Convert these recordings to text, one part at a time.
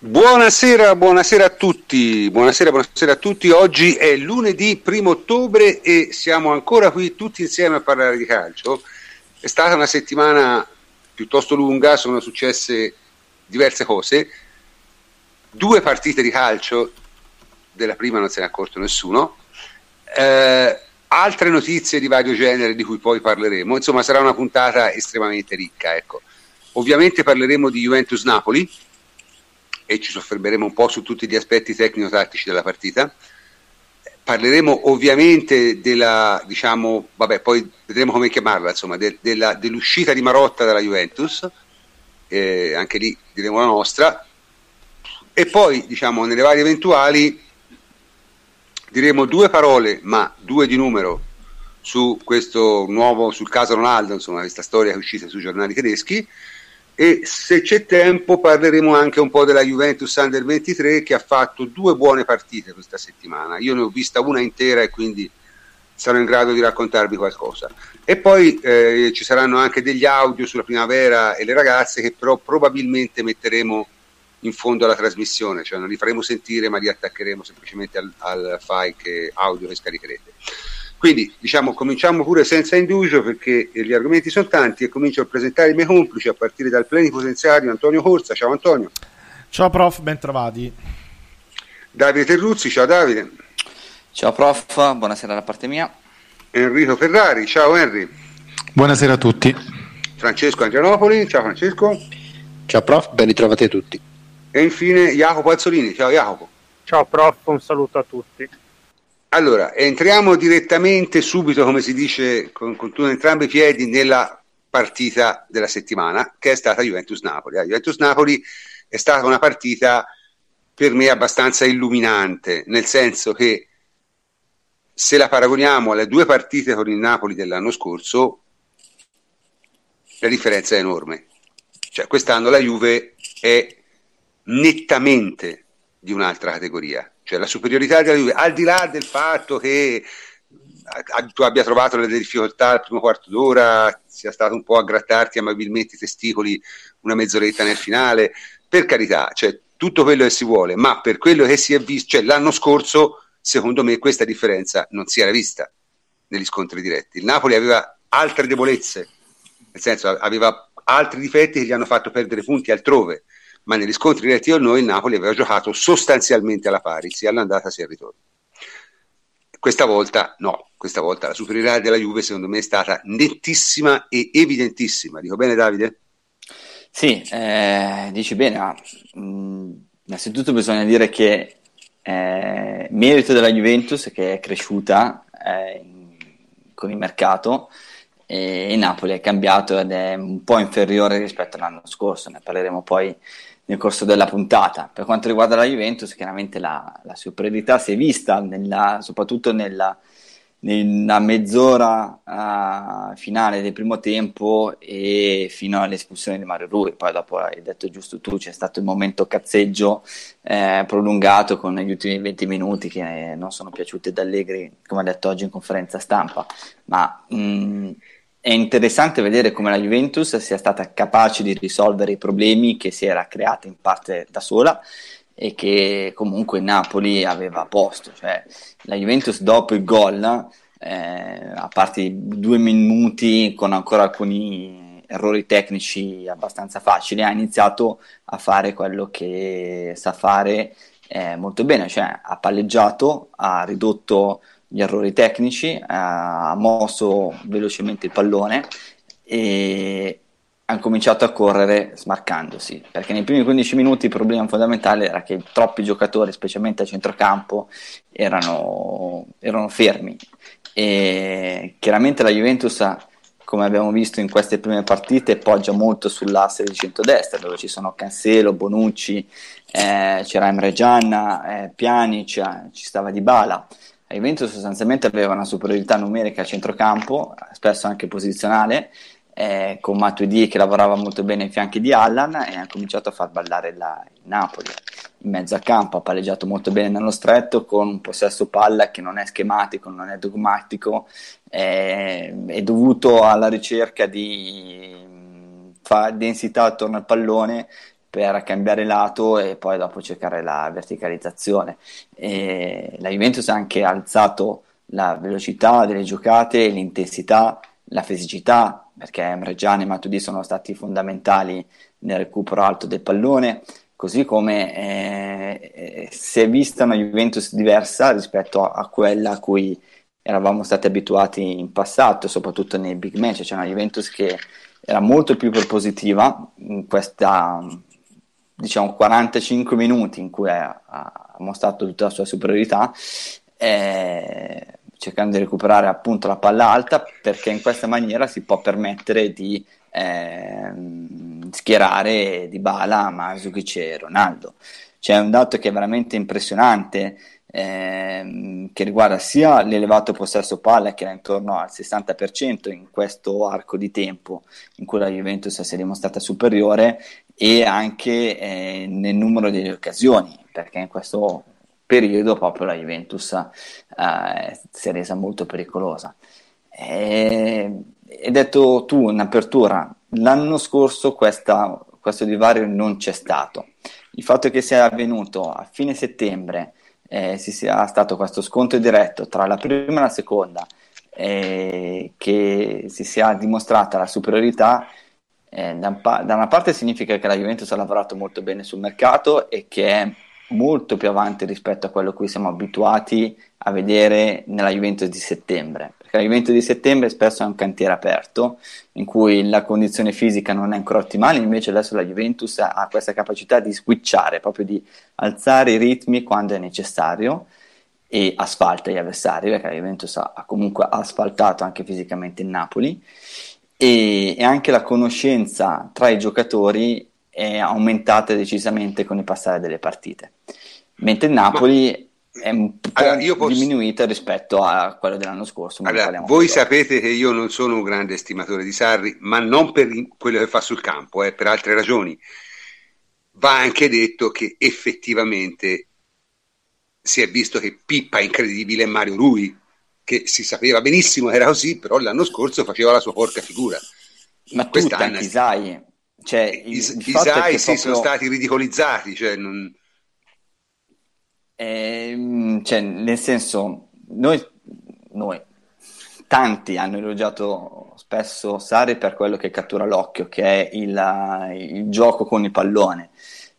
Buonasera, buonasera a tutti, buonasera, buonasera a tutti. Oggi è lunedì primo ottobre e siamo ancora qui tutti insieme a parlare di calcio. È stata una settimana piuttosto lunga, sono successe diverse cose. Due partite di calcio, della prima non se ne è accorto nessuno. Eh, altre notizie di vario genere di cui poi parleremo. Insomma, sarà una puntata estremamente ricca. Ecco. Ovviamente parleremo di Juventus Napoli e ci soffermeremo un po' su tutti gli aspetti tecnico-tattici della partita. Parleremo ovviamente della, diciamo, vabbè, poi vedremo come chiamarla, insomma, de, della, dell'uscita di Marotta dalla Juventus, eh, anche lì diremo la nostra, e poi, diciamo, nelle varie eventuali diremo due parole, ma due di numero, su questo nuovo, sul caso Ronaldo, insomma, questa storia che è uscita sui giornali tedeschi, e se c'è tempo parleremo anche un po' della Juventus Under 23 che ha fatto due buone partite questa settimana. Io ne ho vista una intera e quindi sarò in grado di raccontarvi qualcosa. E poi eh, ci saranno anche degli audio sulla primavera e le ragazze che però probabilmente metteremo in fondo alla trasmissione, cioè non li faremo sentire ma li attaccheremo semplicemente al, al file che, audio che scaricherete. Quindi diciamo cominciamo pure senza indugio perché gli argomenti sono tanti e comincio a presentare i miei complici a partire dal plenipotenziario Antonio Corsa. Ciao Antonio. Ciao prof, ben trovati. Davide Terruzzi, ciao Davide. Ciao prof, buonasera da parte mia. Enrico Ferrari, ciao Henry. Buonasera a tutti. Francesco Angianopoli, ciao Francesco. Ciao prof, ben ritrovati a tutti. E infine Jacopo Azzolini, ciao Jacopo. Ciao prof, un saluto a tutti. Allora, entriamo direttamente subito, come si dice, con, con entrambi i piedi nella partita della settimana, che è stata Juventus-Napoli. La Juventus-Napoli è stata una partita per me abbastanza illuminante, nel senso che se la paragoniamo alle due partite con il Napoli dell'anno scorso, la differenza è enorme. Cioè, quest'anno la Juve è nettamente di un'altra categoria cioè la superiorità della Juve, al di là del fatto che tu abbia trovato delle difficoltà al primo quarto d'ora, sia stato un po' a grattarti amabilmente i testicoli una mezz'oretta nel finale, per carità, cioè tutto quello che si vuole, ma per quello che si è visto, cioè l'anno scorso, secondo me questa differenza non si era vista negli scontri diretti. Il Napoli aveva altre debolezze, nel senso aveva altri difetti che gli hanno fatto perdere punti altrove ma negli scontri diretti con noi il Napoli aveva giocato sostanzialmente alla pari, sia all'andata sia al ritorno. Questa volta no, questa volta la superiorità della Juve secondo me è stata nettissima e evidentissima. Dico bene Davide? Sì, eh, dici bene, mh, mm, innanzitutto bisogna dire che eh, merito della Juventus che è cresciuta eh, con il mercato e Napoli è cambiato ed è un po' inferiore rispetto all'anno scorso, ne parleremo poi nel corso della puntata. Per quanto riguarda la Juventus, chiaramente la, la superiorità si è vista nella, soprattutto nella, nella mezz'ora uh, finale del primo tempo e fino all'espulsione di Mario Rui. Poi dopo hai detto giusto tu, c'è stato il momento cazzeggio eh, prolungato con gli ultimi 20 minuti che non sono piaciuti ad Allegri, come ha detto oggi in conferenza stampa. Ma mh, mm, è interessante vedere come la Juventus sia stata capace di risolvere i problemi che si era creata in parte da sola e che comunque Napoli aveva posto. Cioè, la Juventus dopo il gol, eh, a parte due minuti con ancora alcuni errori tecnici abbastanza facili, ha iniziato a fare quello che sa fare eh, molto bene, cioè ha palleggiato, ha ridotto gli errori tecnici, eh, ha mosso velocemente il pallone e ha cominciato a correre smarcandosi, perché nei primi 15 minuti il problema fondamentale era che troppi giocatori, specialmente a centrocampo, erano, erano fermi e chiaramente la Juventus come abbiamo visto in queste prime partite, poggia molto sull'asse di centrodestra, dove ci sono Cancelo, Bonucci, eh, c'era Emre Gianna, eh, Pjanic, ci stava Di Bala. La Juventus sostanzialmente aveva una superiorità numerica a centrocampo, spesso anche posizionale, eh, con Matuidi che lavorava molto bene ai fianchi di Allan e ha cominciato a far ballare la, Napoli. In mezzo a campo ha palleggiato molto bene nello stretto con un possesso palla che non è schematico, non è dogmatico, eh, è dovuto alla ricerca di fare densità attorno al pallone per cambiare lato e poi dopo cercare la verticalizzazione. E la Juventus ha anche alzato la velocità delle giocate, l'intensità, la fisicità, perché Emre Can e Matuidi sono stati fondamentali nel recupero alto del pallone, così come eh, si è vista una Juventus diversa rispetto a, a, quella a cui eravamo stati abituati in passato, soprattutto nei big match, c'è una Juventus che era molto più propositiva in questa diciamo 45 minuti in cui ha, ha mostrato tutta la sua superiorità eh, cercando di recuperare appunto la palla alta perché in questa maniera si può permettere di eh, schierare Di Bala, Masukic e Ronaldo. C'è un dato che è veramente impressionante ehm, che riguarda sia l'elevato possesso palla che era intorno al 60% in questo arco di tempo in cui la Juventus si è dimostrata superiore e anche eh, nel numero delle occasioni perché in questo periodo proprio la Juventus eh, si è resa molto pericolosa. E, hai detto tu in apertura, l'anno scorso questa, questo divario non c'è stato. Il fatto che sia avvenuto a fine settembre eh, si sia stato questo scontro diretto tra la prima e la seconda, eh, che si sia dimostrata la superiorità, eh, da, da, una parte significa che la Juventus ha lavorato molto bene sul mercato e che è molto più avanti rispetto a quello a cui siamo abituati a vedere nella Juventus di settembre, perché la Juventus di settembre spesso è un cantiere aperto in cui la condizione fisica non è ancora ottimale, invece adesso la Juventus ha questa capacità di switchare, proprio di alzare i ritmi quando è necessario e asfalta gli avversari, perché la Juventus ha, ha comunque asfaltato anche fisicamente il Napoli e, e anche la conoscenza tra i giocatori è aumentata decisamente con il passare delle partite. Mentre il Napoli Ma, è un po' allora, posso... diminuita rispetto a quello dell'anno scorso. Allora, voi sapete che io non sono un grande estimatore di Sarri, ma non per quello che fa sul campo, eh, per altre ragioni. Va anche detto che effettivamente si è visto che Pippa è incredibile Mario Rui, che si sapeva benissimo era così, però l'anno scorso faceva la sua porca figura. Ma tu tanti sai, cioè, il, I, il Isai sì, proprio... sono stati ridicolizzati, cioè, non... eh, cioè, nel senso, noi, noi, tanti hanno elogiato spesso Sari per quello che cattura l'occhio, che è il, il gioco con il pallone.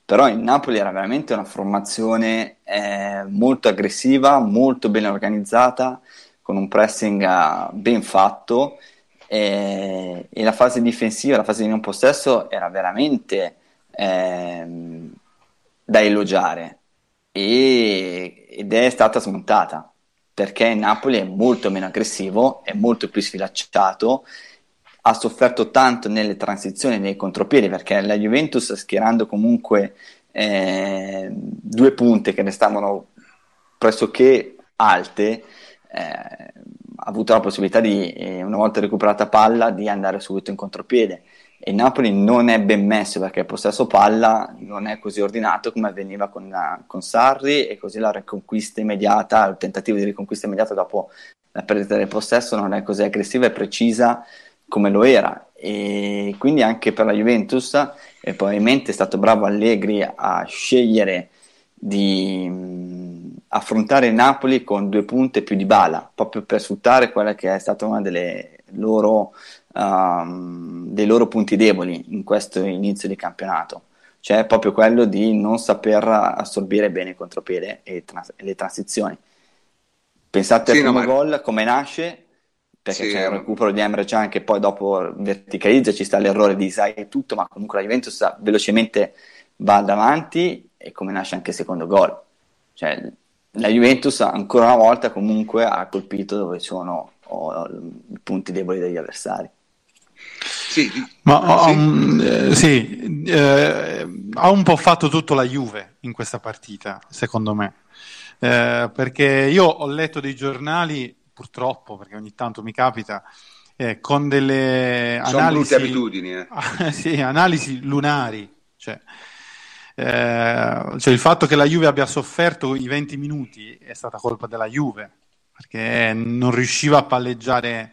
Però il Napoli era veramente una formazione eh, molto aggressiva, molto ben organizzata, con un pressing uh, ben fatto. E, e, la fase difensiva, la fase di non possesso era veramente eh, da elogiare. E, ed è stata smontata perché Napoli è molto meno aggressivo, è molto più sfilacciato, ha sofferto tanto nelle transizioni, nei contropiedi perché la Juventus schierando comunque eh, due punte che ne stavano pressoché alte eh, ha avuto la possibilità di, eh, una volta recuperata palla, di andare subito in contropiede. E Napoli non è ben messo perché il possesso palla non è così ordinato come avveniva con, la, con Sarri e così la riconquista immediata, il tentativo di riconquista immediata dopo la perdita del possesso non è così aggressiva e precisa come lo era. E quindi anche per la Juventus, e probabilmente è stato bravo Allegri a scegliere di affrontare Napoli con due punte più di bala, proprio per sfruttare quella che è stata una delle loro, um, dei loro punti deboli in questo inizio di campionato, cioè proprio quello di non saper assorbire bene il contropiede e trans- le transizioni. Pensate sì, al primo no, gol, come nasce, perché sì, c'è il recupero di Emre Can che poi dopo verticalizza, ci sta l'errore di Isai e tutto, ma comunque la Juventus velocemente va davanti e come nasce anche il secondo gol. Cioè, la Juventus ancora una volta comunque ha colpito dove sono oh, i punti deboli degli avversari. Sì, Ma, sì. Um, eh, sì eh, ha un po' fatto tutto la Juve in questa partita, secondo me. Eh, perché io ho letto dei giornali, purtroppo, perché ogni tanto mi capita, eh, con delle Sono analisi, abitudini, eh. sì, analisi lunari. Cioè, eh, cioè il fatto che la Juve abbia sofferto i 20 minuti è stata colpa della Juve, perché non riusciva a palleggiare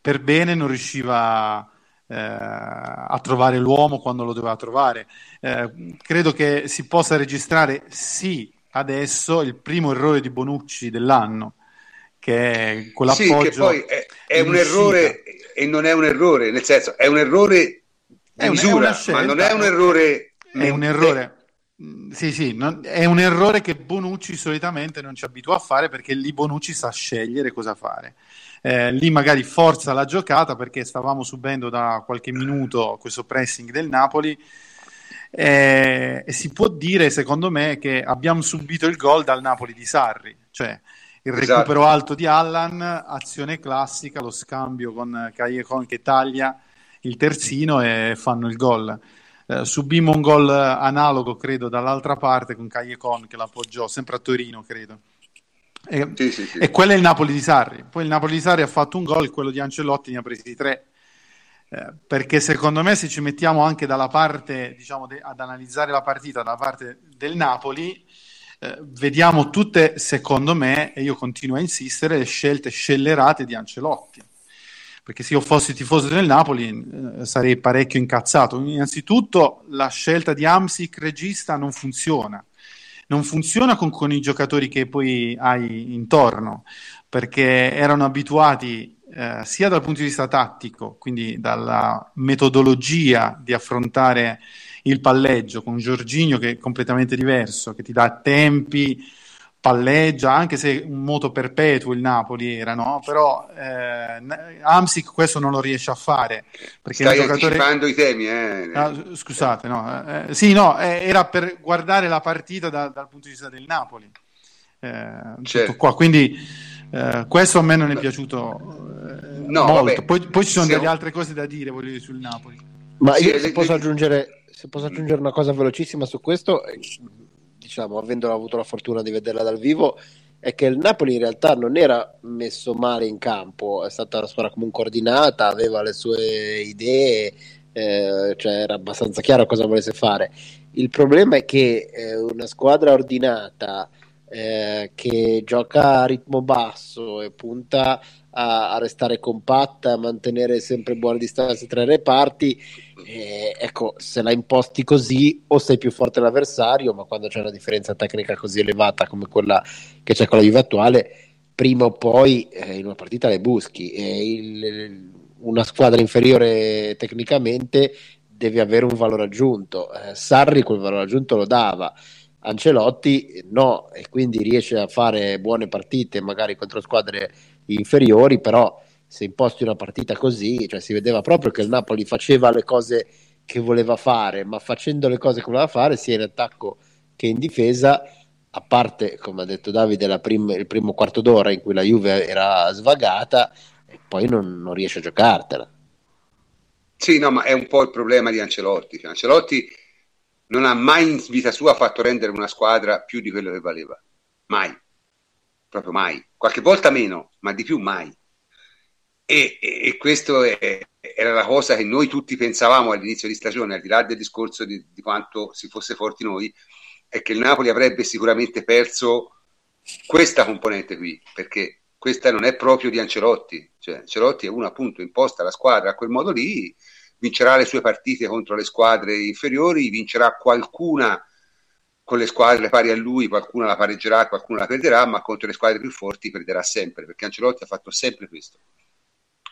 per bene, non riusciva eh, a trovare l'uomo quando lo doveva trovare. Eh, credo che si possa registrare sì adesso il primo errore di Bonucci dell'anno, che è quell'appoggio. Sì, che poi è, è un errore e non è un errore, nel senso è un errore di è misura, scelta, ma non è un errore. È un errore. Mm, sì, sì, non, è un errore che Bonucci solitamente non ci abitua a fare perché lì Bonucci sa scegliere cosa fare. Eh, lì magari forza la giocata perché stavamo subendo da qualche minuto questo pressing del Napoli eh, e si può dire, secondo me, che abbiamo subito il gol dal Napoli di Sarri, cioè il esatto. recupero esatto. alto di Allan, azione classica, lo scambio con Callecon che taglia il terzino e fanno il gol. Eh, subimmo un gol analogo, credo, dall'altra parte con Callecon che l'appoggiò, sempre a Torino, credo. E, sì, sì, sì. e quello è il Napoli di Sarri. Poi il Napoli di Sarri ha fatto un gol, e quello di Ancelotti ne ha presi tre. Eh, perché secondo me se ci mettiamo anche dalla parte, diciamo, de- ad analizzare la partita dalla parte del Napoli, eh, vediamo tutte, secondo me, e io continuo a insistere, le scelte scellerate di Ancelotti perché se io fossi tifoso del Napoli eh, sarei parecchio incazzato. Innanzitutto la scelta di Amsic regista non funziona, non funziona con, con, i giocatori che poi hai intorno, perché erano abituati eh, sia dal punto di vista tattico, quindi dalla metodologia di affrontare il palleggio con Giorginio che è completamente diverso, che ti dà tempi, palleggia, anche se un moto perpetuo il Napoli era, no? Però eh, Amsic questo non lo riesce a fare. Perché Stai giocatore... i temi, eh? Ah, scusate, no. Eh, sì, no, eh, era per guardare la partita da, dal punto di vista del Napoli. Eh, certo. qua. Quindi eh, questo a me non è piaciuto eh, no, molto. Poi, poi, ci sono Siamo... delle altre cose da dire, voglio dire, sul Napoli. Ma io se posso aggiungere se posso aggiungere una cosa velocissima su questo, diciamo, avendo avuto la fortuna di vederla dal vivo, è che il Napoli in realtà non era messo male in campo, è stata una squadra comunque coordinata, aveva le sue idee, eh, cioè era abbastanza chiaro cosa volesse fare. Il problema è che eh, una squadra ordinata eh, che gioca a ritmo basso e punta a, a, restare compatta, a mantenere sempre buone distanze tra i reparti, eh, ecco, se la imposti così o sei più forte l'avversario, ma quando c'è una differenza tecnica così elevata come quella che c'è con la Juve attuale, prima o poi eh, in una partita le buschi. E il, una squadra inferiore tecnicamente deve avere un valore aggiunto. Eh, Sarri quel valore aggiunto lo dava. Ancelotti no, e quindi riesce a fare buone partite magari contro squadre inferiori, però se imposti una partita così, cioè si vedeva proprio che il Napoli faceva le cose che voleva fare, ma facendo le cose che voleva fare, sia in attacco che in difesa, a parte, come ha detto Davide, prim- il primo quarto d'ora in cui la Juve era svagata, e poi non, non, riesce a giocartela. Sì, no, ma è un po' il problema di Ancelotti. Cioè, Ancelotti non ha mai in vita sua fatto rendere una squadra più di quello che valeva. Mai. Proprio mai. Qualche volta meno, ma di più mai. E, e, e questo era la cosa che noi tutti pensavamo all'inizio di stagione, al di là del discorso di, di, quanto si fosse forti noi, è che il Napoli avrebbe sicuramente perso questa componente qui, perché questa non è proprio di Ancelotti, cioè Ancelotti è uno appunto imposta la squadra a quel modo lì, vincerà le sue partite contro le squadre inferiori, vincerà qualcuna con le squadre pari a lui, qualcuna la pareggerà, qualcuna la perderà, ma contro le squadre più forti perderà sempre, perché Ancelotti ha fatto sempre questo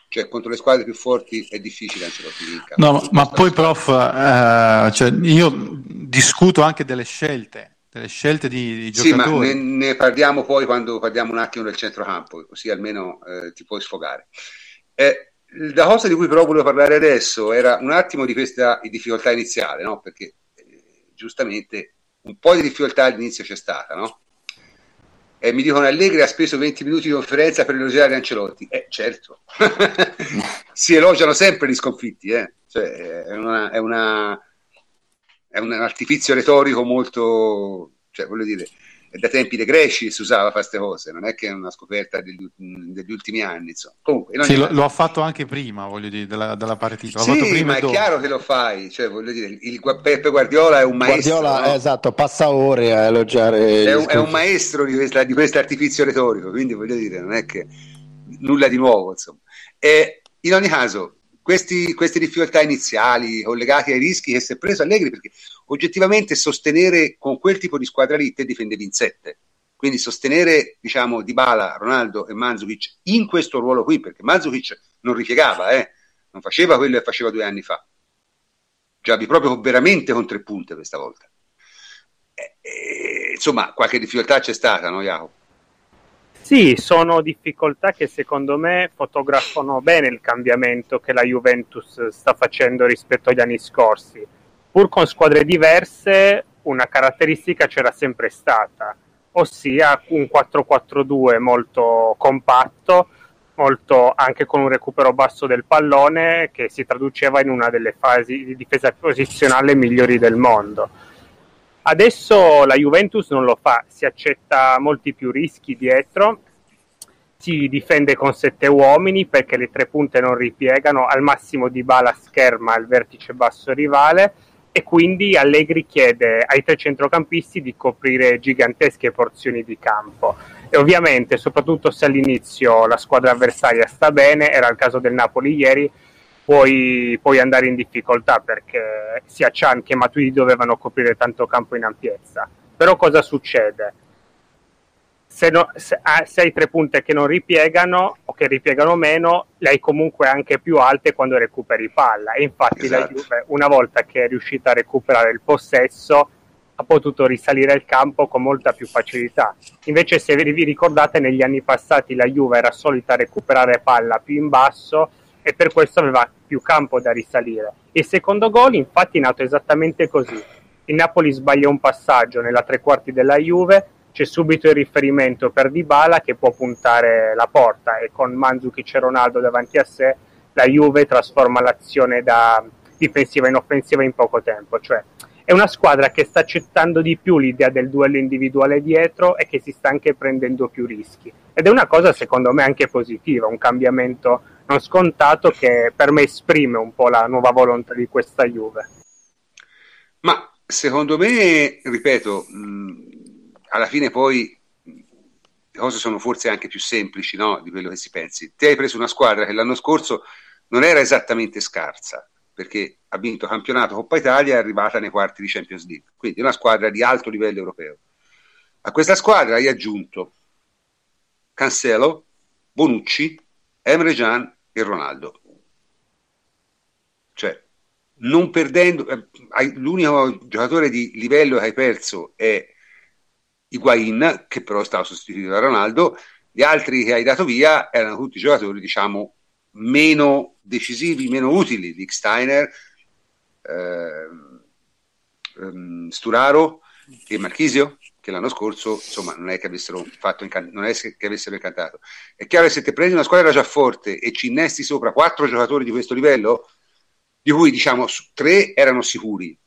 cioè contro le squadre più forti è difficile Ancelotti vinca. No, ma poi prof, eh, cioè, io discuto anche delle scelte, delle scelte di, di giocatori. Sì, ma ne, ne, parliamo poi quando parliamo un attimo del centrocampo, così almeno eh, ti puoi sfogare. Eh, la cosa di cui però volevo parlare adesso era un attimo di questa difficoltà iniziale, no? perché eh, giustamente un po' di difficoltà all'inizio c'è stata, no? E mi dicono Allegri ha speso 20 minuti di conferenza per elogiare Ancelotti. Eh, certo, si elogiano sempre gli sconfitti, eh. cioè, è, una, è, una, è un artifizio retorico molto, cioè, voglio dire, da tempi dei greci si usava queste cose, non è che è una scoperta degli, degli ultimi anni. Insomma. Comunque, sì, lo, lo, ha fatto anche prima, voglio dire, della, della partita. L'ho sì, ma è dopo. chiaro che lo fai, cioè, voglio dire, il, il Peppe Guardiola è un maestro. Guardiola, no? esatto, passa ore a elogiare. È un, è un maestro di, questa, di questo artifizio retorico, quindi voglio dire, non è che nulla di nuovo, insomma. E in ogni caso, questi, queste difficoltà iniziali collegate ai rischi che si è preso Allegri, perché oggettivamente sostenere con quel tipo di squadra lì te difendevi in sette. Quindi sostenere, diciamo, Dybala, Ronaldo e Manzukic in questo ruolo qui, perché Manzukic non ripiegava, eh, non faceva quello che faceva due anni fa. Giocavi proprio veramente con tre punte questa volta. E, e, insomma, qualche difficoltà c'è stata, no, Jacopo? Sì, sono difficoltà che secondo me fotografano bene il cambiamento che la Juventus sta facendo rispetto agli anni scorsi. Pur con squadre diverse, una caratteristica c'era sempre stata, ossia un 4-4-2 molto compatto, molto anche con un recupero basso del pallone che si traduceva in una delle fasi di difesa posizionale migliori del mondo Adesso la Juventus non lo fa, si accetta molti più rischi dietro, si difende con sette uomini perché le tre punte non ripiegano, al massimo di bala scherma il vertice basso rivale e quindi Allegri chiede ai tre centrocampisti di coprire gigantesche porzioni di campo. E ovviamente, soprattutto se all'inizio la squadra avversaria sta bene, era il caso del Napoli ieri, puoi, puoi, andare in difficoltà perché sia Chan che Matuidi dovevano coprire tanto campo in ampiezza. Però cosa succede? Se, no, se, ah, se, hai tre punte che non ripiegano o che ripiegano meno, le hai comunque anche più alte quando recuperi palla. E infatti esatto. la Juve, una volta che è riuscita a recuperare il possesso, ha potuto risalire il campo con molta più facilità. Invece, se vi ricordate, negli anni passati la Juve era solita recuperare palla più in basso e per questo aveva più campo da risalire. Il secondo gol infatti è nato esattamente così. Il Napoli sbaglia un passaggio nella tre quarti della Juve, c'è subito il riferimento per Dybala che può puntare la porta e con Mandzukic e Ronaldo davanti a sé la Juve trasforma l'azione da difensiva in offensiva in poco tempo, cioè è una squadra che sta accettando di più l'idea del duello individuale dietro e che si sta anche prendendo più rischi. Ed è una cosa secondo me anche positiva, un cambiamento non scontato che per me esprime un po' la nuova volontà di questa Juve. Ma secondo me, ripeto, mh, alla fine poi le cose sono forse anche più semplici no? di quello che si pensi. Ti hai preso una squadra che l'anno scorso non era esattamente scarsa, perché ha vinto campionato Coppa Italia e è arrivata nei quarti di Champions League, quindi una squadra di alto livello europeo. A questa squadra hai aggiunto Cancelo, Bonucci, Emre Can e Ronaldo. Cioè, non perdendo, eh, l'unico giocatore di livello che hai perso è Higuain, che però stava sostituito da Ronaldo, gli altri che hai dato via erano tutti giocatori, diciamo, meno decisivi, meno utili, Dick Steiner, eh, Sturaro e Marchisio che l'anno scorso insomma non è che avessero fatto incan- non è che avessero incantato. È chiaro che se ti prendi una squadra già forte e ci innesti sopra quattro giocatori di questo livello di cui diciamo tre erano sicuri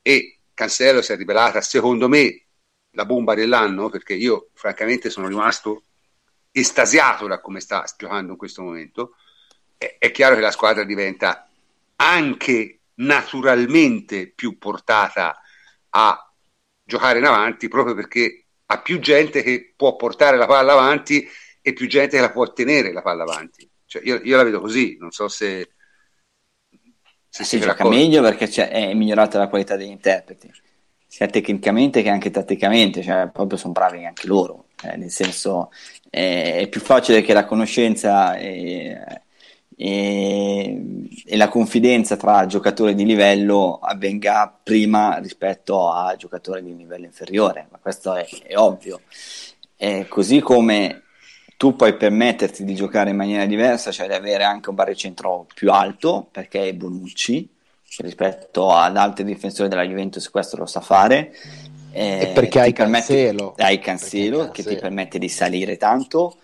e Cancello si è rivelata secondo me la bomba dell'anno perché io francamente sono rimasto estasiato da come sta giocando in questo momento è, è chiaro che la squadra diventa anche naturalmente più portata a giocare in avanti proprio perché ha più gente che può portare la palla avanti e più gente che la può tenere la palla avanti. Cioè, io, io la vedo così, non so se... se si gioca meglio perché è migliorata la qualità degli interpreti, sia tecnicamente che anche tatticamente, cioè proprio sono bravi anche loro, eh, nel senso è più facile che la conoscenza... È, e, e, la confidenza tra giocatori di livello avvenga prima rispetto a giocatori di livello inferiore, ma questo è, è ovvio. E così come tu puoi permetterti di giocare in maniera diversa, cioè di avere anche un baricentro più alto, perché è Bonucci, rispetto ad altri difensori della Juventus questo lo sa fare. Eh, e perché hai Cancelo. Hai Cancelo che ti permette di salire tanto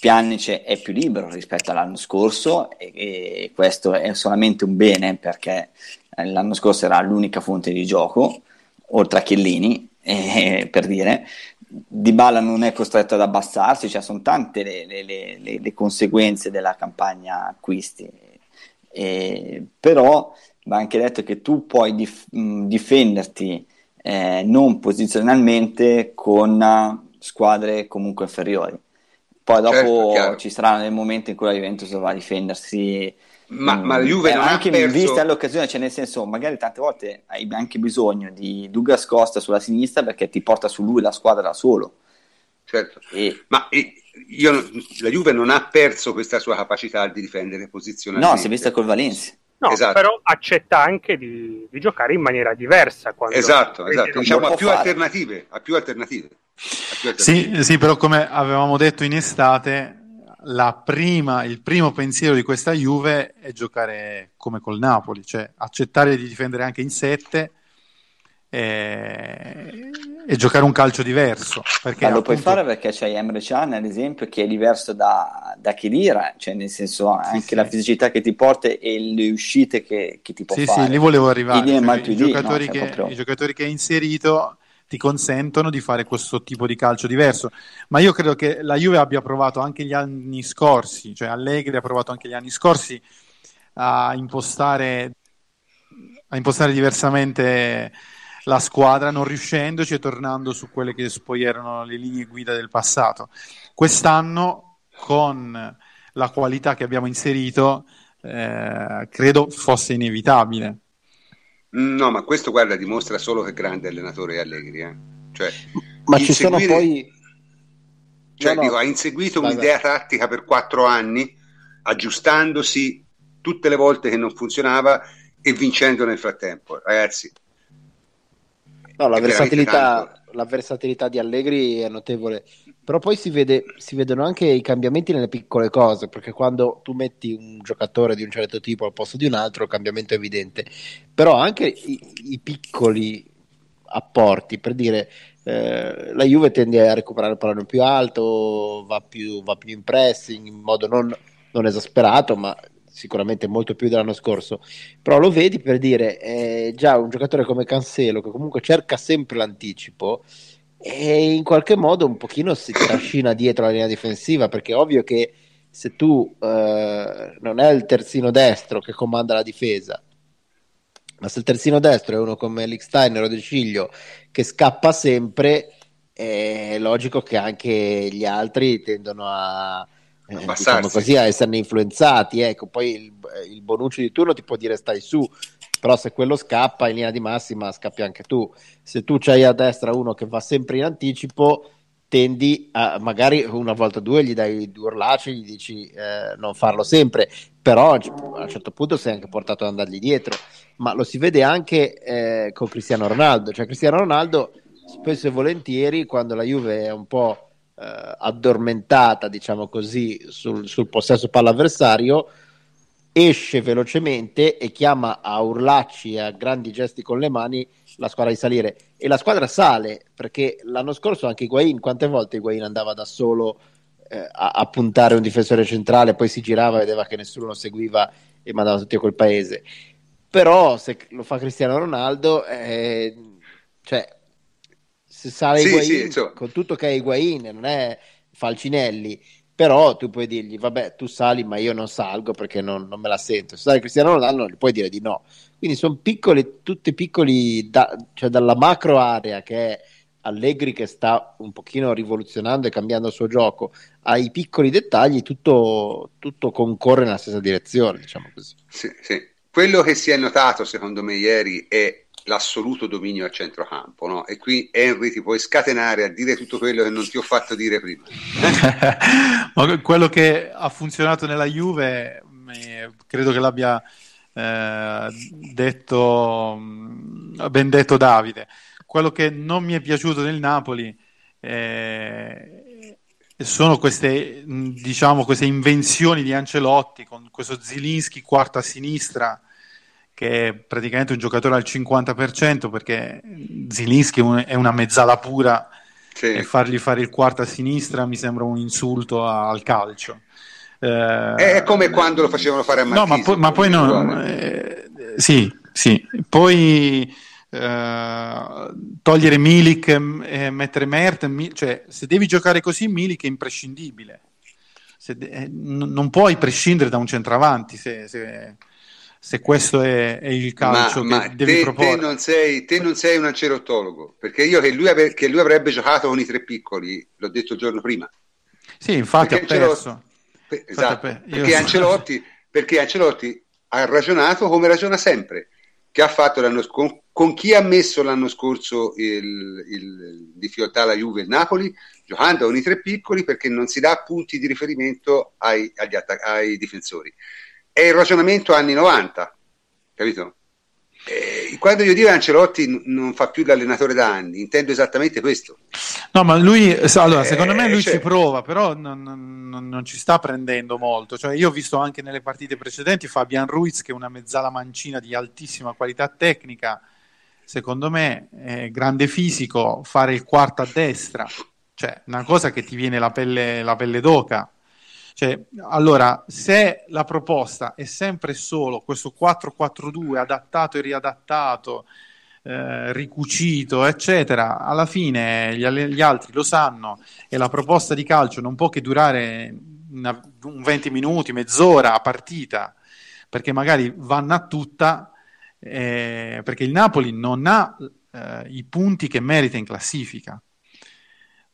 Pjanic è più libero rispetto all'anno scorso e, e, questo è solamente un bene perché eh, l'anno scorso era l'unica fonte di gioco, oltre a Chiellini, eh, per dire. Di Bala non è costretto ad abbassarsi, cioè sono tante le, le, le, le conseguenze della campagna acquisti. E, però va anche detto che tu puoi dif- difenderti eh, non posizionalmente con squadre comunque inferiori Poi dopo certo, ci sarà nel momento in cui la Juventus dovrà difendersi. Ma, ma la Juve eh, non anche ha perso... vista l'occasione, cioè nel senso, magari tante volte hai anche bisogno di Douglas Costa sulla sinistra perché ti porta su lui la squadra da solo. Certo, e... ma io, la Juve non ha perso questa sua capacità di difendere posizioni. No, si è vista col Valencia. No, esatto. però accetta anche di, di, giocare in maniera diversa. esatto, esatto. Diciamo, ha più, ha più alternative. Sì, sì, però come avevamo detto in estate, prima, il primo pensiero di questa Juve è giocare come col Napoli, cioè accettare di difendere anche in sette e, e giocare un calcio diverso. Perché Ma lo puoi fare perché c'è Emre Can, ad esempio, che è diverso da, da Khedira, cioè nel senso anche sì, la sì. fisicità che ti porta e le uscite che, che ti può sì, fare. Sì, lì volevo arrivare. Cioè, i, giocatori no, cioè, che, proprio... I giocatori che hai inserito ti consentono di fare questo tipo di calcio diverso. Ma io credo che la Juve abbia provato anche gli anni scorsi, cioè Allegri ha provato anche gli anni scorsi a impostare, a impostare diversamente la squadra, non riuscendoci e tornando su quelle che poi erano le linee guida del passato. Quest'anno, con la qualità che abbiamo inserito, eh, credo fosse inevitabile. No, ma questo guarda dimostra solo che grande allenatore è Allegri. Eh? Cioè, ma ci sono poi. Cioè, no, dico, ha inseguito vai, un'idea tattica per quattro anni, aggiustandosi tutte le volte che non funzionava e vincendo nel frattempo. Ragazzi, no, la, versatilità, la versatilità di Allegri è notevole però poi si, vede, si, vedono anche i cambiamenti nelle piccole cose, perché quando tu metti un giocatore di un certo tipo al posto di un altro, il cambiamento è evidente. Però anche i, i piccoli apporti, per dire, eh, la Juve tende a recuperare il pallone più alto, va più, va più in pressing in modo non, non esasperato, ma sicuramente molto più dell'anno scorso, però lo vedi per dire, eh, già un giocatore come Cancelo che comunque cerca sempre l'anticipo, e in qualche modo un pochino si trascina dietro la linea difensiva perché è ovvio che se tu eh, non è il terzino destro che comanda la difesa ma se il terzino destro è uno come Licksteiner o De Ciglio che scappa sempre è logico che anche gli altri tendono a eh, diciamo così, a esserne influenzati ecco. Poi il, il Bonucci di turno ti può dire stai su però se quello scappa in linea di massima scappi anche tu. Se tu c'hai a destra uno che va sempre in anticipo, tendi a magari una volta o due gli dai due orlaci, gli dici eh, non farlo sempre, però a un certo punto sei anche portato ad andargli dietro. Ma lo si vede anche eh, con Cristiano Ronaldo, cioè Cristiano Ronaldo spesso e volentieri quando la Juve è un po' eh, addormentata, diciamo così, sul, sul possesso palla avversario, esce velocemente e chiama a urlacci a grandi gesti con le mani la squadra di salire. E la squadra sale perché l'anno scorso anche Higuain quante volte Higuain andava da solo eh, a, a, puntare un difensore centrale poi si girava e vedeva che nessuno lo seguiva e mandava tutti a quel paese. Però se lo fa Cristiano Ronaldo eh, cioè se sale sì, Higuain sì, con tutto che è Higuain non è Falcinelli però tu puoi dirgli vabbè tu sali ma io non salgo perché non, non me la sento. Se sale Cristiano Ronaldo gli puoi dire di no. Quindi sono piccoli tutti piccoli da, cioè dalla macro area che è Allegri che sta un pochino rivoluzionando e cambiando il suo gioco ai piccoli dettagli tutto, tutto concorre nella stessa direzione diciamo così. Sì, sì. quello che si è notato secondo me ieri è l'assoluto dominio a centrocampo, no? E qui Henry ti puoi scatenare a dire tutto quello che non ti ho fatto dire prima. Ma quello che ha funzionato nella Juve, credo che l'abbia eh, detto, ben detto Davide. Quello che non mi è piaciuto nel Napoli eh, sono queste, diciamo, queste invenzioni di Ancelotti con questo Zilinski quarto a sinistra che è praticamente un giocatore al 50% perché Zilinski è una mezzala pura sì. e fargli fare il quarto a sinistra mi sembra un insulto al calcio. Eh, è come quando lo facevano fare a Marchisi. No, ma poi, ma poi no, eh, sì, sì. Poi eh, togliere Milik e mettere Mert, cioè se devi giocare così Milik è imprescindibile. Se, eh, non puoi prescindere da un centravanti se, se se questo è, è il calcio ma, che ma devi te, proporre. Te non, sei, te non sei un ancerottologo, perché io che lui, ave, che lui, avrebbe giocato con i tre piccoli, l'ho detto il giorno prima. Sì, infatti perché ha perso. Per, esatto, per, perché, Ancelotti, perché Ancelotti ha ragionato come ragiona sempre, che ha fatto l'anno scorso, con chi ha messo l'anno scorso il, il, difficoltà la Juve e il Napoli, giocando con i tre piccoli perché non si dà punti di riferimento ai, attac- ai difensori. È il ragionamento anni 90, capito? Eh, quando io dico Ancelotti n- non fa più l'allenatore da anni, intendo esattamente questo. No, ma lui, allora, secondo me lui cioè... ci prova, però non, non, non, ci sta prendendo molto. Cioè, io ho visto anche nelle partite precedenti Fabian Ruiz, che è una mezzala mancina di altissima qualità tecnica, secondo me, è grande fisico, fare il quarto a destra, cioè una cosa che ti viene la pelle, la pelle d'oca cioè, allora, se la proposta è sempre solo questo 4-4-2 adattato e riadattato, eh, ricucito, eccetera, alla fine gli, gli, altri lo sanno e la proposta di calcio non può che durare una, un 20 minuti, mezz'ora a partita, perché magari vanno a tutta, eh, perché il Napoli non ha eh, i punti che merita in classifica.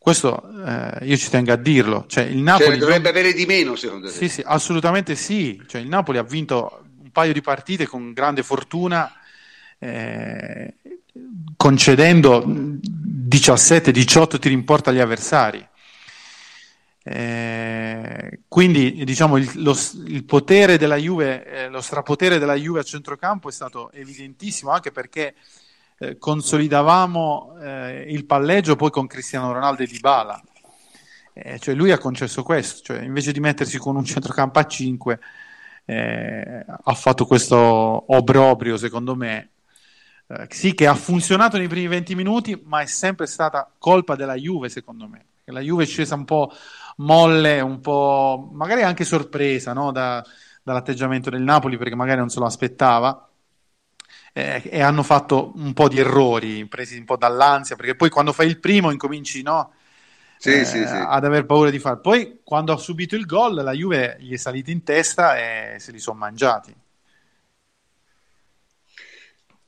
Questo eh, io ci tengo a dirlo. Cioè, il Napoli cioè, dovrebbe avere di meno, secondo te? Sì, sì, assolutamente sì. Cioè, il Napoli ha vinto un paio di partite con grande fortuna, eh, concedendo 17-18 tiri in porta agli avversari. Eh, quindi diciamo il, lo, il, potere della Juve, eh, lo strapotere della Juve a centrocampo è stato evidentissimo anche perché eh, consolidavamo eh, il palleggio poi con Cristiano Ronaldo e Dybala. Eh, cioè lui ha concesso questo, cioè invece di mettersi con un centrocampo a 5 eh, ha fatto questo obrobrio secondo me. Eh, sì che ha funzionato nei primi 20 minuti, ma è sempre stata colpa della Juve secondo me. La Juve è scesa un po' molle, un po' magari anche sorpresa no? da, dall'atteggiamento del Napoli perché magari non se lo aspettava eh, e hanno fatto un po' di errori, presi un po' dall'ansia, perché poi quando fai il primo incominci no, sì, eh, sì, sì. ad aver paura di fare. Poi quando ha subito il gol, la Juve gli è salita in testa e se li sono mangiati.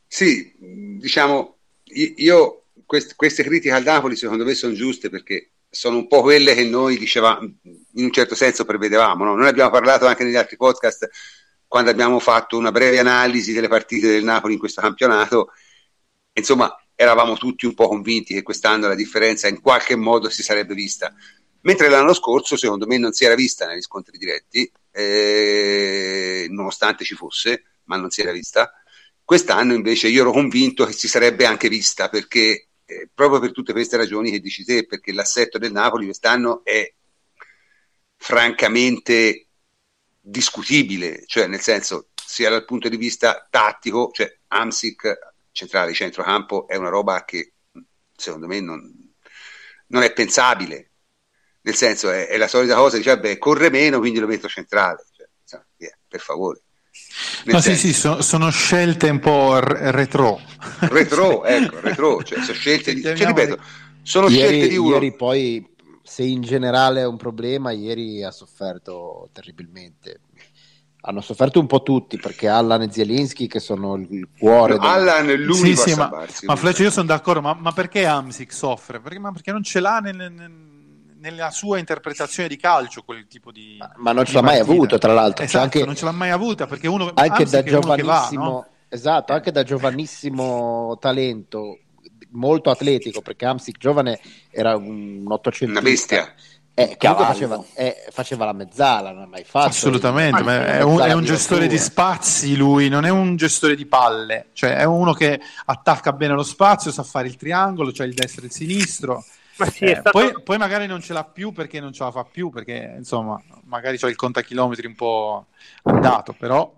Sì, diciamo, io quest- queste critiche al Napoli secondo me sono giuste perché sono un po' quelle che noi dicevamo, in un certo senso prevedevamo. No? Noi abbiamo parlato anche negli altri podcast quando abbiamo fatto una breve analisi delle partite del Napoli in questo campionato, insomma, eravamo tutti un po' convinti che quest'anno la differenza in qualche modo si sarebbe vista. Mentre l'anno scorso, secondo me, non si era vista negli scontri diretti, eh, nonostante ci fosse, ma non si era vista. Quest'anno invece io ero convinto che si sarebbe anche vista, perché eh, proprio per tutte queste ragioni che dici te, perché l'assetto del Napoli quest'anno è francamente discutibile, cioè nel senso sia dal punto di vista tattico, cioè Amsic centrale di centrocampo è una roba che secondo me non, non è pensabile, nel senso è, è, la solita cosa, dice vabbè corre meno quindi lo metto centrale, cioè, insomma, yeah, per favore. no, senso, sì, sì, so, sono scelte un po' retro. Retro, ecco, retro, cioè, sono scelte di, cioè, ripeto, sono ieri, scelte di uno. Ieri poi se in generale è un problema, ieri ha sofferto terribilmente. Hanno sofferto un po' tutti perché Allan e Zielinski che sono il cuore. No, del... Allan è l'unico sì, sì, ma, ma Fleccio, io sono d'accordo, ma, ma perché Amsic soffre? Perché, ma perché non ce l'ha nel, nel, nella sua interpretazione di calcio quel tipo di. Ma, ma non ce l'ha mai avuto, tra l'altro. Esatto, anche, non ce l'ha mai avuta perché uno anche Amsic da giovanissimo. Va, no? Esatto, anche da giovanissimo talento molto atletico perché Amsic giovane era un 800 una bestia. Eh, faceva, eh, faceva, la mezzala, non ha mai fatto. Assolutamente, ma è un, è un gestore di spazi lui, non è un gestore di palle, cioè è uno che attacca bene lo spazio, sa fare il triangolo, cioè il destro e il sinistro. Sì, eh, stato... poi, poi, magari non ce l'ha più perché non ce la fa più, perché insomma, magari c'è il contachilometri un po' andato, però ma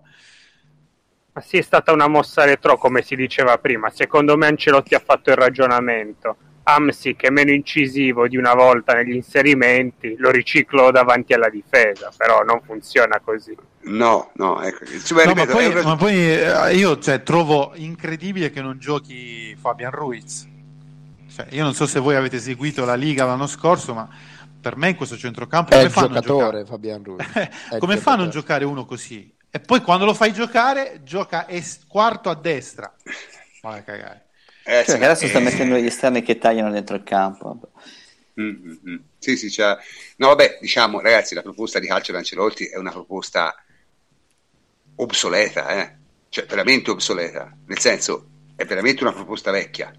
sì, è stata una mossa retro, come si diceva prima. Secondo me Ancelotti ha fatto il ragionamento. Amsic è meno incisivo di una volta negli inserimenti, lo riciclo davanti alla difesa, però non funziona così. No, no, ecco. Cioè, no, ripeto, ma, poi, ma, poi, eh, io cioè, trovo incredibile che non giochi Fabian Ruiz. Cioè, io non so se voi avete seguito la Liga l'anno scorso, ma per me in questo centrocampo è come fanno giocatore Fabian Ruiz. come fa a non giocare uno così? E poi quando lo fai giocare, gioca es- quarto a destra. Vai a cagare. Eh, cioè, adesso sta mettendo gli esterni che tagliano dentro il campo. Mm-hmm. Sì, sì, c'è. No, vabbè, diciamo, ragazzi, la proposta di calcio di Ancelotti è una proposta obsoleta, eh? cioè veramente obsoleta, nel senso è veramente una proposta vecchia.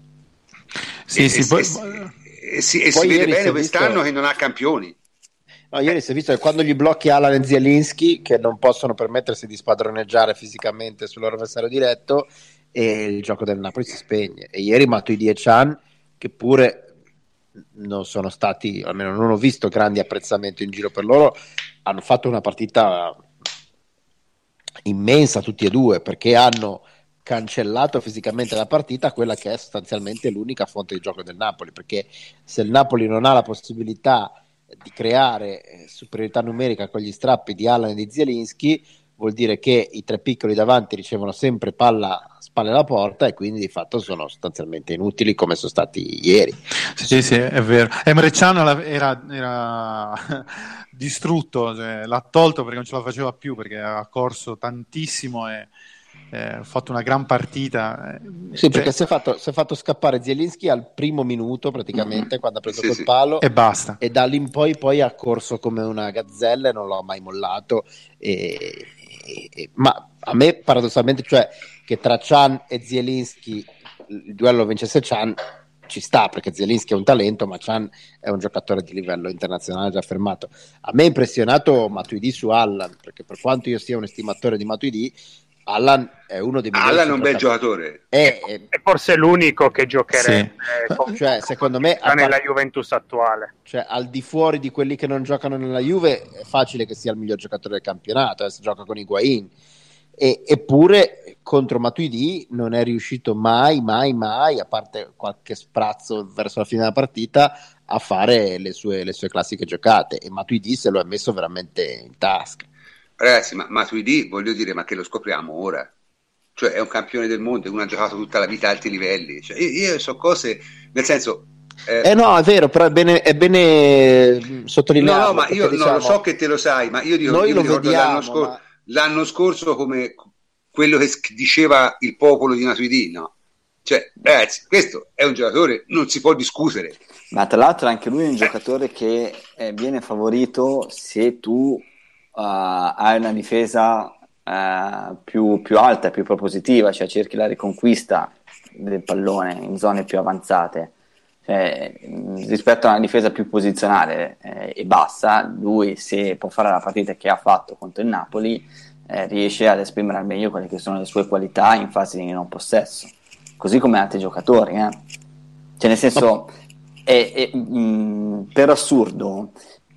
Sì, e, sì, e, poi, e, e si, si vede bene quest'anno visto... che non ha campioni. No, ieri si è visto che quando gli blocchi Alan e Zielinski, che non possono permettersi di spadroneggiare fisicamente sul loro avversario diretto, e il gioco del Napoli si spegne. E ieri Matuidi e Chan, che pure non sono stati, almeno non ho visto grandi apprezzamenti in giro per loro, hanno fatto una partita immensa tutti e due perché hanno cancellato fisicamente la partita, quella che è sostanzialmente l'unica fonte di gioco del Napoli, perché se il Napoli non ha la possibilità di creare eh, superiorità numerica con gli strappi di Allan e di Zielinski, vuol dire che i tre piccoli davanti ricevono sempre palla spalle alla porta e quindi di fatto sono sostanzialmente inutili come sono stati ieri. Sì, sì, è vero. Emre Can era, era distrutto, cioè, l'ha tolto perché non ce la faceva più perché ha corso tantissimo e ha eh, fatto una gran partita. Sì, cioè... perché si è, fatto, si è, fatto, scappare Zielinski al primo minuto praticamente mm-hmm. quando ha preso sì, col sì. palo e basta. E da lì in poi, poi ha corso come una gazzella e non l'ho mai mollato. E, e, ma a me paradossalmente, cioè che tra Chan e Zielinski il duello vincesse Chan ci sta perché Zielinski è un talento, ma Chan è un giocatore di livello internazionale già affermato. A me ha impressionato Matuidi su Allan, perché per quanto io sia un estimatore di Matuidi, Allan è uno dei migliori Allan è un bel giocatore. È, è, è forse l'unico che giocherebbe sì. con, cioè, secondo me nella Juventus attuale. Cioè al di fuori di quelli che non giocano nella Juve è facile che sia il miglior giocatore del campionato eh, se gioca con Higuain e, eppure contro Matuidi non è riuscito mai, mai, mai, a parte qualche sprazzo verso la fine della partita, a fare le sue, le sue classiche giocate. E Matuidi se lo è messo veramente in tasca. Ragazzi, ma Matuidi voglio dire, ma che lo scopriamo ora? Cioè è un campione del mondo, uno ha giocato tutta la vita a alti livelli. Cioè, io, io so cose, nel senso, eh, eh, no, è vero, però è bene, è bene sottolineare. No, no, ma io diciamo, no, lo so che te lo sai, ma io dico, noi io lo vediamo, l'anno scorso, ma l'anno scorso come quello che diceva il popolo di Matuidi, no? Cioè, ragazzi, questo è un giocatore, non si può discutere. Ma tra l'altro anche lui è un giocatore che eh, viene favorito se tu hai una difesa uh, più, più, alta, più propositiva, cioè cerchi la riconquista del pallone in zone più avanzate. Cioè, rispetto a una difesa più posizionale eh, e bassa, lui se può fare la partita che ha fatto contro il Napoli, eh, riesce ad esprimere al meglio quelle che sono le sue qualità in fase di non possesso, così come altri giocatori. Eh. Cioè, nel senso, è, è, mh, per assurdo,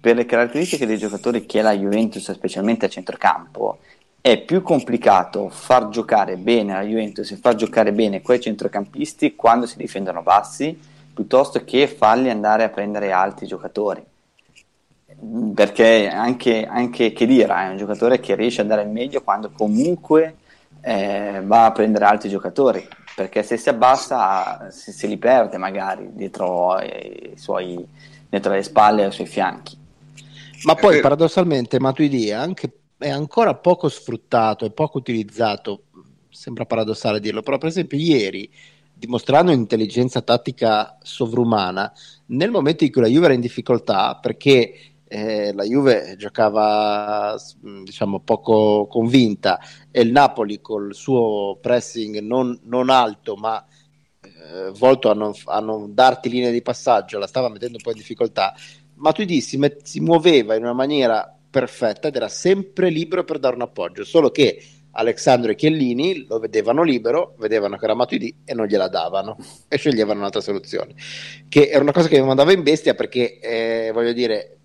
per le caratteristiche dei giocatori che la Juventus, specialmente a centrocampo, è più complicato far giocare bene la Juventus e far giocare bene quei centrocampisti quando si difendono bassi piuttosto che farli andare a prendere altri giocatori. Perché anche, anche Kedira è un giocatore che riesce a dare il meglio quando comunque eh, va a prendere altri giocatori, perché se si abbassa se, se li perde magari dietro, ai suoi, dietro le spalle e ai suoi fianchi. Ma poi paradossalmente Matuidi è, anche, è ancora poco sfruttato e poco utilizzato, sembra paradossale dirlo, però per esempio ieri dimostrando un'intelligenza tattica sovrumana nel momento in cui la Juve era in difficoltà perché eh, la Juve giocava diciamo poco convinta e il Napoli col suo pressing non, non alto ma eh, volto a non, a non, darti linee di passaggio la stava mettendo un po' in difficoltà Matuidi si, met- si muoveva in una maniera perfetta ed era sempre libero per dare un appoggio solo che Alessandro e Chiellini lo vedevano libero, vedevano che era Matuidi e non gliela davano e sceglievano un'altra soluzione. Che era una cosa che mi mandava in bestia perché, eh, voglio dire,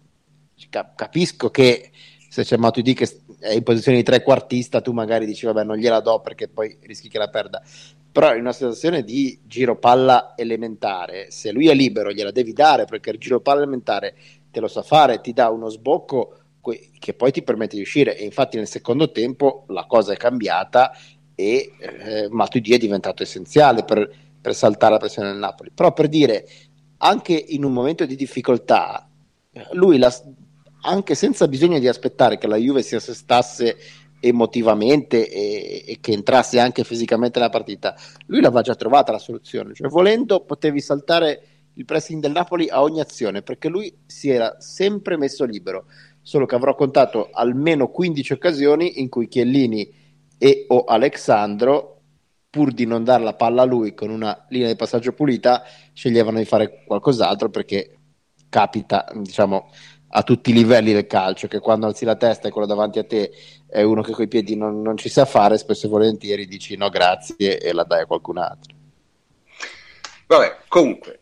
cap- capisco che se c'è Matuidi che è in posizione di trequartista, tu magari dici vabbè non gliela do perché poi rischi che la perda. Però in una situazione di giro palla elementare, se lui è libero gliela devi dare perché il giro palla elementare te lo sa fare, ti dà uno sbocco che poi ti permette di uscire. E infatti nel secondo tempo la cosa è cambiata e eh, Matuidi è diventato essenziale per, per saltare la pressione del Napoli. Però per dire anche in un momento di difficoltà lui la, anche senza bisogno di aspettare che la Juve si assestasse emotivamente e, e, che entrasse anche fisicamente nella partita lui l'aveva già trovata la soluzione cioè volendo potevi saltare il pressing del Napoli a ogni azione perché lui si era sempre messo libero. Solo che avrò contato almeno 15 occasioni in cui Chiellini e o Alexandro, pur di non dare la palla a lui con una linea di passaggio pulita, sceglievano di fare qualcos'altro perché capita, diciamo, a tutti i livelli del calcio, che quando alzi la testa e quello davanti a te è uno che coi piedi non, non ci sa fare, spesso e volentieri dici no grazie e la dai a qualcun altro. Vabbè, comunque,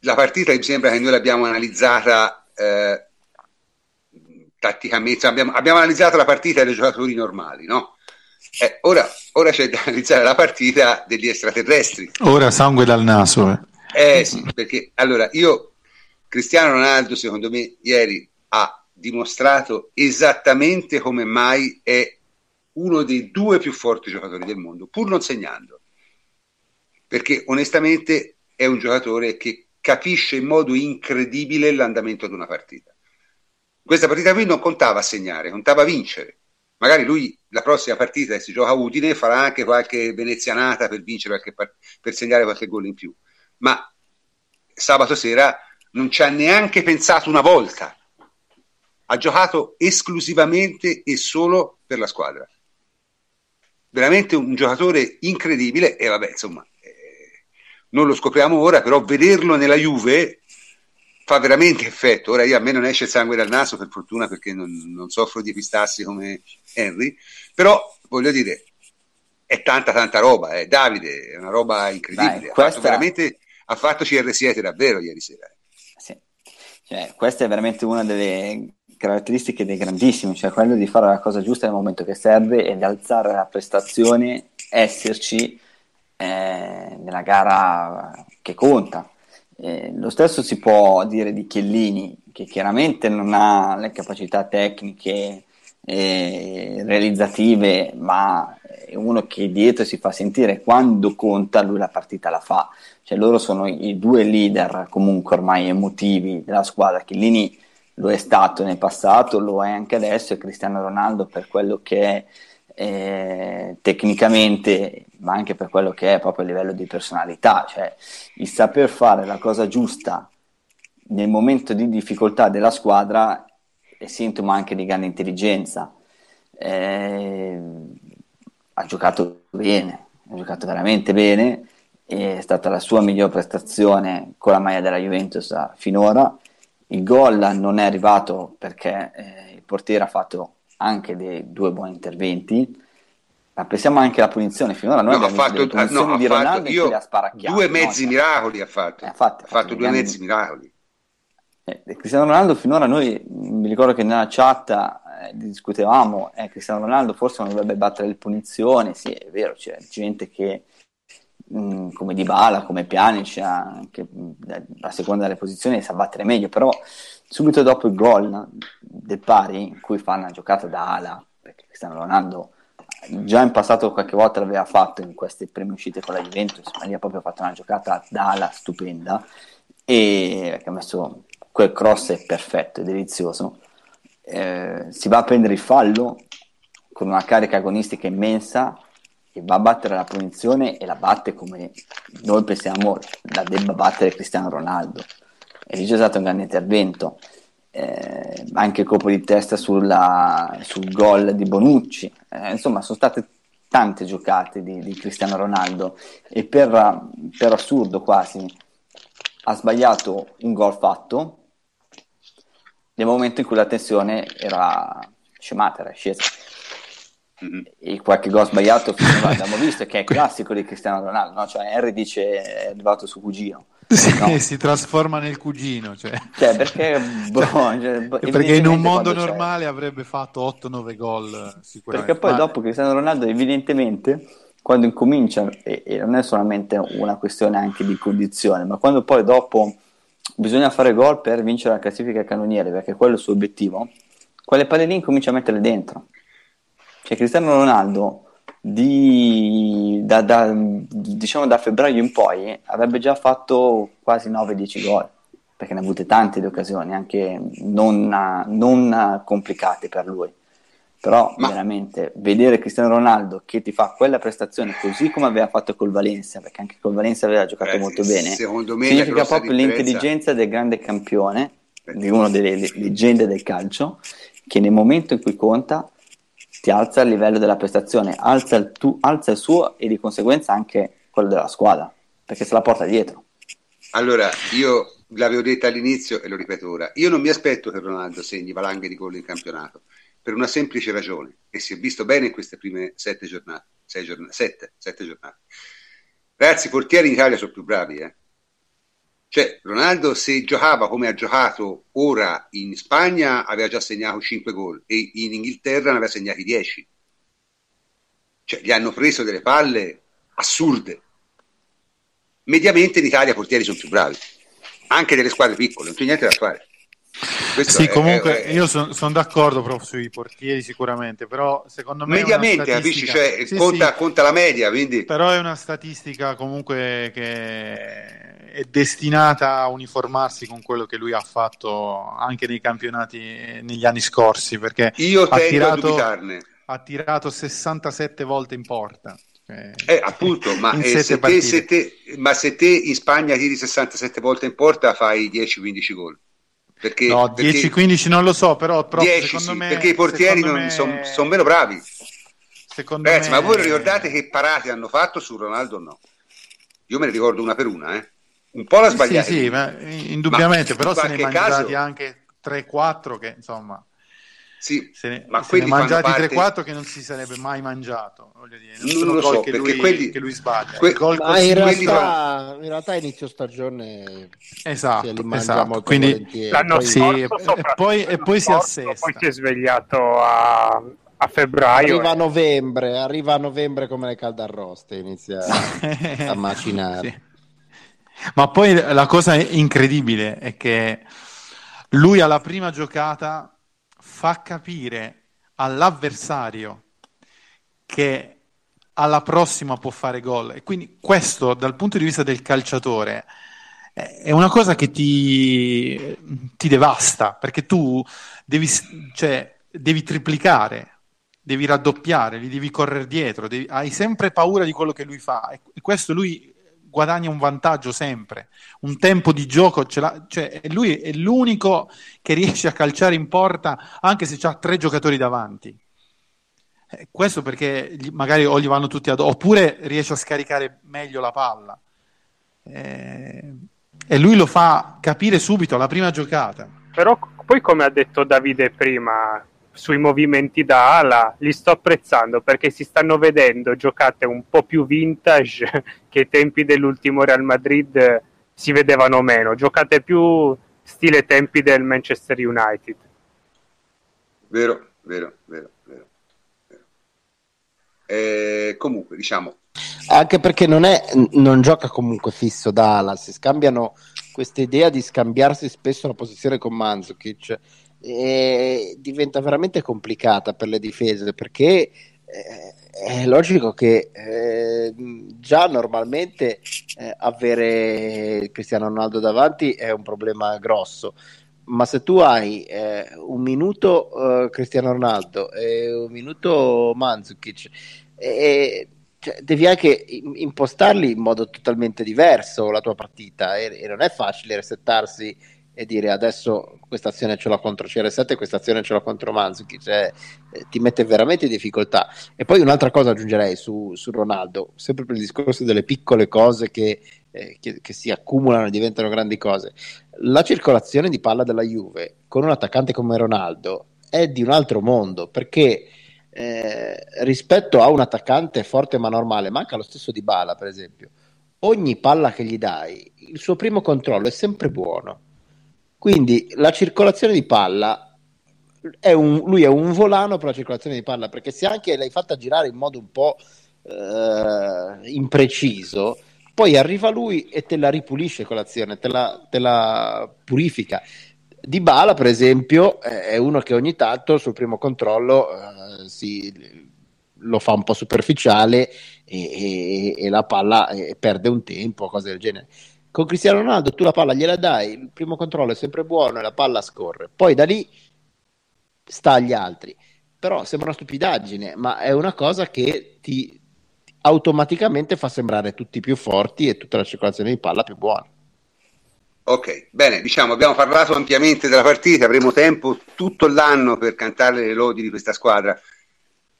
la partita mi sembra che noi l'abbiamo analizzata eh, tatticamente, abbiamo, abbiamo, analizzato la partita dei giocatori normali, no? Eh, ora, ora, c'è da analizzare la partita degli extraterrestri. Ora sangue dal naso. Eh, eh sì, perché allora io Cristiano Ronaldo, secondo me, ieri ha dimostrato esattamente come mai è uno dei due più forti giocatori del mondo, pur non segnando. Perché onestamente è un giocatore che capisce in modo incredibile l'andamento di una partita. Questa partita qui non contava segnare, contava vincere. Magari lui la prossima partita, se si gioca utile, farà anche qualche venezianata per vincere, qualche, per segnare qualche gol in più. Ma sabato sera non ci ha neanche pensato una volta. Ha giocato esclusivamente e solo per la squadra. Veramente un giocatore incredibile e vabbè, insomma, eh, non lo scopriamo ora, però vederlo nella Juve fa veramente effetto. Ora io a me non esce il sangue dal naso, per fortuna, perché non, non soffro di epistassi come Henry, però voglio dire, è tanta tanta roba, eh. Davide è una roba incredibile, Dai, questa... ha, fatto veramente, ha fatto CR7 davvero ieri sera. Cioè, questa è veramente una delle caratteristiche dei grandissimi, cioè quello di fare la cosa giusta nel momento che serve e di alzare la prestazione, esserci eh, nella gara che conta. Eh, lo stesso si può dire di Chiellini, che chiaramente non ha le capacità tecniche eh, realizzative, ma è uno che dietro si fa sentire quando conta, lui la partita la fa cioè loro sono i due leader comunque ormai emotivi della squadra. Chiellini lo è stato nel passato, lo è anche adesso e Cristiano Ronaldo per quello che è eh, tecnicamente, ma anche per quello che è proprio a livello di personalità, cioè il saper fare la cosa giusta nel momento di difficoltà della squadra è sintomo anche di grande intelligenza. Eh, ha giocato bene, ha giocato veramente bene è stata la sua miglior prestazione con la maglia della Juventus finora. Il gol non è arrivato perché eh, il portiere ha fatto anche dei due buoni interventi. Ma pensiamo anche alla punizione. Finora noi no, abbiamo fatto, visto le no, di Ronaldo io, ha Due mezzi no? miracoli ha fatto. Eh, infatti, ha fatto, due mezzi miracoli. Eh, Cristiano Ronaldo finora noi, mi ricordo che nella chat eh, discutevamo, eh, Cristiano Ronaldo forse non dovrebbe battere le punizioni, sì è vero, c'è gente che Mm, come Di Bala, come Pjanic, anche a seconda delle posizioni sa battere meglio, però subito dopo il gol del pari, in cui fa una giocata da ala, perché Cristiano Ronaldo già in passato qualche volta l'aveva fatto in queste prime uscite con la Juventus, ma lì ha proprio fatto una giocata da ala stupenda e ha messo quel cross è perfetto, è delizioso. Eh, si va a prendere il fallo con una carica agonistica immensa che va a battere la punizione e la batte come noi pensiamo la debba battere Cristiano Ronaldo. E lì c'è stato un grande intervento, eh, anche colpo di testa sulla, sul gol di Bonucci. Eh, insomma, sono state tante giocate di, di Cristiano Ronaldo e per, per assurdo quasi ha sbagliato un gol fatto nel momento in cui la tensione era scemata, era scesa Mm-hmm. E qualche gol sbagliato abbiamo visto che è classico di Cristiano Ronaldo, no? cioè Henry dice è arrivato su cugino. Sì, no. si trasforma nel cugino. Cioè. Cioè, perché, boh, cioè, perché in un mondo normale c'è. avrebbe fatto 8-9 gol sicuramente. Perché poi Ma... dopo Cristiano Ronaldo evidentemente quando incomincia, e, e, non è solamente una questione anche di condizione, ma quando poi dopo bisogna fare gol per vincere la classifica cannoniere, perché quello è il suo obiettivo, quelle palle lì incomincia a metterle dentro. Cioè Cristiano Ronaldo di, da, da, diciamo da febbraio in poi avrebbe già fatto quasi 9-10 gol perché ne ha avute tante di occasioni anche non, non complicate per lui però Ma... veramente vedere Cristiano Ronaldo che ti fa quella prestazione così come aveva fatto col Valencia, perché anche col Valencia aveva giocato eh, molto bene, significa proprio l'intelligenza del grande campione, di una delle leggende del calcio, che nel momento in cui conta ti alza il livello della prestazione, alza il, tu, alza il suo e di conseguenza anche quello della squadra, perché se la porta dietro. Allora, io l'avevo detto all'inizio e lo ripeto ora, io non mi aspetto che Ronaldo segni valanghe di gol in campionato, per una semplice ragione, e si è visto bene in queste prime sette giornate, sei giornate sette, sette giornate. Ragazzi, i portieri in Italia sono più bravi, eh? Cioè, Ronaldo se giocava come ha giocato ora in Spagna aveva già segnato 5 gol e in Inghilterra ne aveva segnati 10. Cioè, gli hanno preso delle palle assurde. Mediamente in Italia i portieri sono più bravi, anche delle squadre piccole, non c'è niente da fare. Questo sì, è, comunque è, è, io sono son d'accordo proprio sui portieri sicuramente, però secondo me... Mediamente, capisci? Cioè, sì, conta, sì. conta, la media, quindi... Però è una statistica comunque che è destinata a uniformarsi con quello che lui ha fatto anche nei campionati negli anni scorsi, perché io ha tirato, ha tirato 67 volte in porta. Cioè, eh, appunto, ma, eh, se te, se te, ma se te in Spagna tiri 67 volte in porta fai 10-15 gol. Perché, no, 10-15 non lo so, però, però 10, sì, me, perché i portieri me... sono son meno bravi. Secondo Ragazzi, me... ma voi ricordate che parate hanno fatto su Ronaldo o no? Io me ne ricordo una per una, eh. Un po' la sbagliata. Sì, sì, ma indubbiamente, ma però se ne mangiati caso... anche 3-4 che insomma sì, se ne, ma se ne mangiati parte... 3-4 che non si sarebbe mai mangiato. Voglio dire, non, non lo so, che perché lui, quelli... che lui sbaglia. Que... ma in realtà, in realtà inizio stagione esatto, esatto. Quindi, l'anno sì, e, poi, e poi si assesta. Poi si è svegliato a a febbraio. Arriva a novembre, arriva a novembre come le caldarroste, inizia a macinare. Sì. Ma poi la cosa incredibile è che lui alla prima giocata fa capire all'avversario che alla prossima può fare gol. E quindi questo, dal punto di vista del calciatore, è una cosa che ti, ti devasta, perché tu devi, cioè, devi triplicare, devi raddoppiare, gli devi correre dietro, devi, hai sempre paura di quello che lui fa. E questo lui guadagna un vantaggio sempre, un tempo di gioco ce l'ha, cioè lui è l'unico che riesce a calciare in porta anche se ha tre giocatori davanti. Eh, questo perché magari o gli vanno tutti addosso, oppure riesce a scaricare meglio la palla. Eh, e lui lo fa capire subito alla prima giocata. Però poi come ha detto Davide prima, sui movimenti da ala li sto apprezzando perché si stanno vedendo giocate un po' più vintage che ai tempi dell'ultimo Real Madrid si vedevano meno, giocate più stile tempi del Manchester United. Vero, vero, vero. vero, vero. Eh, comunque, diciamo... Anche perché non, è, non gioca comunque fisso da ala, si scambiano questa idea di scambiarsi spesso la posizione con Mandzukic eh, diventa veramente complicata per le difese perché eh, è logico che eh, già normalmente eh, avere Cristiano Ronaldo davanti è un problema grosso ma se tu hai eh, un minuto eh, Cristiano Ronaldo e un minuto Mandzukic e, cioè, devi anche impostarli in modo totalmente diverso la tua partita e, e non è facile resettarsi e dire adesso questa azione ce l'ho contro CR7 e questa azione ce l'ho contro Manzuki, cioè, eh, ti mette veramente in difficoltà. E poi un'altra cosa aggiungerei su, su Ronaldo, sempre per il discorso delle piccole cose che, eh, che, che, si accumulano e diventano grandi cose. La circolazione di palla della Juve con un attaccante come Ronaldo è di un altro mondo perché eh, rispetto a un attaccante forte ma normale, manca lo stesso di Bala per esempio, ogni palla che gli dai, il suo primo controllo è sempre buono quindi la circolazione di palla è un, lui è un volano per la circolazione di palla perché se anche l'hai fatta girare in modo un po' eh, impreciso, poi arriva lui e te la ripulisce con l'azione, te la, te la purifica. Di Bala, per esempio, è uno che ogni tanto sul primo controllo eh, si, lo fa un po' superficiale e, e, e la palla e perde un tempo, cose del genere. Con Cristiano Ronaldo tu la palla gliela dai, il primo controllo è sempre buono e la palla scorre. Poi da lì sta agli altri. però sembra una stupidaggine, ma è una cosa che ti automaticamente fa sembrare tutti più forti e tutta la circolazione di palla più buona. Ok, bene, diciamo, abbiamo parlato ampiamente della partita, avremo tempo tutto l'anno per cantare le lodi di questa squadra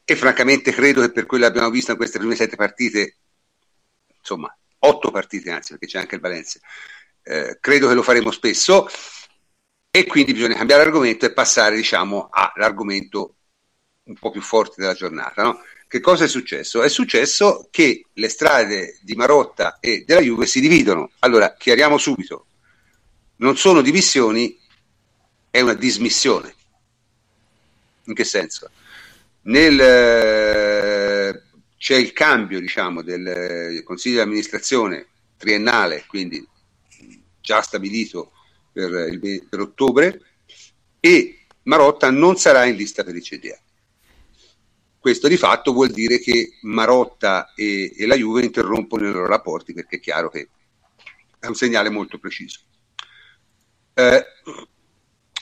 e francamente credo che per quello che abbiamo visto in queste prime sette partite, insomma, otto partite anzi, perché c'è anche il Valencia, eh, credo che lo faremo spesso e quindi bisogna cambiare argomento e passare, diciamo, all'argomento un po' più forte della giornata, no? Che cosa è successo? È successo che le strade di Marotta e della Juve si dividono. Allora, chiariamo subito, non sono dimissioni, è una dismissione. In che senso? Nel, eh, c'è il cambio diciamo, del eh, Consiglio di amministrazione triennale, quindi già stabilito per, il, per ottobre, e Marotta non sarà in lista per il CDA. Questo di fatto vuol dire che Marotta e, e la Juve interrompono i loro rapporti perché è chiaro che è un segnale molto preciso. Eh,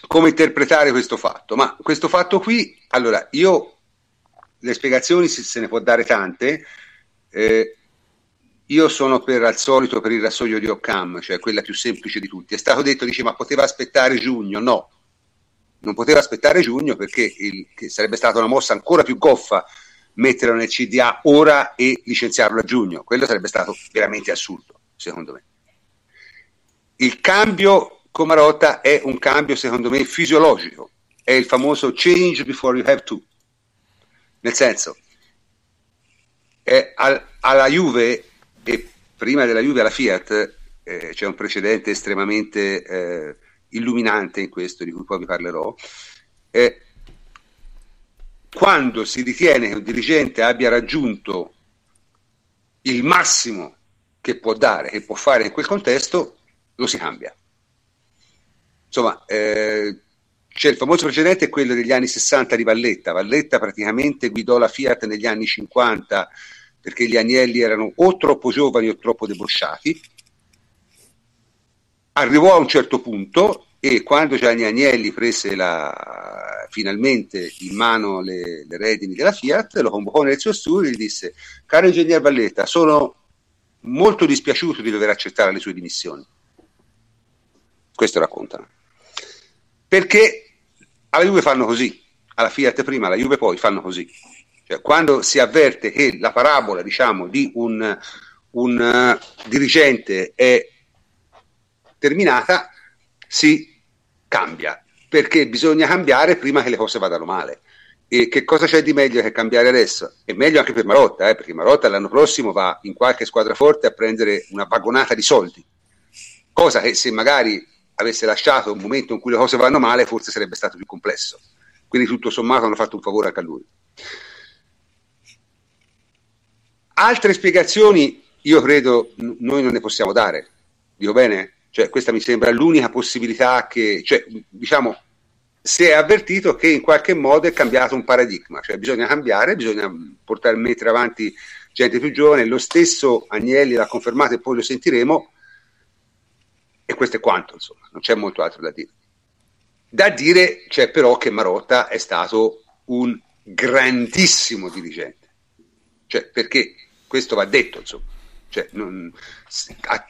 come interpretare questo fatto? Ma questo fatto qui, allora, io le spiegazioni se, ne può dare tante. Eh, io sono per al solito per il rasoio di Occam, cioè quella più semplice di tutti. È stato detto, dice, ma poteva aspettare giugno? No, non poteva aspettare giugno perché il, sarebbe stata una mossa ancora più goffa metterlo nel CDA ora e licenziarlo a giugno. Quello sarebbe stato veramente assurdo, secondo me. Il cambio Comarotta è un cambio, secondo me, fisiologico. È il famoso change before you have to. Nel senso, al, alla Juve e prima della Juve alla Fiat eh, c'è un precedente estremamente eh, illuminante in questo, di cui poi vi parlerò. Eh, quando si ritiene che un dirigente abbia raggiunto il massimo che può dare, che può fare in quel contesto, lo si cambia. Insomma, eh, c'è il famoso precedente, quello degli anni 60 di Valletta. Valletta praticamente guidò la Fiat negli anni 50 perché gli agnelli erano o troppo giovani o troppo debosciati. Arrivò a un certo punto e quando Gianni Agnelli prese la, finalmente in mano le, le, redini della Fiat, lo convocò nel suo studio e gli disse, caro ingegner Valletta, sono molto dispiaciuto di dover accettare le sue dimissioni. Questo raccontano. Perché alla Juve fanno così, alla Fiat prima, alla Juve poi fanno così. Cioè, quando si avverte che la parabola diciamo, di un, un uh, dirigente è terminata, si cambia, perché bisogna cambiare prima che le cose vadano male. E che cosa c'è di meglio che cambiare adesso? È meglio anche per Marotta, eh, perché Marotta l'anno prossimo va in qualche squadra forte a prendere una vagonata di soldi, cosa che se magari avesse lasciato un momento in cui le cose vanno male forse sarebbe stato più complesso. Quindi tutto sommato hanno fatto un favore anche a lui. Altre spiegazioni io credo n- noi non ne possiamo dare, dico bene? Cioè, questa mi sembra l'unica possibilità che, cioè, diciamo, si è avvertito che in qualche modo è cambiato un paradigma, cioè bisogna cambiare, bisogna portare, mettere avanti gente più giovane, lo stesso Agnelli l'ha confermato e poi lo sentiremo, e questo è quanto, insomma, non c'è molto altro da dire. Da dire c'è però che Marotta è stato un grandissimo dirigente, cioè perché questo va detto, insomma, cioè, non, a,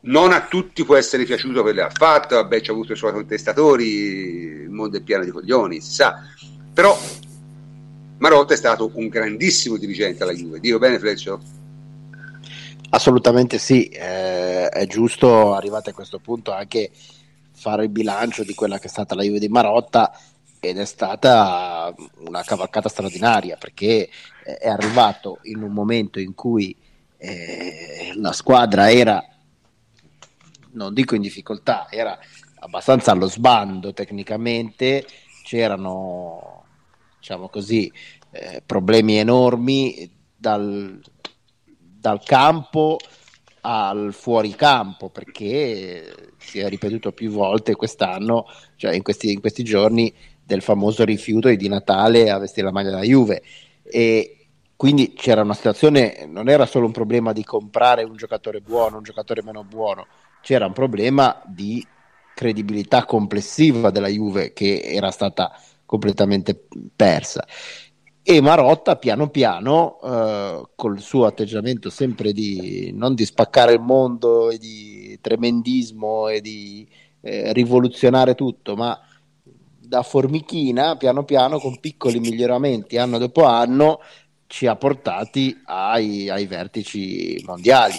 non a tutti può essere piaciuto quello che ha fatto, vabbè, ci ha avuto i suoi contestatori, il mondo è pieno di coglioni, si sa, però Marotta è stato un grandissimo dirigente alla Juve, dico bene Fleccio? Assolutamente sì, eh, è giusto arrivati a questo punto anche fare il bilancio di quella che è stata la Juve di Marotta ed è stata una cavalcata straordinaria perché è arrivato in un momento in cui eh, la squadra era non dico in difficoltà, era abbastanza allo sbando tecnicamente, c'erano diciamo così eh, problemi enormi dal, dal campo al fuoricampo perché si è ripetuto più volte quest'anno, cioè in questi, in questi giorni, del famoso rifiuto di Natale a vestire la maglia della Juve. E, quindi c'era una situazione, non era solo un problema di comprare un giocatore buono, un giocatore meno buono, c'era un problema di credibilità complessiva della Juve che era stata completamente persa. E Marotta piano piano, eh, col suo atteggiamento sempre di non di spaccare il mondo e di tremendismo e di eh, rivoluzionare tutto, ma da formichina, piano piano, con piccoli miglioramenti anno dopo anno, ci ha portati ai, ai vertici mondiali.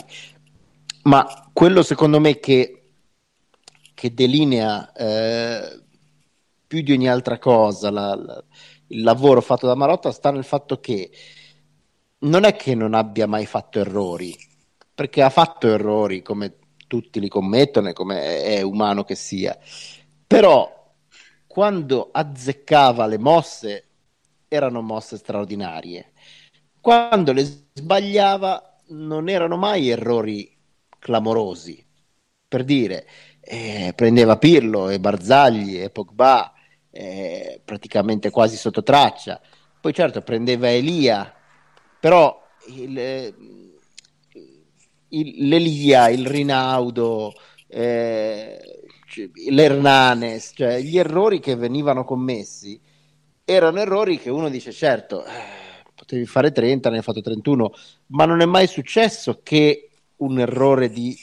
Ma quello secondo me che, che delinea eh, più di ogni altra cosa la, la, il lavoro fatto da Marotta sta nel fatto che non è che non abbia mai fatto errori, perché ha fatto errori come tutti li commettono e come è umano che sia, però quando azzeccava le mosse erano mosse straordinarie. Quando le sbagliava non erano mai errori clamorosi. Per dire, eh, prendeva Pirlo e Barzagli e Pogba eh, praticamente quasi sotto traccia. Poi certo prendeva Elia, però il, il, l'Elia, il Rinaudo, eh, l'Hernanes, cioè gli errori che venivano commessi erano errori che uno dice certo, eh, potevi fare 30, ne hai fatto 31, ma non è mai successo che un errore di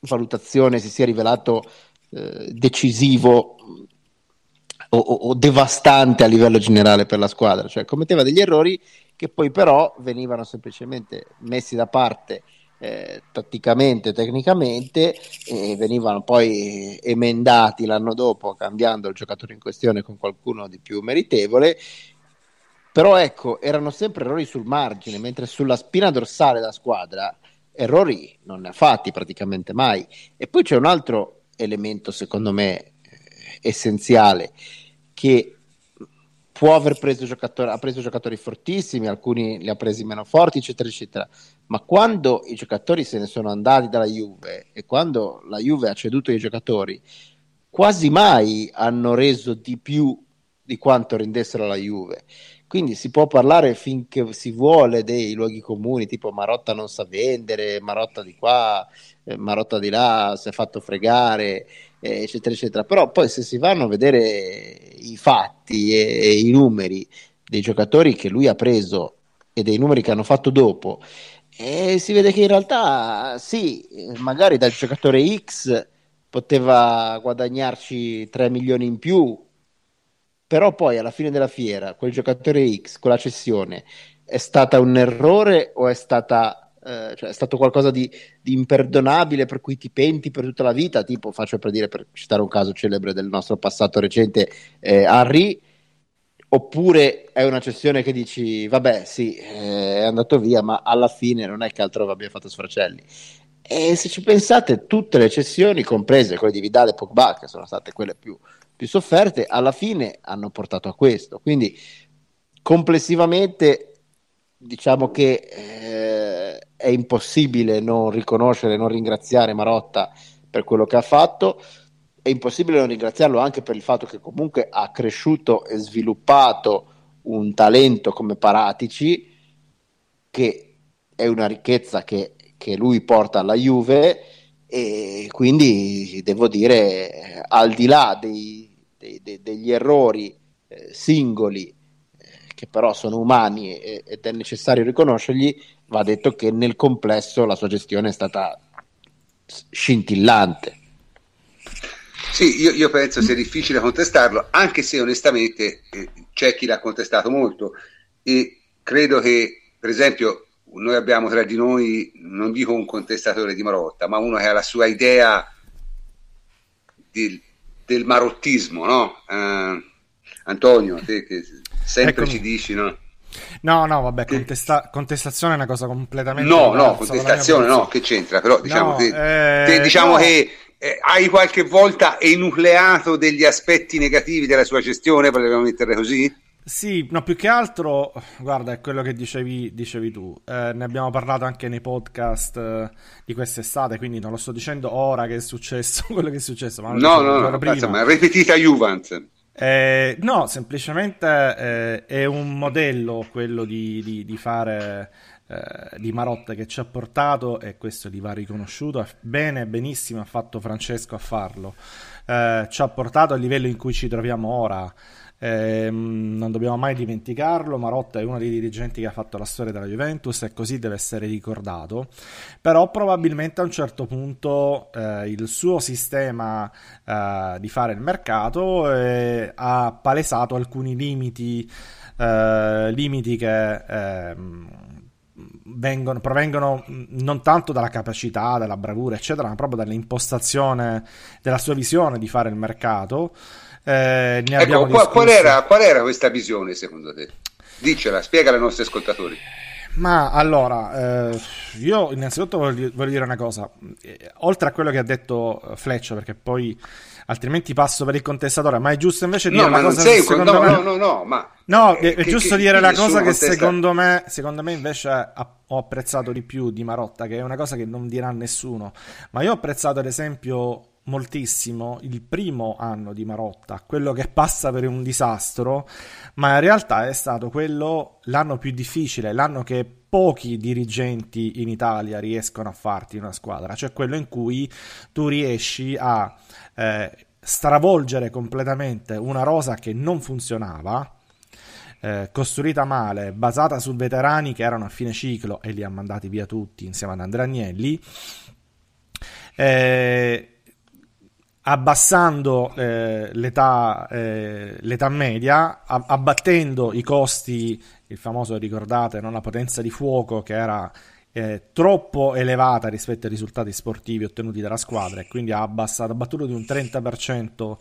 valutazione si sia rivelato eh, decisivo o, o, devastante a livello generale per la squadra, cioè commetteva degli errori che poi però venivano semplicemente messi da parte eh, tatticamente, tecnicamente e venivano poi emendati l'anno dopo cambiando il giocatore in questione con qualcuno di più meritevole. Però ecco erano sempre errori sul margine mentre sulla spina dorsale della squadra errori non ne ha fatti praticamente mai. E poi c'è un altro elemento secondo me eh, essenziale che può aver preso giocatori, ha preso giocatori fortissimi, alcuni li ha presi meno forti, eccetera, eccetera. Ma quando i giocatori se ne sono andati dalla Juve e quando la Juve ha ceduto i giocatori, quasi mai hanno reso di più di quanto rendessero la Juve. Quindi si può parlare finché si vuole dei luoghi comuni, tipo Marotta non sa vendere, Marotta di qua, eh, Marotta di là, si è fatto fregare, eh, eccetera, eccetera. Però poi se si vanno a vedere i fatti e, e, i numeri dei giocatori che lui ha preso e dei numeri che hanno fatto dopo, eh, si vede che in realtà sì, magari dal giocatore X poteva guadagnarci 3 milioni in più, però poi alla fine della fiera quel giocatore X con la cessione è stata un errore o è stata eh, cioè è stato qualcosa di, di, imperdonabile per cui ti penti per tutta la vita, tipo faccio per dire, per citare un caso celebre del nostro passato recente, eh, Henry, oppure è una cessione che dici, vabbè sì, eh, è andato via, ma alla fine non è che altro abbia fatto sfracelli. E se ci pensate, tutte le cessioni, comprese quelle di Vidal e Pogba, che sono state quelle più, più sofferte, alla fine hanno portato a questo. Quindi complessivamente diciamo che eh, è impossibile non riconoscere, non ringraziare Marotta per quello che ha fatto. È impossibile non ringraziarlo anche per il fatto che comunque ha cresciuto e sviluppato un talento come Paratici, che è una ricchezza che, che lui porta alla Juve e quindi devo dire, al di là dei, dei, dei, degli errori eh, singoli che però sono umani ed è necessario riconoscergli, va detto che nel complesso la sua gestione è stata scintillante. Sì, io, io penso sia difficile contestarlo, anche se onestamente eh, c'è chi l'ha contestato molto e credo che, per esempio, noi abbiamo tra di noi, non dico un contestatore di Marotta, ma uno che ha la sua idea del, del marottismo, no? Uh, Antonio, te che sempre ecco. ci dici, no? No, no, vabbè, contesta- contestazione è una cosa completamente No, no, contestazione no, che c'entra, però diciamo, no, che, eh, te, diciamo no. che eh, hai qualche volta enucleato degli aspetti negativi della sua gestione, potevamo mettere così? Sì, no, più che altro, guarda, è quello che dicevi, dicevi tu. Eh, ne abbiamo parlato anche nei podcast eh, di quest'estate, quindi non lo sto dicendo ora che è successo quello che è successo, ma no, no, no, prima. Insomma, ripetita Juventus. Eh, no, semplicemente eh, è un modello quello di, di, di fare eh, di Marotta che ci ha portato e questo gli va riconosciuto. Bene, benissimo ha fatto Francesco a farlo. Eh, ci ha portato al livello in cui ci troviamo ora. Eh, non dobbiamo mai dimenticarlo, Marotta è uno dei dirigenti che ha fatto la storia della Juventus e così deve essere ricordato, però probabilmente a un certo punto eh, il suo sistema eh, di fare il mercato eh, ha palesato alcuni limiti, eh, limiti che ehm, vengono, provengono non tanto dalla capacità, dalla bravura, eccetera, ma proprio dall'impostazione della sua visione di fare il mercato. Eh, ecco, qual, qual, era, qual, era, questa visione secondo te? Dicela, spiega ai nostri ascoltatori. Ma allora, eh, io innanzitutto voglio, voglio, dire una cosa, eh, oltre a quello che ha detto Fleccio, perché poi altrimenti passo per il contestatore, ma è giusto invece dire no, una cosa sei, che secondo no, me... No, no, no, ma... No, è, è giusto che, dire la cosa che secondo me, secondo me invece ho apprezzato di più di Marotta, che è una cosa che non dirà nessuno, ma io ho apprezzato ad esempio moltissimo il primo anno di Marotta, quello che passa per un disastro, ma in realtà è stato quello l'anno più difficile, l'anno che pochi dirigenti in Italia riescono a farti una squadra, cioè quello in cui tu riesci a eh, stravolgere completamente una rosa che non funzionava, eh, costruita male, basata su veterani che erano a fine ciclo e li ha mandati via tutti insieme ad Andrea Agnelli. Eh, abbassando eh, l'età, eh, l'età, media, abbattendo i costi, il famoso ricordate, non la potenza di fuoco che era eh, troppo elevata rispetto ai risultati sportivi ottenuti dalla squadra e quindi ha abbassato, abbattuto di un 30%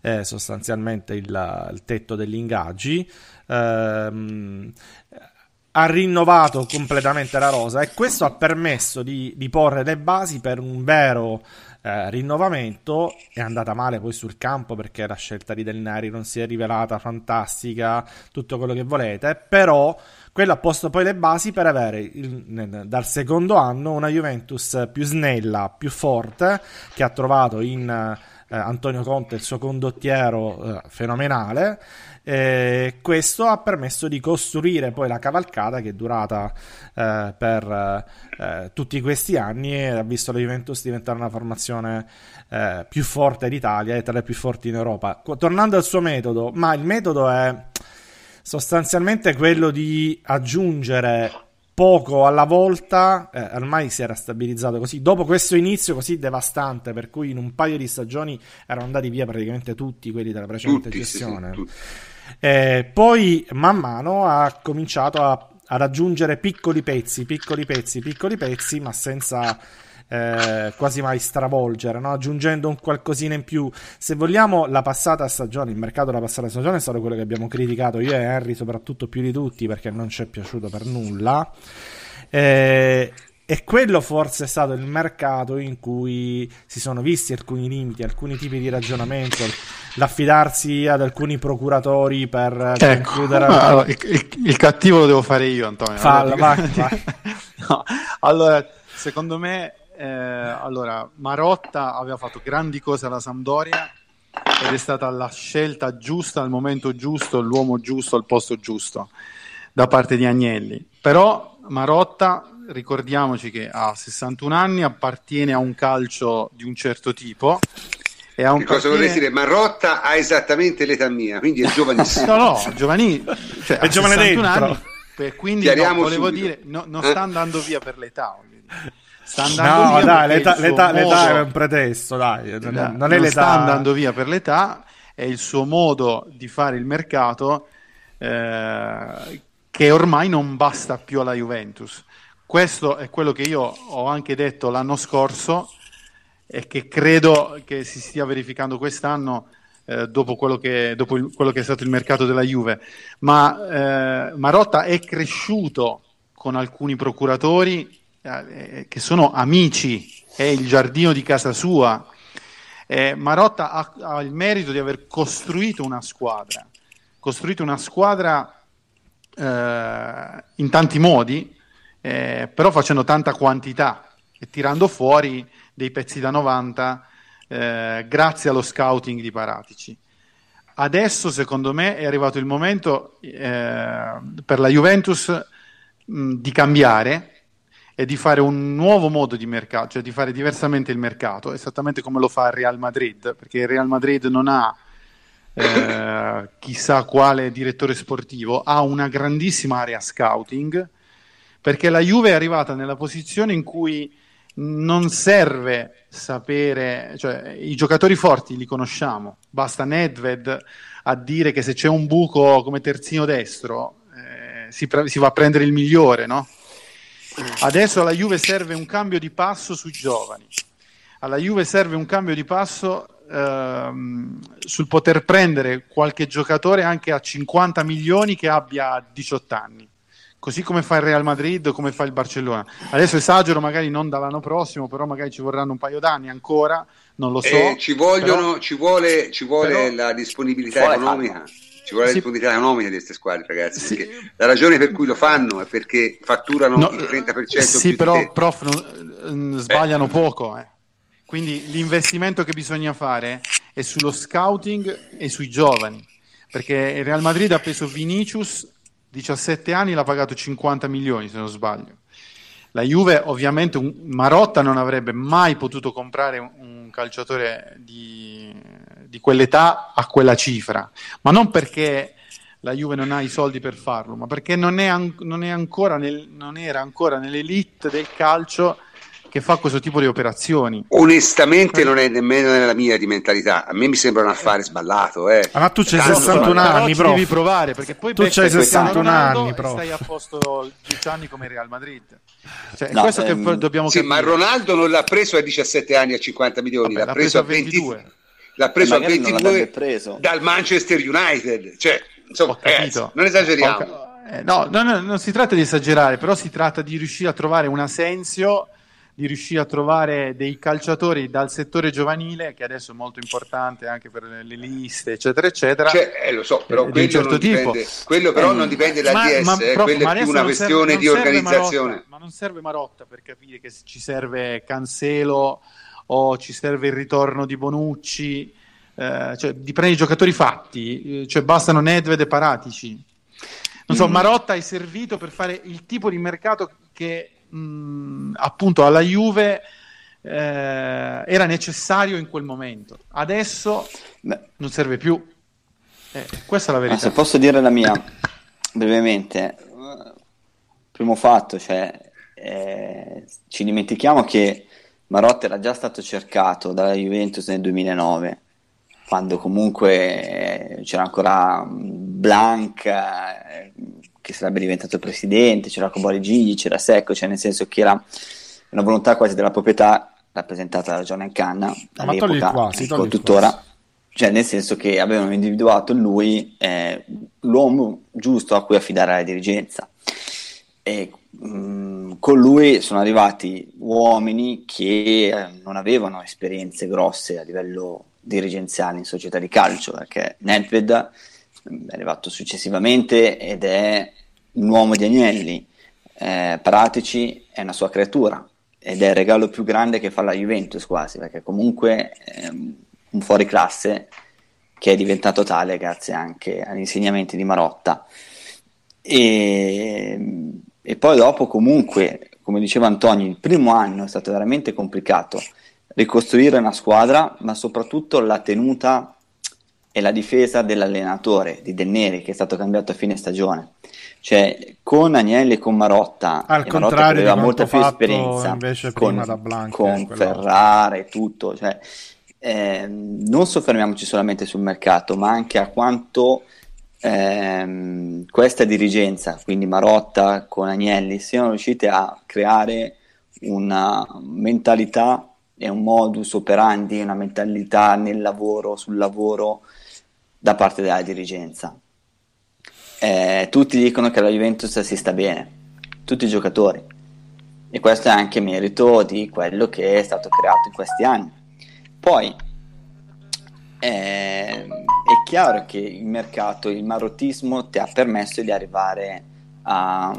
eh, sostanzialmente il, il, tetto degli ingaggi. Ehm, ha rinnovato completamente la rosa e questo ha permesso di, di porre le basi per un vero eh, rinnovamento. È andata male poi sul campo perché la scelta di Del Neri non si è rivelata fantastica, tutto quello che volete, però quello ha posto poi le basi per avere il, nel, dal secondo anno una Juventus più snella, più forte, che ha trovato in eh, Antonio Conte il suo condottiero eh, fenomenale e questo ha permesso di costruire poi la cavalcata che è durata eh, per eh, tutti questi anni e ha visto la Juventus diventare una formazione eh, più forte d'Italia e tra le più forti in Europa. Tornando al suo metodo, ma il metodo è sostanzialmente quello di aggiungere poco alla volta, eh, ormai si era stabilizzato così, dopo questo inizio così devastante, per cui in un paio di stagioni erano andati via praticamente tutti quelli della precedente tutti, gestione. Sì, sì, eh, poi man mano ha cominciato a, ad aggiungere piccoli pezzi, piccoli pezzi, piccoli pezzi, ma senza eh, quasi mai stravolgere, no? aggiungendo un qualcosina in più. Se vogliamo, la passata stagione, il mercato della passata stagione è stato quello che abbiamo criticato io e Henry, soprattutto più di tutti, perché non ci è piaciuto per nulla. Eh, e quello forse è stato il mercato in cui si sono visti alcuni limiti, alcuni tipi di ragionamento, l'affidarsi ad alcuni procuratori per ecco, concludere. Allora, il, il, il, cattivo lo devo fare io, Antonio. Falla, allora, vai, vai. no, allora, secondo me, eh, allora, Marotta aveva fatto grandi cose alla Sampdoria ed è stata la scelta giusta al momento giusto, l'uomo giusto al posto giusto da parte di Agnelli. Però Marotta ricordiamoci che ha 61 anni, appartiene a un calcio di un certo tipo. E ha un che cosa vorrei dire? Marotta ha esattamente l'età mia, quindi è giovanissimo. no, no, giovanissimo. Cioè, è giovane dentro. Anni, per, quindi no, volevo subito. dire, no, non sta andando via per l'età. Sta andando no, via dai, l'età, l'età, modo... l'età, è un pretesto, dai. Non, non, non è l'età. sta andando via per l'età, è il suo modo di fare il mercato eh, che ormai non basta più alla Juventus. Questo è quello che io ho anche detto l'anno scorso e che credo che si stia verificando quest'anno eh, dopo, quello che, dopo il, quello che, è stato il mercato della Juve. Ma eh, Marotta è cresciuto con alcuni procuratori eh, che sono amici, è il giardino di casa sua. Marotta ha, ha, il merito di aver costruito una squadra, costruito una squadra eh, in tanti modi, eh, però facendo tanta quantità e tirando fuori dei pezzi da 90 eh, grazie allo scouting di Paratici. Adesso, secondo me, è arrivato il momento eh, per la Juventus mh, di cambiare e di fare un nuovo modo di mercato, cioè di fare diversamente il mercato, esattamente come lo fa il Real Madrid, perché il Real Madrid non ha eh, chissà quale direttore sportivo, ha una grandissima area scouting, perché la Juve è arrivata nella posizione in cui non serve sapere, cioè i giocatori forti li conosciamo, basta Nedved a dire che se c'è un buco come terzino destro eh, si, pre- si, va a prendere il migliore, no? Adesso alla Juve serve un cambio di passo sui giovani, alla Juve serve un cambio di passo ehm, sul poter prendere qualche giocatore anche a 50 milioni che abbia 18 anni così come fa il Real Madrid, come fa il Barcellona. Adesso esagero, magari non dall'anno prossimo, però magari ci vorranno un paio d'anni ancora, non lo so. Eh, ci, vogliono, però, ci vuole, ci vuole però, la disponibilità economica. Ci vuole la disponibilità economica di queste squadre, ragazzi. Sì. La ragione per cui lo fanno è perché fatturano no, il 30% Sì, però, prof, non, eh, sbagliano eh. poco. Eh. Quindi l'investimento che bisogna fare è sullo scouting e sui giovani. Perché il Real Madrid ha preso Vinicius 17 anni l'ha pagato 50 milioni se non sbaglio. La Juve ovviamente un, Marotta non avrebbe mai potuto comprare un, un calciatore di, di, quell'età a quella cifra, ma non perché la Juve non ha i soldi per farlo, ma perché non, è, non, è ancora nel, non era ancora nell'elite del calcio che fa questo tipo di operazioni. Onestamente non è nemmeno nella mia di mentalità, a me mi sembra un affare sballato. Eh. Ah, ma tu c'hai 61 anni, però devi provare perché poi tu c'hai 61 anni, però stai a posto 10 anni come Real Madrid. Cioè, no, questo ehm, che dobbiamo sì, capire. ma Ronaldo non l'ha preso a 17 anni a 50 milioni, Vabbè, l'ha, l'ha, preso, preso a 22. L'ha preso a 22 preso. dal Manchester United. Cioè, insomma, ragazzi, non esageriamo. Eh, no, no, no, non si tratta di esagerare, però si tratta di riuscire a trovare un Asensio di riuscire a trovare dei calciatori dal settore giovanile, che adesso è molto importante anche per le liste, eccetera, eccetera. Cioè, eh, lo so, però quello, certo dipende, quello però eh, non dipende dal ma, DS, ma, eh, quello è più una questione serve, di organizzazione. Marotta, ma non serve Marotta per capire che ci serve Cancelo o ci serve il ritorno di Bonucci, eh, cioè di prendere i giocatori fatti, eh, cioè bastano Nedved e Paratici. Non so, mm. Marotta è servito per fare il tipo di mercato che mh, appunto alla Juve eh, era necessario in quel momento. Adesso Beh. non serve più. Eh, questa è la verità. Ma se posso dire la mia brevemente, primo fatto, cioè, eh, ci dimentichiamo che Marotta era già stato cercato dalla Juventus nel 2009 quando comunque c'era ancora Blanca eh, che sarebbe diventato presidente, c'era Cobori Gigli, c'era Secco, cioè nel senso che era una volontà quasi della proprietà rappresentata da John Canna all'epoca, qua, ecco, tuttora, cioè nel senso che avevano individuato in lui eh, l'uomo giusto a cui affidare la dirigenza. E mh, mm, con lui sono arrivati uomini che eh, non avevano esperienze grosse a livello dirigenziale in società di calcio, perché Nedved è arrivato successivamente ed è un uomo di Agnelli. Eh, Pratici è una sua creatura ed è il regalo più grande che fa la Juventus quasi, perché comunque è un fuoriclasse che è diventato tale grazie anche agli insegnamenti di Marotta. E, e poi dopo comunque, come diceva Antonio, il primo anno è stato veramente complicato ricostruire una squadra, ma soprattutto la tenuta e la difesa dell'allenatore di Del Neri che è stato cambiato a fine stagione. Cioè, con Agnelli e con Marotta, al contrario aveva molta più esperienza con, con Ferrara e tutto, cioè, eh, non soffermiamoci solamente sul mercato, ma anche a quanto ehm, questa dirigenza, quindi Marotta con Agnelli, siano riuscite a creare una mentalità e un modus operandi, una mentalità nel lavoro, sul lavoro da parte della dirigenza. Eh, tutti dicono che la Juventus si sta bene, tutti i giocatori, e questo è anche merito di quello che è stato creato in questi anni. Poi eh, è chiaro che il mercato, il marottismo ti ha permesso di arrivare a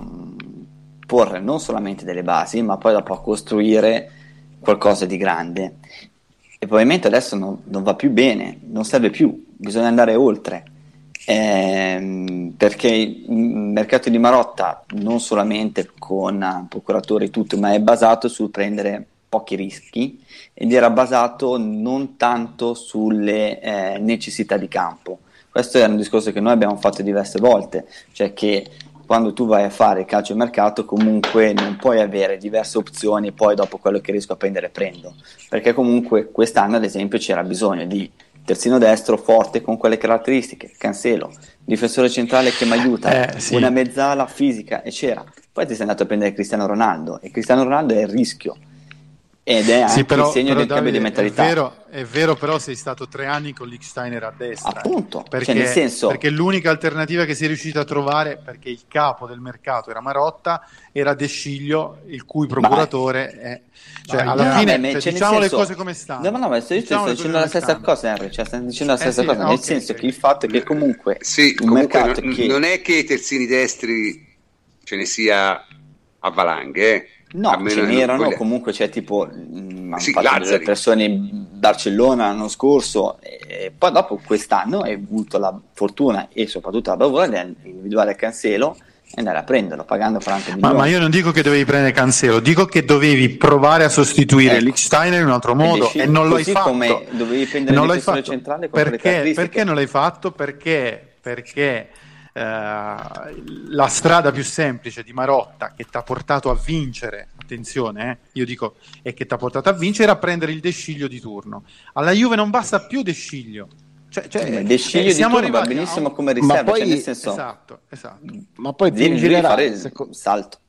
porre non solamente delle basi, ma poi dopo a costruire qualcosa di grande. E probabilmente adesso non, non va più bene, non serve più, bisogna andare oltre. Eh, perché il mercato di Marotta non solamente con procuratori e tutto, ma è basato sul prendere pochi rischi ed era basato non tanto sulle eh, necessità di campo, Questo è un discorso che noi abbiamo fatto diverse volte, cioè che quando tu vai a fare calcio di mercato comunque non puoi avere diverse opzioni e poi dopo quello che riesco a prendere prendo, perché comunque quest'anno ad esempio c'era bisogno di terzino destro forte con quelle caratteristiche, Cancelo, difensore centrale che mi aiuta, eh, sì. una mezzala fisica e c'era. Poi ti sei andato a prendere Cristiano Ronaldo e Cristiano Ronaldo è il rischio ed è anche sì, però, il segno del Davide, cambio di mentalità. È vero, è vero, però sei stato tre anni con Licksteiner a destra. Appunto, perché, cioè nel senso... perché l'unica alternativa che sei riuscito a trovare, perché il capo del mercato era Marotta, era De Sciglio, il cui procuratore ma... è... Cioè, alla fine, me, cioè, diciamo senso... le cose come stanno. No, no, ma sto, diciamo sto dicendo la stessa cosa, Henry, cioè, sto dicendo la stessa eh, cosa, sì, nel okay, senso okay. che il fatto è che comunque... Sì, comunque non, che... non è che i terzini destri ce ne sia a valanghe, eh No, ce n'erano, quelle... comunque c'è tipo mh, mm, sì, delle persone in Barcellona l'anno scorso e poi dopo quest'anno hai avuto la fortuna e soprattutto la bravura di individuare Cancelo e andare a prenderlo pagando franco ma, ma, io non dico che dovevi prendere Cancelo dico che dovevi provare a sostituire ecco. Lichsteiner in un altro modo e, e non l'hai fatto. come dovevi prendere non il centrale perché, perché non l'hai fatto? perché, perché eh, la strada più semplice di Marotta che ti ha portato a vincere, attenzione, eh, io dico, e che ti ha portato a vincere era prendere il desciglio di turno. Alla Juve non basta più desciglio. Cioè, cioè, il desciglio eh, di turno va benissimo a... come riserva, ma poi, cioè nel senso, esatto, esatto. Ma poi più in generale, seco... salto.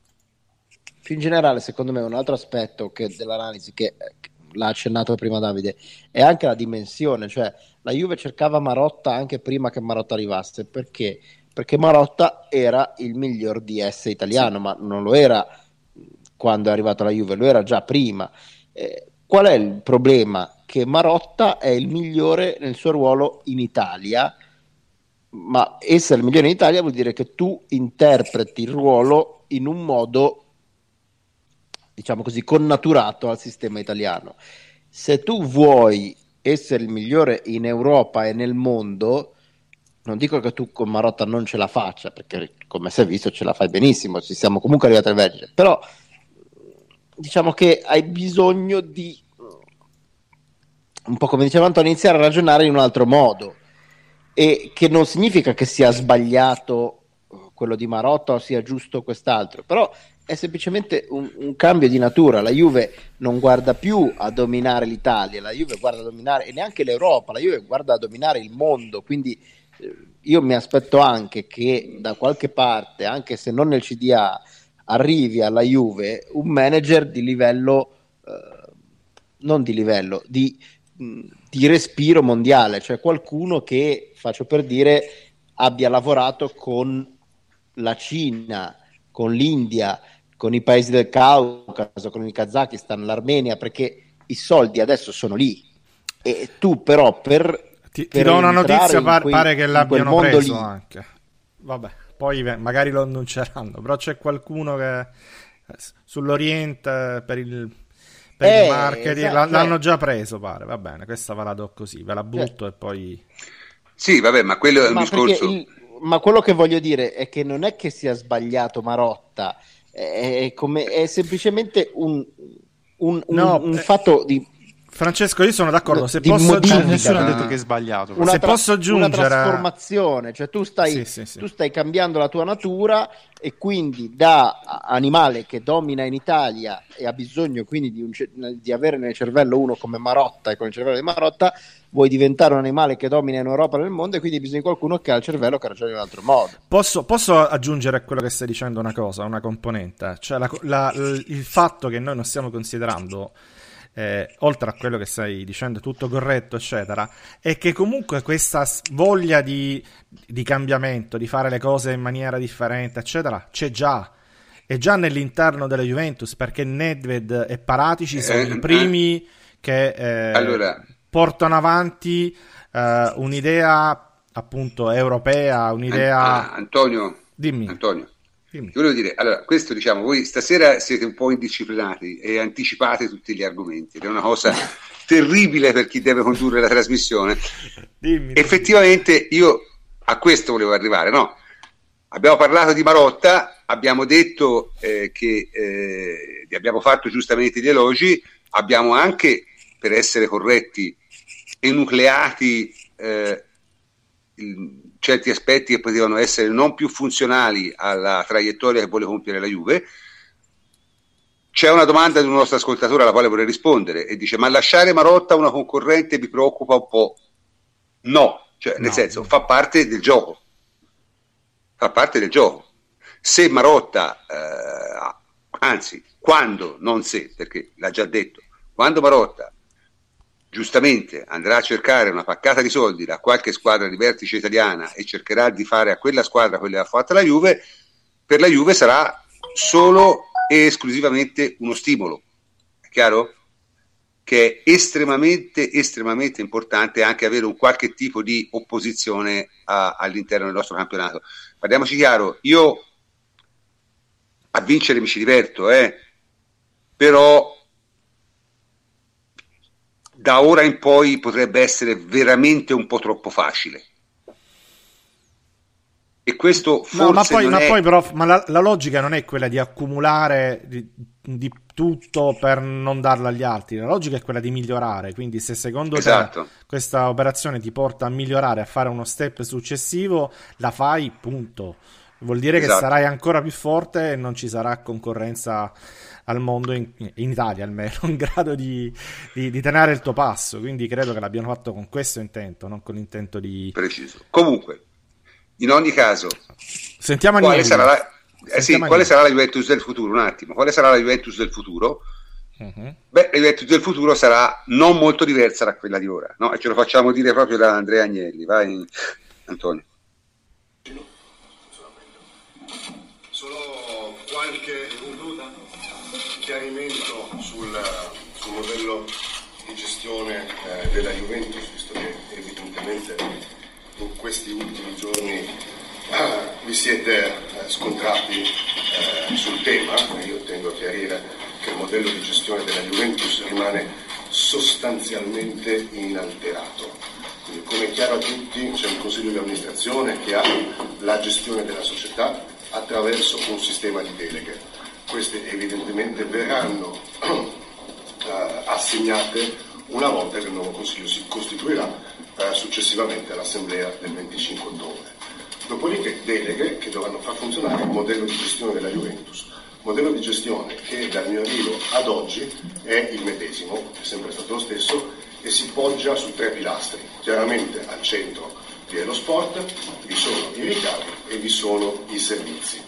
Più in generale, secondo me, un altro aspetto che, dell'analisi che, che l'ha accennato prima Davide, è anche la dimensione, cioè la Juve cercava Marotta anche prima che Marotta arrivasse, perché perché Marotta era il miglior DS italiano, ma non lo era quando è arrivato alla Juve, lo era già prima. Eh, qual è il problema? Che Marotta è il migliore nel suo ruolo in Italia, ma essere il migliore in Italia vuol dire che tu interpreti il ruolo in un modo, diciamo così, connaturato al sistema italiano. Se tu vuoi essere il migliore in Europa e nel mondo, non dico che tu con Marotta non ce la faccia, perché come si è visto ce la fai benissimo, ci siamo comunque arrivati al vertice, però diciamo che hai bisogno di, un po' come diceva Antonio, iniziare a ragionare in un altro modo, e che non significa che sia sbagliato quello di Marotta o sia giusto quest'altro, però è semplicemente un, un, cambio di natura. La Juve non guarda più a dominare l'Italia, la Juve guarda a dominare, e neanche l'Europa, la Juve guarda a dominare il mondo, quindi io mi aspetto anche che da qualche parte, anche se non nel CDA, arrivi alla Juve un manager di livello, eh, non di livello, di, di respiro mondiale, cioè qualcuno che, faccio per dire, abbia lavorato con la Cina, con l'India, con i paesi del Caucaso, con il Kazakistan, l'Armenia, perché i soldi adesso sono lì. E tu però per ti, ti do una notizia, par- quei, pare che l'abbiano preso lì. anche. Vabbè, poi magari lo annunceranno, però c'è qualcuno che sull'Oriente per il, per eh, il marketing esatto, l'hanno eh. già preso, pare. Va bene, questa ve la do così, ve la butto eh. e poi... Sì, vabbè, ma quello è un ma discorso... Il, ma quello che voglio dire è che non è che sia sbagliato Marotta, è, come, è semplicemente un, un, un, no, un eh, fatto di Francesco, io sono d'accordo. Se posso aggiungere, nessuno ha detto che è sbagliato. Una se tra- posso aggiungere una trasformazione, cioè tu stai, sì, sì, sì. tu stai cambiando la tua natura e quindi da animale che domina in Italia e ha bisogno quindi di, un, di avere nel cervello uno come Marotta e con il cervello di Marotta vuoi diventare un animale che domina in Europa e nel mondo e quindi hai bisogno di qualcuno che ha il cervello che ragiona in un altro modo. Posso, posso, aggiungere a quello che stai dicendo una cosa, una componente, cioè la, la, il fatto che noi non stiamo considerando eh, oltre a quello che stai dicendo, tutto corretto, eccetera, è che comunque questa voglia di, di cambiamento, di fare le cose in maniera differente, eccetera, c'è già. È già nell'interno della Juventus perché Nedved e Paratici sono eh, i primi eh, che eh, allora. portano avanti eh, un'idea appunto europea, un'idea... Ah, Antonio, Dimmi. Antonio, Dimmi. Volevo dire, allora, questo diciamo, voi stasera siete un po' indisciplinati e anticipate tutti gli argomenti, ed è una cosa terribile per chi deve condurre la trasmissione. Dimmi, Effettivamente io a questo volevo arrivare, no? Abbiamo parlato di Marotta, abbiamo detto eh, che eh, abbiamo fatto giustamente gli elogi, abbiamo anche, per essere corretti, enucleati eh, il, certi aspetti che potevano essere non più funzionali alla traiettoria che vuole compiere la Juve. C'è una domanda di un nostro ascoltatore alla quale vorrei rispondere e dice: Ma lasciare Marotta una concorrente mi preoccupa un po'? No, cioè, nel no. senso, fa parte del gioco. Fa parte del gioco. Se Marotta, eh, anzi, quando, non se, perché l'ha già detto, quando Marotta giustamente andrà a cercare una paccata di soldi da qualche squadra di vertice italiana e cercherà di fare a quella squadra quello che ha fatto la Juve, per la Juve sarà solo e esclusivamente uno stimolo. È chiaro? Che è estremamente, estremamente importante anche avere un qualche tipo di opposizione a, all'interno del nostro campionato. Parliamoci chiaro, io a vincere mi ci diverto, eh? però da ora in poi potrebbe essere veramente un po' troppo facile. E questo forse no, ma poi, ma è... poi però ma la, la, logica non è quella di accumulare di, di, tutto per non darlo agli altri, la logica è quella di migliorare, quindi se secondo esatto. te questa operazione ti porta a migliorare, a fare uno step successivo, la fai, punto. Vuol dire esatto. che sarai ancora più forte e non ci sarà concorrenza al mondo, in, in Italia almeno, in grado di, di, di, tenere il tuo passo. Quindi credo che l'abbiano fatto con questo intento, non con l'intento di... Preciso. Comunque, in ogni caso, Sentiamo quale, sarà la, eh sì, quale sarà la Juventus del futuro? Un attimo, quale sarà la Juventus del futuro? Uh-huh. Beh, la Juventus del futuro sarà non molto diversa da quella di ora, no? E ce lo facciamo dire proprio da Andrea Agnelli. Vai, Antonio. Chiarimento sul, sul modello di gestione eh, della Juventus, visto che evidentemente in questi ultimi giorni eh, vi siete eh, scontrati eh, sul tema. Io tengo a chiarire che il modello di gestione della Juventus rimane sostanzialmente inalterato. Quindi, come è chiaro a tutti, c'è un consiglio di amministrazione che ha la gestione della società attraverso un sistema di deleghe queste evidentemente verranno eh, assegnate una volta che il nuovo Consiglio si costituirà eh, successivamente all'Assemblea del 25 ottobre. Dopodiché deleghe che dovranno far funzionare il modello di gestione della Juventus, modello di gestione che dal mio arrivo ad oggi è il medesimo, è sempre stato lo stesso, e si poggia su tre pilastri. Chiaramente al centro vi è lo sport, vi sono i ricavi e vi sono i servizi.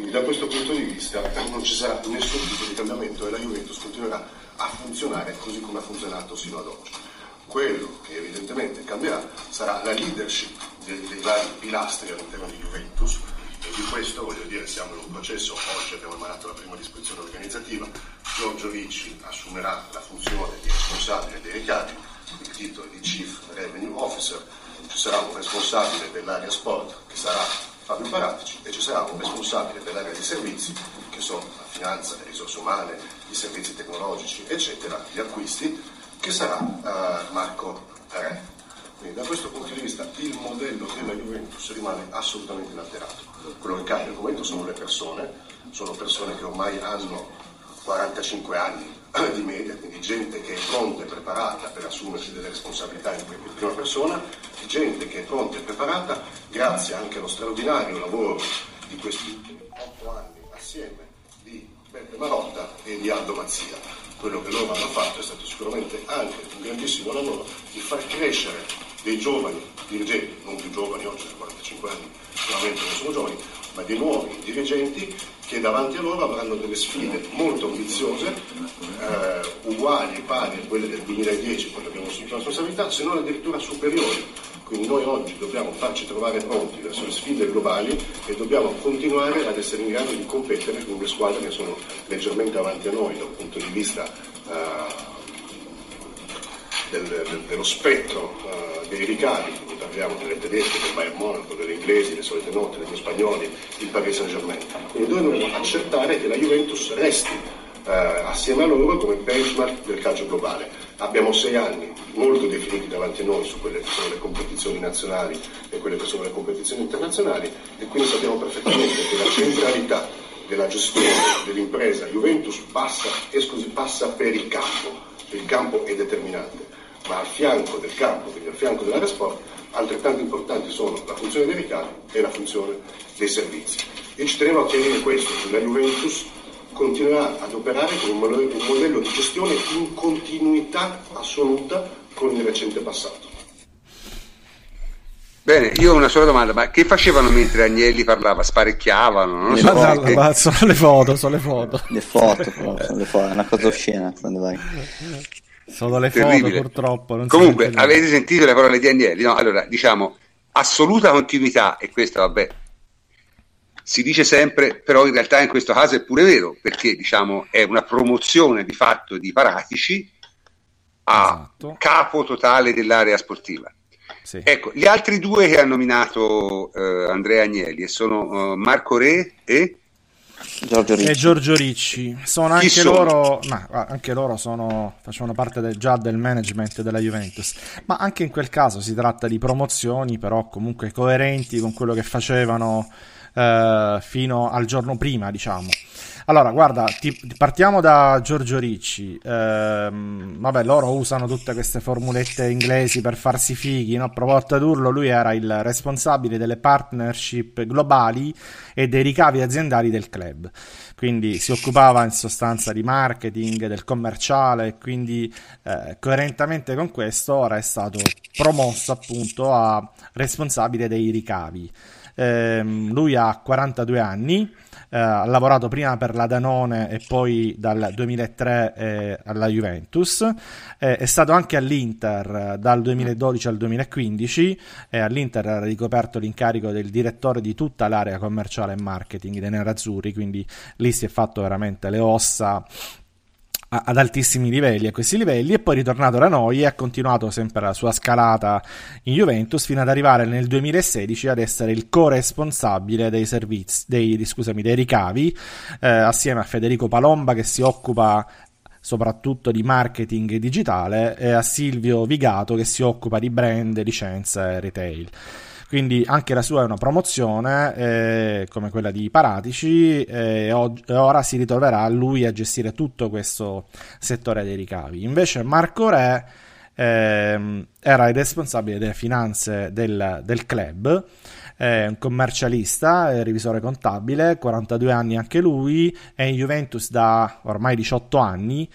Quindi da questo punto di vista non ci sarà nessun tipo di cambiamento e la Juventus continuerà a funzionare così come ha funzionato sino ad oggi. Quello che evidentemente cambierà sarà la leadership dei, dei vari pilastri all'interno di Juventus e di questo voglio dire siamo in un processo, oggi abbiamo emanato la prima disposizione organizzativa, Giorgio Ricci assumerà la funzione di responsabile dei ricavi, il titolo di Chief Revenue Officer, ci sarà un responsabile dell'area sport che sarà Fabio Paratici e ci sarà un responsabile per l'area dei servizi, che sono la finanza, le risorse umane, i servizi tecnologici, eccetera, gli acquisti, che sarà uh, Marco Re. Quindi da questo punto di vista il modello della Juventus rimane assolutamente inalterato. Quello che cambia al momento sono le persone, sono persone che ormai hanno 45 anni di media, quindi gente che è pronta e preparata per assumersi delle responsabilità in prima persona, gente che è pronta e preparata grazie anche allo straordinario lavoro di questi ultimi otto anni assieme di Beppe Marotta e di Aldo Mazzia. Quello che loro hanno fatto è stato sicuramente anche un grandissimo lavoro di far crescere dei giovani dirigenti, non più giovani oggi, da 45 anni, sicuramente non sono giovani, ma dei nuovi dirigenti che davanti a loro avranno delle sfide molto ambiziose, eh, uguali pari a quelle del 2010 quando abbiamo assunto la responsabilità, se non addirittura superiori. Quindi noi oggi dobbiamo farci trovare pronti verso le sfide globali e dobbiamo continuare ad essere in grado di competere con le squadre che sono leggermente avanti a noi dal punto di vista eh, del, del, dello spettro uh, dei ricavi, parliamo delle tedesche, del Bayern Monaco, delle inglesi, le solite note, degli spagnoli, il Paris Saint Germain. Quindi noi dobbiamo accertare che la Juventus resti uh, assieme a loro come benchmark del calcio globale. Abbiamo sei anni molto definiti davanti a noi su quelle che sono le competizioni nazionali e quelle che sono le competizioni internazionali e quindi sappiamo perfettamente che la centralità della gestione dell'impresa Juventus passa, passa per il campo, il campo è determinante ma al fianco del campo, quindi al fianco dell'area sport, altrettanto importanti sono la funzione dei ricavi e la funzione dei servizi. Io ci tenevo a chiarire questo, che la Juventus continuerà ad operare con un modello di gestione in continuità assoluta con il recente passato. Bene, io ho una sola domanda, ma che facevano mentre Agnelli parlava? Sparecchiavano? Non so, foto, che... ma sono le foto, sono le foto. Le foto, sono le foto, è una cosa oscena quando vai. Sono le Terribile. foto purtroppo. Comunque, avete sentito le parole di Agnelli? No, allora, diciamo, assoluta continuità, e questo vabbè, si dice sempre, però in realtà in questo caso è pure vero, perché diciamo è una promozione di fatto di Paratici a esatto. capo totale dell'area sportiva. Sì. Ecco, gli altri due che ha nominato eh, Andrea Agnelli sono uh, Marco Re e Giorgio Ricci. E Giorgio Ricci. Sono anche sono? loro, ma anche loro sono, facevano parte del, già del management della Juventus, ma anche in quel caso si tratta di promozioni, però comunque coerenti con quello che facevano eh, fino al giorno prima, diciamo. Allora, guarda, ti, partiamo da Giorgio Ricci. Eh, vabbè, loro usano tutte queste formulette inglesi per farsi fighi, no? Provo a tradurlo, lui era il responsabile delle partnership globali e dei ricavi aziendali del club. Quindi si occupava in sostanza di marketing, del commerciale, quindi eh, coerentemente con questo ora è stato promosso appunto a responsabile dei ricavi. Eh, lui ha 42 anni, ha lavorato prima per la Danone e poi dal 2003 eh, alla Juventus, eh, è stato anche all'Inter eh, dal 2012 al 2015 e all'Inter ha ricoperto l'incarico del direttore di tutta l'area commerciale e marketing dei Nerazzurri, quindi lì si è fatto veramente le ossa ad altissimi livelli, a questi livelli, e poi ritornato da noi e ha continuato sempre la sua scalata in Juventus fino ad arrivare nel 2016 ad essere il co-responsabile dei servizi, dei, scusami, dei ricavi, eh, assieme a Federico Palomba che si occupa soprattutto di marketing digitale e a Silvio Vigato che si occupa di brand, licenze e retail quindi anche la sua è una promozione eh, come quella di Paratici e ora si ritroverà lui a gestire tutto questo settore dei ricavi. Invece Marco Re eh, era il responsabile delle finanze del, del club è un commercialista, è revisore contabile, 42 anni anche lui, è in Juventus da ormai 18 anni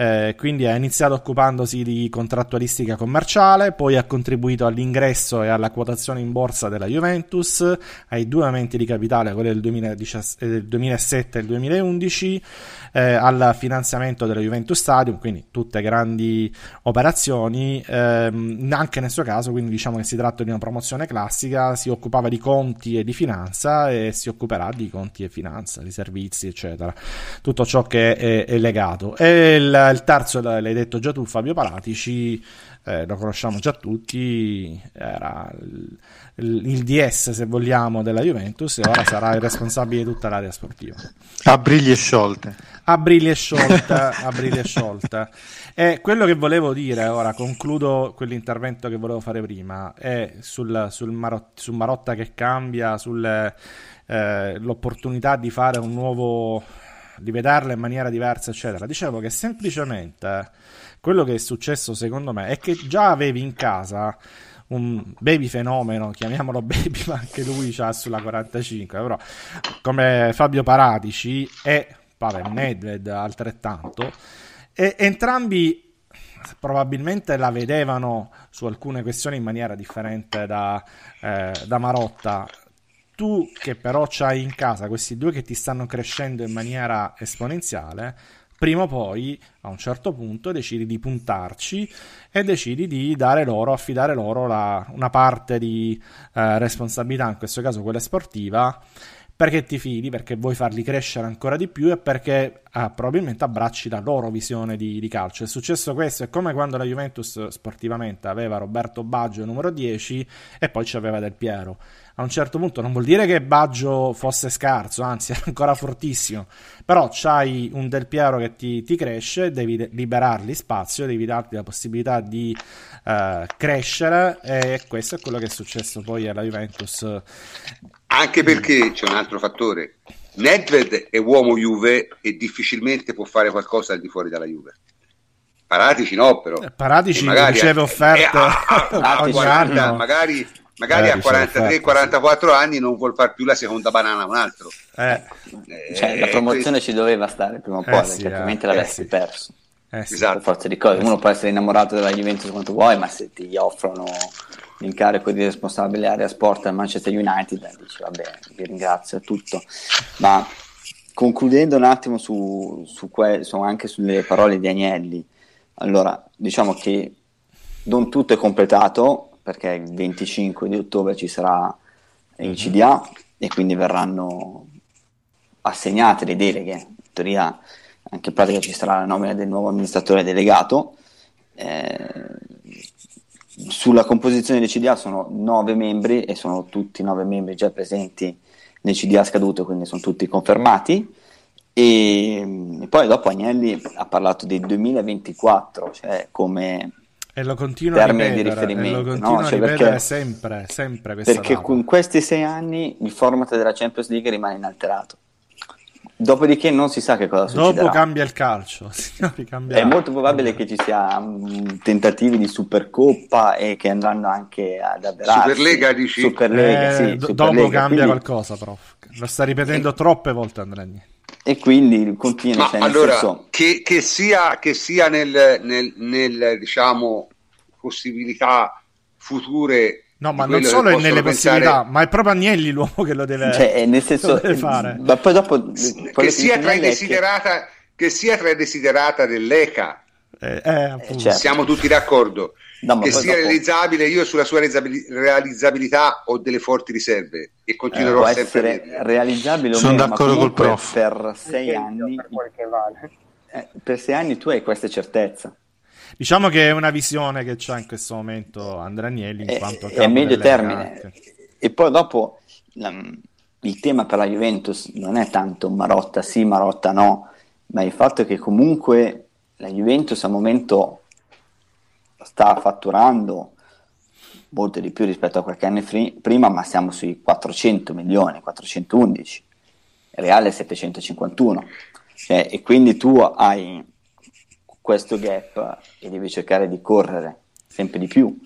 eh, quindi ha iniziato occupandosi di contrattualistica commerciale, poi ha contribuito all'ingresso e alla quotazione in borsa della Juventus, ai due aumenti di capitale, quelli del, 2017, del 2007 e del 2011, eh, al finanziamento della Juventus Stadium, quindi tutte grandi operazioni, ehm, anche nel suo caso, quindi diciamo che si tratta di una promozione classica, si occupava di conti e di finanza e si occuperà di conti e finanza, di servizi, eccetera, tutto ciò che è, è legato. E il, il terzo l'hai detto già tu, Fabio Paratici, eh, lo conosciamo già tutti, era il, il, DS se vogliamo della Juventus e ora sarà il responsabile di tutta l'area sportiva. A briglie sciolte. A briglie sciolte, a briglie sciolte. E quello che volevo dire, ora concludo quell'intervento che volevo fare prima, è sul, sul, Marot- sul Marotta che cambia, sull'opportunità eh, di fare un nuovo di vederla in maniera diversa, eccetera. Dicevo che semplicemente quello che è successo secondo me è che già avevi in casa un baby fenomeno, chiamiamolo baby, ma anche lui ha sulla 45, però come Fabio Paratici e Pavel Nedved altrettanto, e entrambi probabilmente la vedevano su alcune questioni in maniera differente da, eh, da Marotta. Tu che però hai in casa questi due che ti stanno crescendo in maniera esponenziale, prima o poi a un certo punto decidi di puntarci e decidi di dare loro, affidare loro la, una parte di eh, responsabilità, in questo caso quella sportiva, perché ti fidi, perché vuoi farli crescere ancora di più e perché eh, probabilmente abbracci la loro visione di, di, calcio. È successo questo, è come quando la Juventus sportivamente aveva Roberto Baggio numero 10 e poi ci aveva Del Piero a un certo punto non vuol dire che Baggio fosse scarso, anzi è ancora fortissimo, però c'hai un Del Piero che ti, ti cresce, devi liberargli spazio, devi dargli la possibilità di uh, crescere e questo è quello che è successo poi alla Juventus. Anche perché c'è un altro fattore, Nedved è uomo Juve e difficilmente può fare qualcosa al di fuori dalla Juve. Paratici no, però. Eh, Paratici magari riceve offerte eh, a, a, a 40, magari, magari a 43-44 anni non vuol far più la seconda banana a un altro. Eh. Eh, cioè, la promozione questo... ci doveva stare prima o poi, sì, perché altrimenti l'avresti perso. Eh sì. Esatto. Per forza di cose. Uno può essere innamorato della Juventus quanto vuoi, ma se ti offrono l'incarico di responsabile area sport al Manchester United, dici vabbè, vi ringrazio, è tutto. Ma concludendo un attimo su, su, que- su anche sulle parole di Agnelli, allora diciamo che non tutto è completato perché il 25 di ottobre ci sarà il CDA e quindi verranno assegnate le deleghe. In teoria, anche in pratica ci sarà la nomina del nuovo amministratore delegato. Eh, sulla composizione del CDA sono nove membri e sono tutti nove membri già presenti nel CDA scaduto, quindi sono tutti confermati. E, e poi dopo Agnelli ha parlato del 2024, cioè come e lo continua termine ripetere, di riferimento. Lo continua no? cioè perché, sempre, sempre Perché data. in questi sei anni il format della Champions League rimane inalterato. Dopodiché non si sa che cosa succederà. Dopo cambia il calcio. È molto probabile che ci sia um, tentativi di Supercoppa e che andranno anche ad avverarsi. Superlega dici? Superlega, eh, sì, Superlega. Dopo cambia quindi... qualcosa, prof. Lo sta ripetendo e... troppe volte Andreni. E quindi continua. Ma cioè, allora, senso... che, che, sia, che sia nel, nel, nel, diciamo, possibilità future No, ma non solo è nelle pensare... possibilità, ma è proprio Agnelli l'uomo che lo deve, cioè, nel senso, deve fare. Ma poi dopo, che, sia tra desiderata, che... che sia tra desiderata dell'ECA. Eh, eh, eh certo. Siamo tutti d'accordo. No, che sia dopo... realizzabile, io sulla sua realizzabilità ho delle forti riserve e continuerò eh, sempre a realizzabile. Sono meno, d'accordo col prof. Per sei anni, per, vale. eh, per sei anni tu hai questa certezza. Diciamo che è una visione che c'ha in questo momento Andrea Agnelli in è, quanto è a medio termine. E poi dopo la, il tema per la Juventus non è tanto Marotta sì, Marotta no, ma il fatto che comunque la Juventus al momento sta fatturando molto di più rispetto a qualche anno fri- prima, ma siamo sui 400 milioni, 411, Reale 751. Cioè, e quindi tu hai questo gap e devi cercare di correre sempre di più.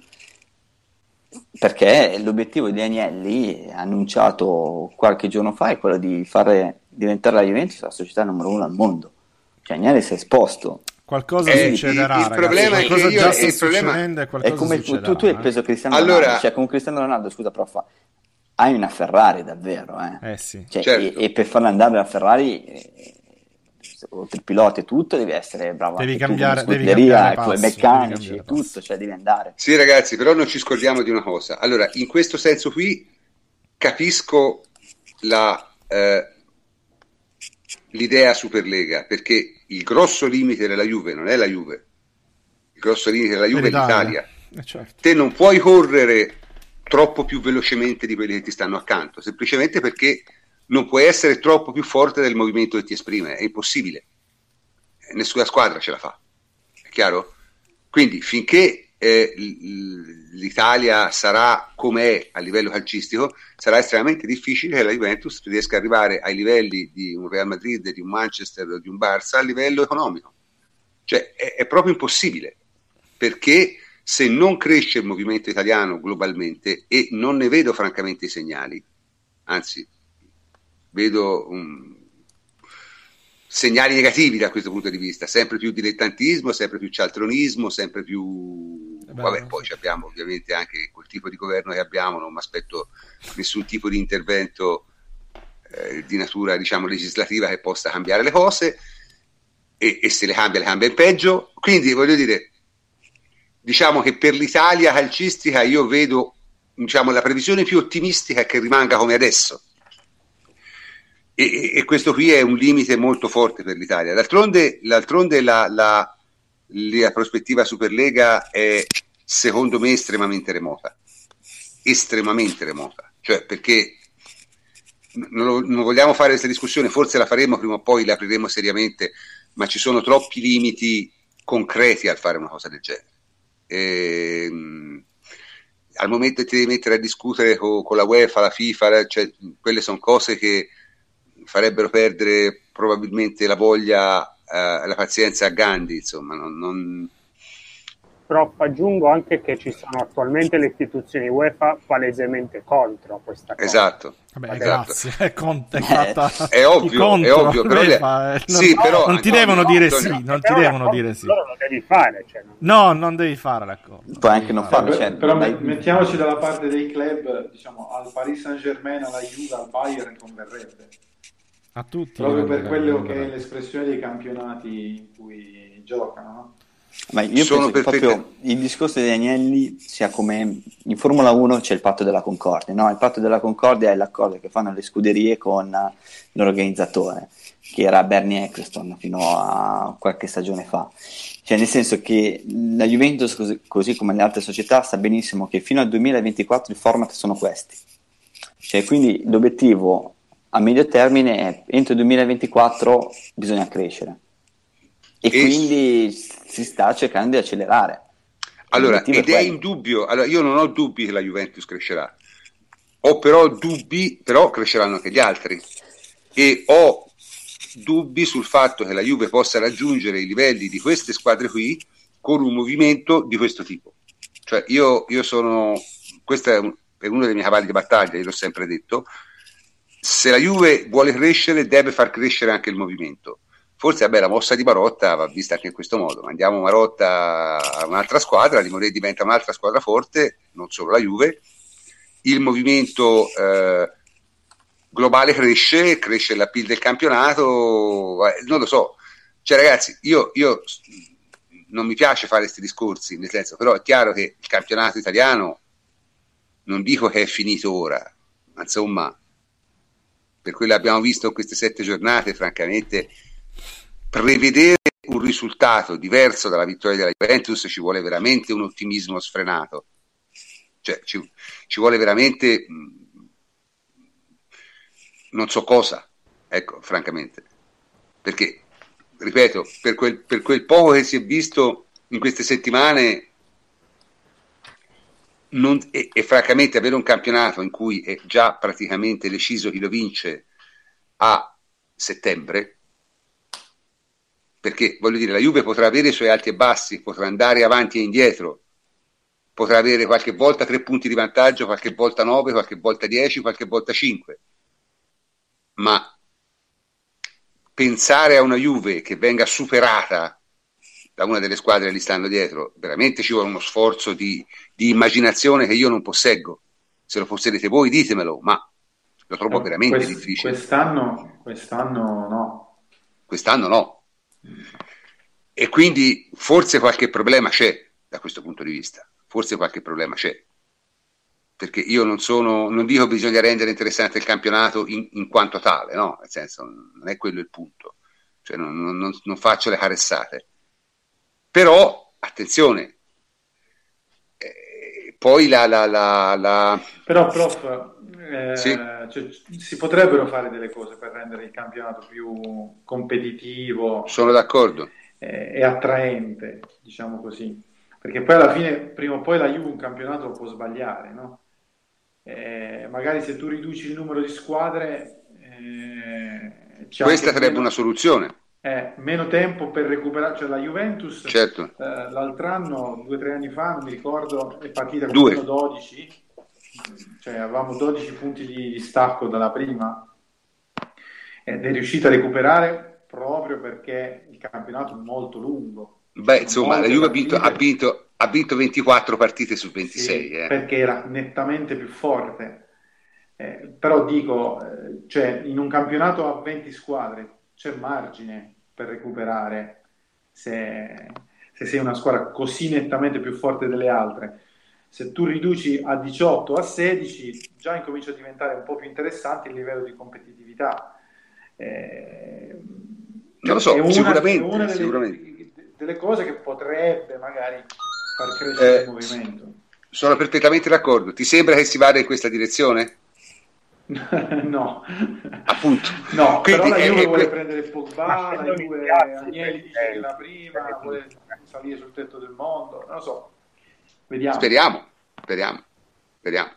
Perché l'obiettivo di Agnelli, annunciato qualche giorno fa, è quello di fare diventare la Juventus la società numero uno al mondo. Cioè Agnelli si è esposto. Qualcosa eh, succederà, il, il problema è che io, già sta il problema è come tu, tu, hai preso Cristiano allora, Ronaldo, cioè con Cristiano Ronaldo, scusa prof, hai una Ferrari davvero, eh? eh sì. cioè, certo. e, e, per farla andare la Ferrari eh, oltre il pilota e tutto, devi essere bravo devi cambiare, tu, devi cambiare passo, meccanici e tutto, cioè devi andare. Sì, ragazzi, però non ci scordiamo di una cosa. Allora, in questo senso qui capisco la, eh, l'idea Superlega, perché il grosso limite della Juve non è la Juve, il grosso limite della Juve è l'Italia. Eh, certo. Te non puoi correre troppo più velocemente di quelli che ti stanno accanto, semplicemente perché non puoi essere troppo più forte del movimento che ti esprime, è impossibile. Nessuna squadra ce la fa, è chiaro? Quindi finché eh, l'Italia sarà come è a livello calcistico, sarà estremamente difficile che la Juventus riesca ad arrivare ai livelli di un Real Madrid, di un Manchester di un Barça a livello economico. Cioè è, è proprio impossibile, perché se non cresce il movimento italiano globalmente, e non ne vedo francamente i segnali, anzi vedo um, segnali negativi da questo punto di vista, sempre più dilettantismo, sempre più cialtronismo, sempre più... Eh vabbè, poi abbiamo ovviamente anche quel tipo di governo che abbiamo, non mi aspetto nessun tipo di intervento eh, di natura diciamo legislativa che possa cambiare le cose e, e se le cambia le cambia in peggio, quindi voglio dire, diciamo che per l'Italia calcistica io vedo diciamo, la previsione più ottimistica che rimanga come adesso e, e, questo qui è un limite molto forte per l'Italia. D'altronde, d'altronde la, la, la prospettiva Superlega è secondo me estremamente remota, estremamente remota, cioè perché non, non, vogliamo fare questa discussione, forse la faremo prima o poi, la apriremo seriamente, ma ci sono troppi limiti concreti al fare una cosa del genere. E, ehm, al momento ti devi mettere a discutere con, con la UEFA, la FIFA, cioè, quelle sono cose che farebbero perdere probabilmente la voglia uh, la pazienza a Gandhi, insomma, non, non... Prof, aggiungo anche che ci sono attualmente le istituzioni UEFA palesemente contro questa cosa. Esatto. Vabbè, esatto. grazie, Conte è fatta è ovvio, è ovvio, però le... fa, eh, sì, non, però, non ti devono dire sì, non ti devono dire sì. Loro lo devi fare, cioè, non... No, non devi fare l'accordo. Puoi anche non farlo. Cioè, però dai- mettiamoci dalla parte dei club, diciamo, al Paris Saint Germain, alla Juve, al Bayern converrebbe. A tutti. Proprio eh, per quello che è l'espressione dei campionati in cui giocano, no? Ma io Sono penso che perfette- proprio il discorso degli agnelli sia come in Formula 1 c'è il patto della Concordia, no? Il patto della Concordia è l'accordo che fanno le scuderie con l'organizzatore, che era Bernie Eccleston fino a qualche stagione fa. Cioè, nel senso che la Juventus, così, così come le altre società, sa benissimo che fino al 2024 i format sono questi. Cioè, quindi l'obiettivo a medio termine è entro il 2024 bisogna crescere. E, E- quindi si sta cercando di accelerare. Allora, ed è quello. indubbio, allora io non ho dubbi che la Juventus crescerà, ho però dubbi, però cresceranno anche gli altri, e ho dubbi sul fatto che la Juve possa raggiungere i livelli di queste squadre qui con un movimento di questo tipo. Cioè io, io sono, questo è, un- è uno dei miei cavalli di battaglia, io l'ho sempre detto, se la Juve vuole crescere deve far crescere anche il movimento. Forse vabbè, la mossa di Marotta va vista anche in questo modo. Mandiamo Marotta a un'altra squadra, Limone diventa un'altra squadra forte, non solo la Juve. Il movimento eh, globale cresce, cresce la PIL del campionato, non lo so. Cioè ragazzi, io, io non mi piace fare questi discorsi, nel senso, però è chiaro che il campionato italiano non dico che è finito ora, ma insomma, per quello che abbiamo visto in queste sette giornate, francamente, prevedere un risultato diverso dalla vittoria della Juventus ci vuole veramente un ottimismo sfrenato. Cioè, ci, ci vuole veramente mh, non so cosa, ecco, francamente. Perché, ripeto, per quel, per quel poco che si è visto in queste settimane, non- e, e francamente avere un campionato in cui è già praticamente deciso chi lo vince a settembre, perché voglio dire, la Juve potrà avere i suoi alti e bassi, potrà andare avanti e indietro, potrà avere qualche volta tre punti di vantaggio, qualche volta nove, qualche volta dieci, qualche volta cinque, ma pensare a una Juve che venga superata da una delle squadre che gli stanno dietro, veramente ci vuole uno sforzo di, di immaginazione che io non posseggo. Se lo possedete voi, ditemelo, ma lo trovo Eh, veramente quest- difficile. Quest'anno, quest'anno no. Quest'anno no. E quindi forse qualche problema c'è da questo punto di vista. Forse qualche problema c'è. Perché io non sono, non dico bisogna rendere interessante il campionato in, in quanto tale, no? Nel senso, non è quello il punto. Cioè, non, non- non- non faccio le caressate. Però, attenzione, eh, poi la, la, la, la- Però, prof, eh, Sì. cioè, si potrebbero fare delle cose per rendere il campionato più competitivo sono d'accordo. eh, e attraente, diciamo così. Perché poi alla fine, prima o poi la Juve un campionato lo può sbagliare, no? Eh, magari se tu riduci il numero di squadre, eh, Questa sarebbe meno- una soluzione, eh, meno tempo per recuperare, cioè la Juventus certo. eh, l'altro anno, due o tre anni fa, non mi ricordo, è partita con Due. meno 12, cioè avevamo 12 punti di, di stacco dalla prima ed è riuscita a recuperare proprio perché il campionato è molto lungo. Beh, insomma, la Juve ha vinto, ha vinto, ha vinto 24 partite su 26. Sì, eh. perché era nettamente più forte. Eh, però dico, eh, cioè, in un campionato a 20 squadre c'è margine per recuperare se, se sei una squadra così nettamente più forte delle altre. Se tu riduci a 18 a 16, già incomincia a diventare un po' più interessante il livello di competitività. Eh, Non lo so, è una- sicuramente, è una delle, sicuramente. delle cose che potrebbe magari far crescere Eh, il movimento. Sono perfettamente d'accordo. Ti sembra che si vada in questa direzione? no, Appunto. no Quindi però la è- Juve è vuole prendere Pogba, la Juve Agnelli dice che è la prima, vuole salire sul tetto del mondo, non lo so, vediamo. Speriamo, speriamo, speriamo.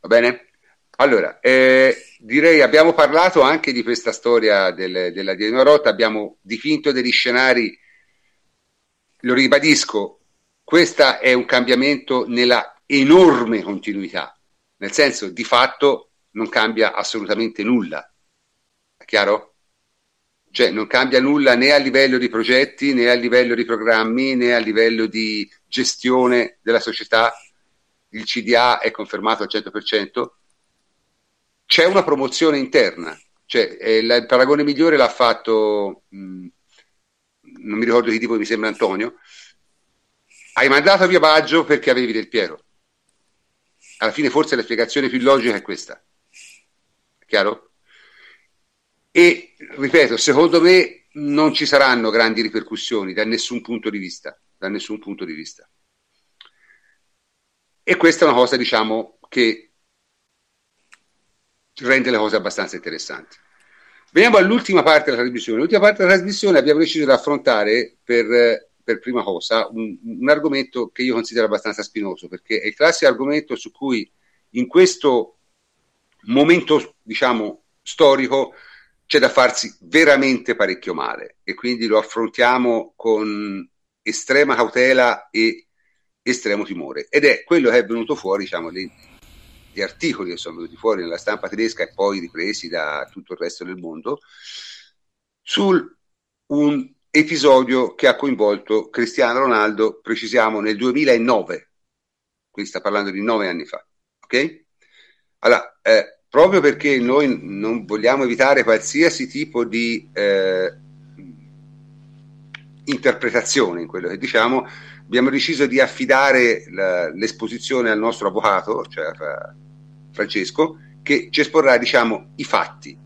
Va bene? Allora, eh, direi abbiamo parlato anche di questa storia del, della Rotta, abbiamo dipinto degli scenari, lo ribadisco, questo è un cambiamento nella enorme continuità, nel senso di fatto non cambia assolutamente nulla, è chiaro? Cioè non cambia nulla né a livello di progetti, né a livello di programmi, né a livello di gestione della società. Il CDA è confermato al 100%. C'è una promozione interna, cioè, eh, il paragone migliore l'ha fatto, mh, mm, non mi ricordo di tipo, mi sembra Antonio. Hai mandato via Baggio perché avevi del Piero. Alla fine forse la spiegazione più logica è questa. Chiaro? E ripeto, secondo me non ci saranno grandi ripercussioni da nessun punto di vista. Da nessun punto di vista. E questa è una cosa, diciamo, che rende le cose abbastanza interessanti. Veniamo all'ultima parte della trasmissione. L'ultima parte della trasmissione abbiamo deciso di affrontare per, per prima cosa un, un, argomento che io considero abbastanza spinoso, perché è il classico argomento su cui in questo momento, diciamo, storico c'è da farsi veramente parecchio male e quindi lo affrontiamo con estrema cautela e estremo timore ed è quello che è venuto fuori, diciamo, gli, gli articoli che sono venuti fuori nella stampa tedesca e poi ripresi da tutto il resto del mondo su un episodio che ha coinvolto Cristiano Ronaldo, precisiamo nel 2009, qui sta parlando di nove anni fa, ok? Allora, eh, proprio perché noi non vogliamo evitare qualsiasi tipo di eh, interpretazione in quello che diciamo, abbiamo deciso di affidare la, l'esposizione al nostro avvocato, cioè a Francesco, che ci esporrà diciamo, i fatti.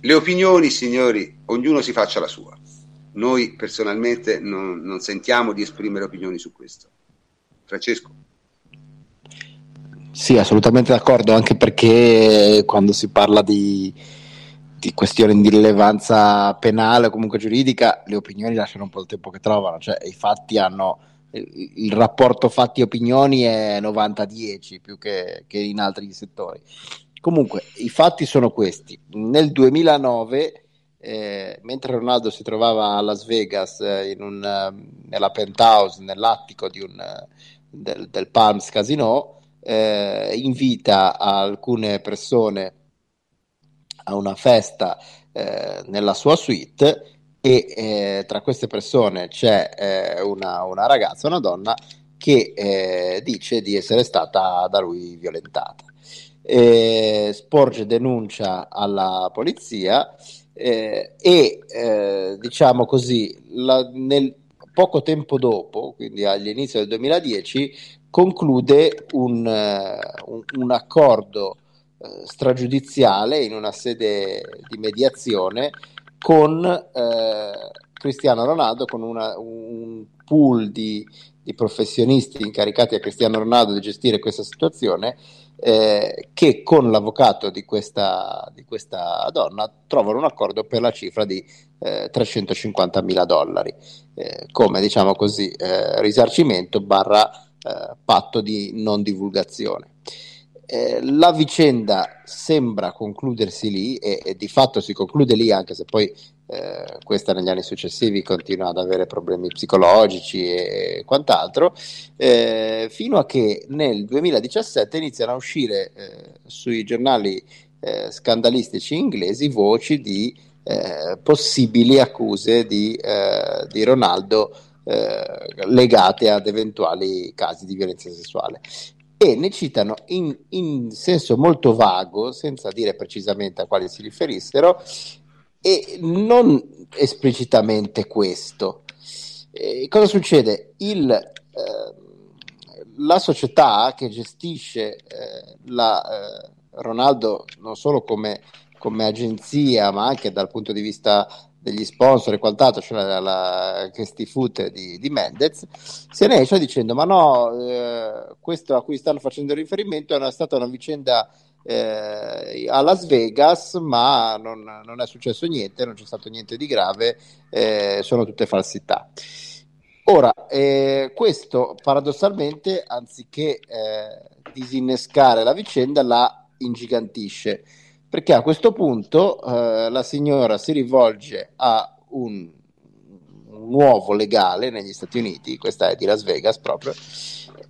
Le opinioni, signori, ognuno si faccia la sua. Noi personalmente non, non sentiamo di esprimere opinioni su questo. Francesco. Sì, assolutamente d'accordo, anche perché quando si parla di, di questioni di rilevanza penale o comunque giuridica, le opinioni lasciano un po' il tempo che trovano, cioè i fatti hanno il rapporto fatti-opinioni è 90-10 più che, che, in altri settori. Comunque, i fatti sono questi. Nel 2009, eh, mentre Ronaldo si trovava a Las Vegas eh, un, nella penthouse, nell'attico un, del, del Palms Casino, eh, invita alcune persone a una festa eh, nella sua suite e eh, tra queste persone c'è eh, una, una, ragazza, una donna che eh, dice di essere stata da lui violentata. sporge denuncia alla polizia eh, e diciamo così la, nel poco tempo dopo, quindi agli inizi del 2010, conclude un, eh, un, un accordo eh, stragiudiziale in una sede di mediazione con eh, Cristiano Ronaldo, con una, un pool di, di, professionisti incaricati a Cristiano Ronaldo di gestire questa situazione, eh, che con l'avvocato di questa, di questa, donna trovano un accordo per la cifra di eh, 350 mila dollari, eh, come diciamo così eh, risarcimento barra eh, patto di non divulgazione. Eh, la vicenda sembra concludersi lì e, e, di fatto si conclude lì anche se poi eh, questa negli anni successivi continua ad avere problemi psicologici e quant'altro, eh, fino a che nel 2017 iniziano a uscire eh, sui giornali eh, scandalistici inglesi voci di possibili accuse di, di Ronaldo eh, legate ad eventuali casi di violenza sessuale e ne citano in, in, senso molto vago, senza dire precisamente a quali si riferissero, e non esplicitamente questo. E cosa succede? Il, eh, la società che gestisce eh, la, eh, Ronaldo non solo come, come agenzia, ma anche dal punto di vista degli sponsor e quant'altro, cioè la, la Christie Foot di, di, Mendez, se ne esce dicendo ma no, eh, questo a cui stanno facendo riferimento è stata una vicenda eh, a Las Vegas, ma non, non, è successo niente, non c'è stato niente di grave, eh, sono tutte falsità. Ora, eh, questo paradossalmente, anziché eh, disinnescare la vicenda, la ingigantisce, perché a questo punto eh, la signora si rivolge a un, nuovo legale negli Stati Uniti, questa è di Las Vegas proprio,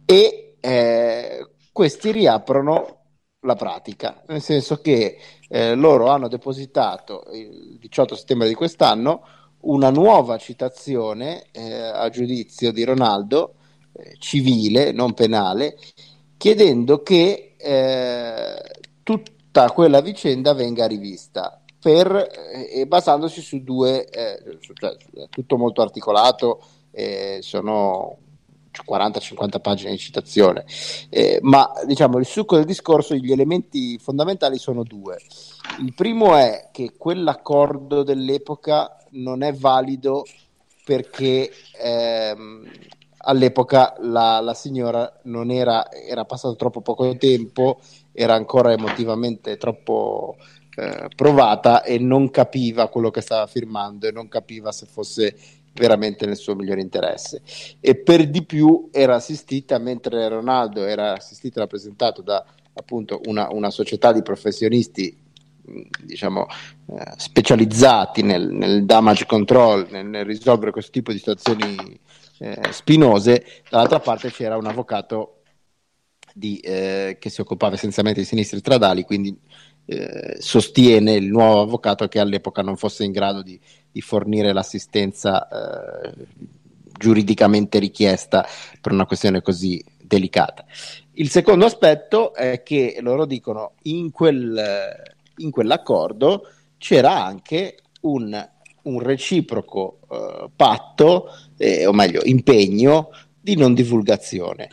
e eh, questi riaprono la pratica, nel senso che eh, loro hanno depositato il 18 settembre di quest'anno una nuova citazione eh, a giudizio di Ronaldo, eh, civile, non penale, chiedendo che eh, tutta quella vicenda venga rivista per, eh, basandosi su due, eh, cioè, tutto molto articolato, sono 40-50 pagine di citazione, eh, ma diciamo il succo del discorso, gli elementi fondamentali sono due. Il primo è che quell'accordo dell'epoca non è valido perché ehm, all'epoca la, la, signora non era, era passato troppo poco tempo, era ancora emotivamente troppo eh, provata e non capiva quello che stava firmando e non capiva se fosse veramente nel suo migliore interesse. E per di più era assistita, mentre Ronaldo era assistito e rappresentato da appunto una, una società di professionisti diciamo eh, specializzati nel, nel, damage control, nel, nel, risolvere questo tipo di situazioni eh, spinose, dall'altra parte c'era un avvocato di, eh, che si occupava essenzialmente di sinistri stradali, quindi eh, sostiene il nuovo avvocato che all'epoca non fosse in grado di, di fornire l'assistenza eh, giuridicamente richiesta per una questione così delicata. Il secondo aspetto è che loro dicono in, quel, in quell'accordo c'era anche un, un reciproco eh, patto, eh, o meglio, impegno di non divulgazione.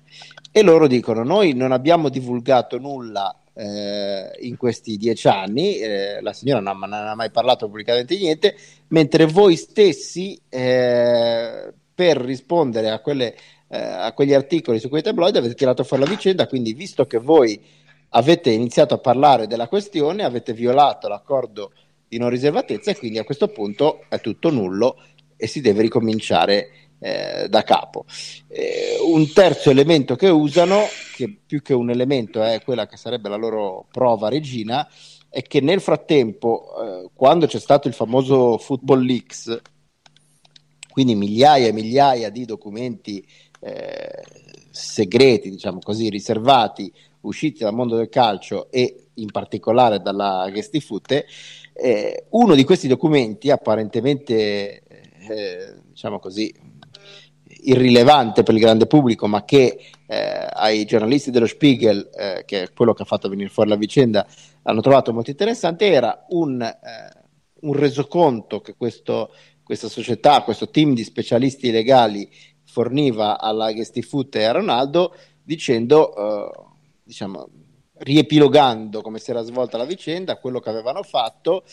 E loro dicono: Noi non abbiamo divulgato nulla eh, in questi dieci anni, eh, la signora non, non, ha mai parlato pubblicamente di niente, mentre voi stessi eh, per rispondere a, quelle, eh, a, quegli articoli su quei tabloid avete tirato fuori la vicenda, quindi visto che voi avete iniziato a parlare della questione, avete violato l'accordo di non riservatezza e quindi a questo punto è tutto nullo e si deve ricominciare eh, da capo. Eh, un terzo elemento che usano, che più che un elemento è quella che sarebbe la loro prova regina, è che nel frattempo, eh, quando c'è stato il famoso Football Leaks, quindi migliaia e migliaia di documenti eh, segreti, diciamo così, riservati, usciti dal mondo del calcio e in particolare dalla Gestifute, eh, uno di questi documenti apparentemente, eh, diciamo così, irrilevante per il grande pubblico, ma che eh, ai giornalisti dello Spiegel, eh, che è quello che ha fatto venire fuori la vicenda, hanno trovato molto interessante, era un, eh, un resoconto che questo, questa società, questo team di specialisti legali forniva alla Gestifoot e a Ronaldo, dicendo, eh, diciamo, riepilogando come si era svolta la vicenda, quello che avevano fatto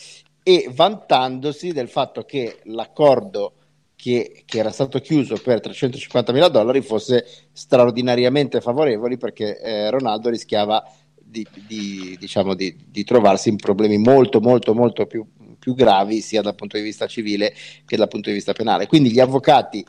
e vantandosi del fatto che l'accordo che, che, era stato chiuso per 350 mila dollari fosse straordinariamente favorevole perché eh, Ronaldo rischiava di, di, diciamo, di, di, trovarsi in problemi molto molto molto più, più, gravi sia dal punto di vista civile che dal punto di vista penale. Quindi gli avvocati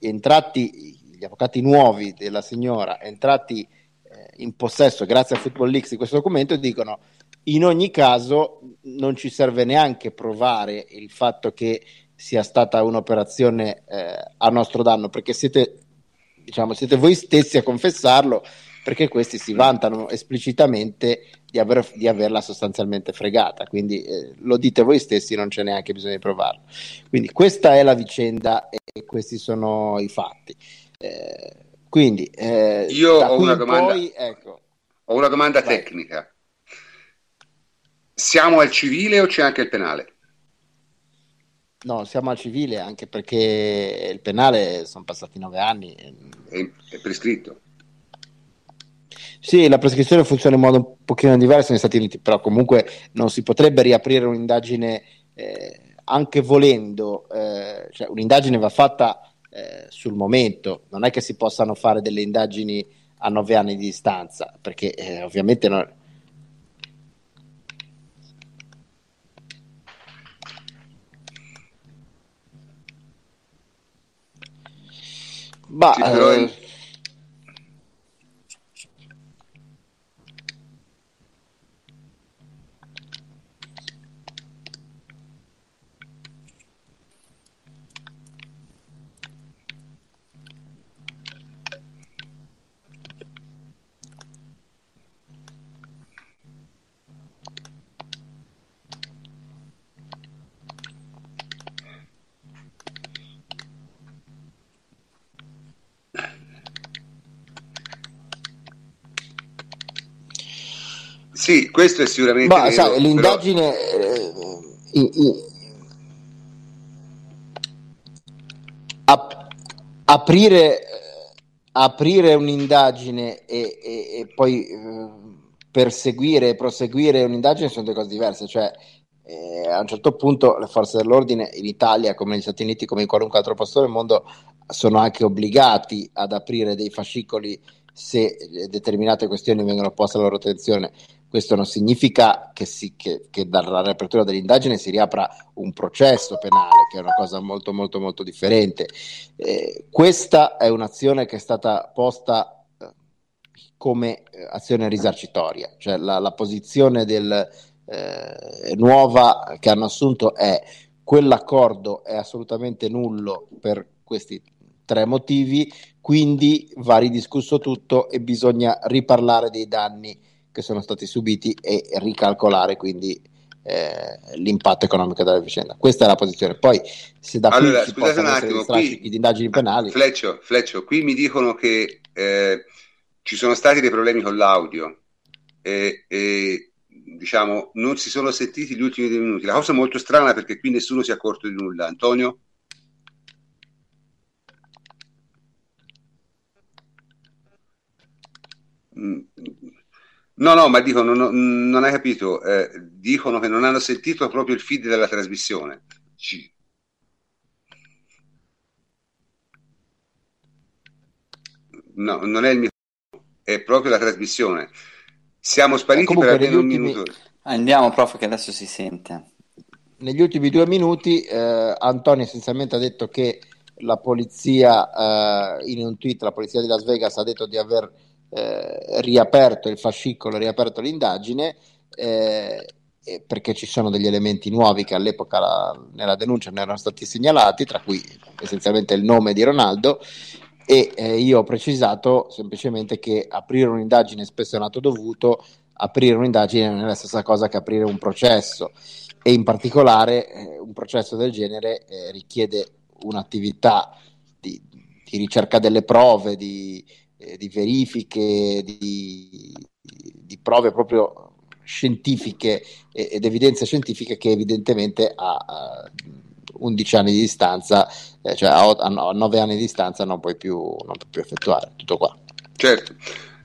entrati, gli avvocati nuovi della signora entrati eh, in possesso grazie a Football Leaks di questo documento dicono in ogni caso non ci serve neanche provare il fatto che sia stata un'operazione eh, a nostro danno, perché siete, diciamo, siete voi stessi a confessarlo, perché questi si vantano esplicitamente di, aver, di averla sostanzialmente fregata, quindi eh, lo dite voi stessi, non c'è neanche bisogno di provarlo. Quindi questa è la vicenda e questi sono i fatti. Eh, quindi, eh, io ho una, domanda, poi, ecco, ho una domanda tecnica. Siamo al civile o c'è anche il penale? No, siamo al civile anche perché il penale sono passati nove anni. È, è prescritto. Sì, la prescrizione funziona in modo un pochino diverso negli Stati Uniti, però comunque non si potrebbe riaprire un'indagine eh, anche volendo, eh, cioè un'indagine va fatta eh, sul momento, non è che si possano fare delle indagini a nove anni di distanza, perché eh, ovviamente non, Bah, sì, questo è sicuramente Ma, vero, sai, l'indagine però... eh, i, i, ap- aprire, aprire un'indagine e, e, e poi eh, perseguire e proseguire un'indagine sono due cose diverse, cioè eh, a un certo punto le forze dell'ordine in Italia, come negli Stati Uniti, come in qualunque altro posto del mondo, sono anche obbligati ad aprire dei fascicoli se determinate questioni vengono poste alla loro attenzione. Questo non significa che, si, che, che, dalla riapertura dell'indagine si riapra un processo penale, che è una cosa molto molto molto differente. Eh, questa è un'azione che è stata posta eh, come eh, azione risarcitoria, cioè la, la posizione del, eh, nuova che hanno assunto è quell'accordo è assolutamente nullo per questi tre motivi, quindi va ridiscusso tutto e bisogna riparlare dei danni che sono stati subiti e ricalcolare quindi eh, l'impatto economico della vicenda. Questa è la posizione. Poi, se da qui allora, si scusate un attimo, qui, di indagini penali. Fleccio, Fleccio, qui mi dicono che eh, ci sono stati dei problemi con l'audio e, e diciamo non si sono sentiti gli ultimi due minuti. La cosa è molto strana perché qui nessuno si è accorto di nulla. Antonio? Mm No, no, ma dicono, non, non hai capito, eh, dicono che non hanno sentito proprio il feed della trasmissione. Ci... No, non è il mio, è proprio la trasmissione. Siamo spariti per almeno un ultimi... minuto. Andiamo, prof, che adesso si sente. Negli ultimi due minuti eh, Antonio essenzialmente ha detto che la polizia, eh, in un tweet, la polizia di Las Vegas ha detto di aver eh, riaperto il fascicolo, riaperto l'indagine, eh, perché ci sono degli elementi nuovi che all'epoca la, nella denuncia non erano stati segnalati, tra cui essenzialmente il nome di Ronaldo, e eh, io ho precisato semplicemente che aprire un'indagine spesso è un atto dovuto, aprire un'indagine non è la stessa cosa che aprire un processo e in particolare eh, un processo del genere eh, richiede un'attività di, di, ricerca delle prove, di, eh, di verifiche, di, di, prove proprio scientifiche ed evidenze scientifiche che evidentemente a, a 11 anni di distanza, eh, cioè a, a 9 anni di distanza non puoi più, non puoi più effettuare. Tutto qua. Certo.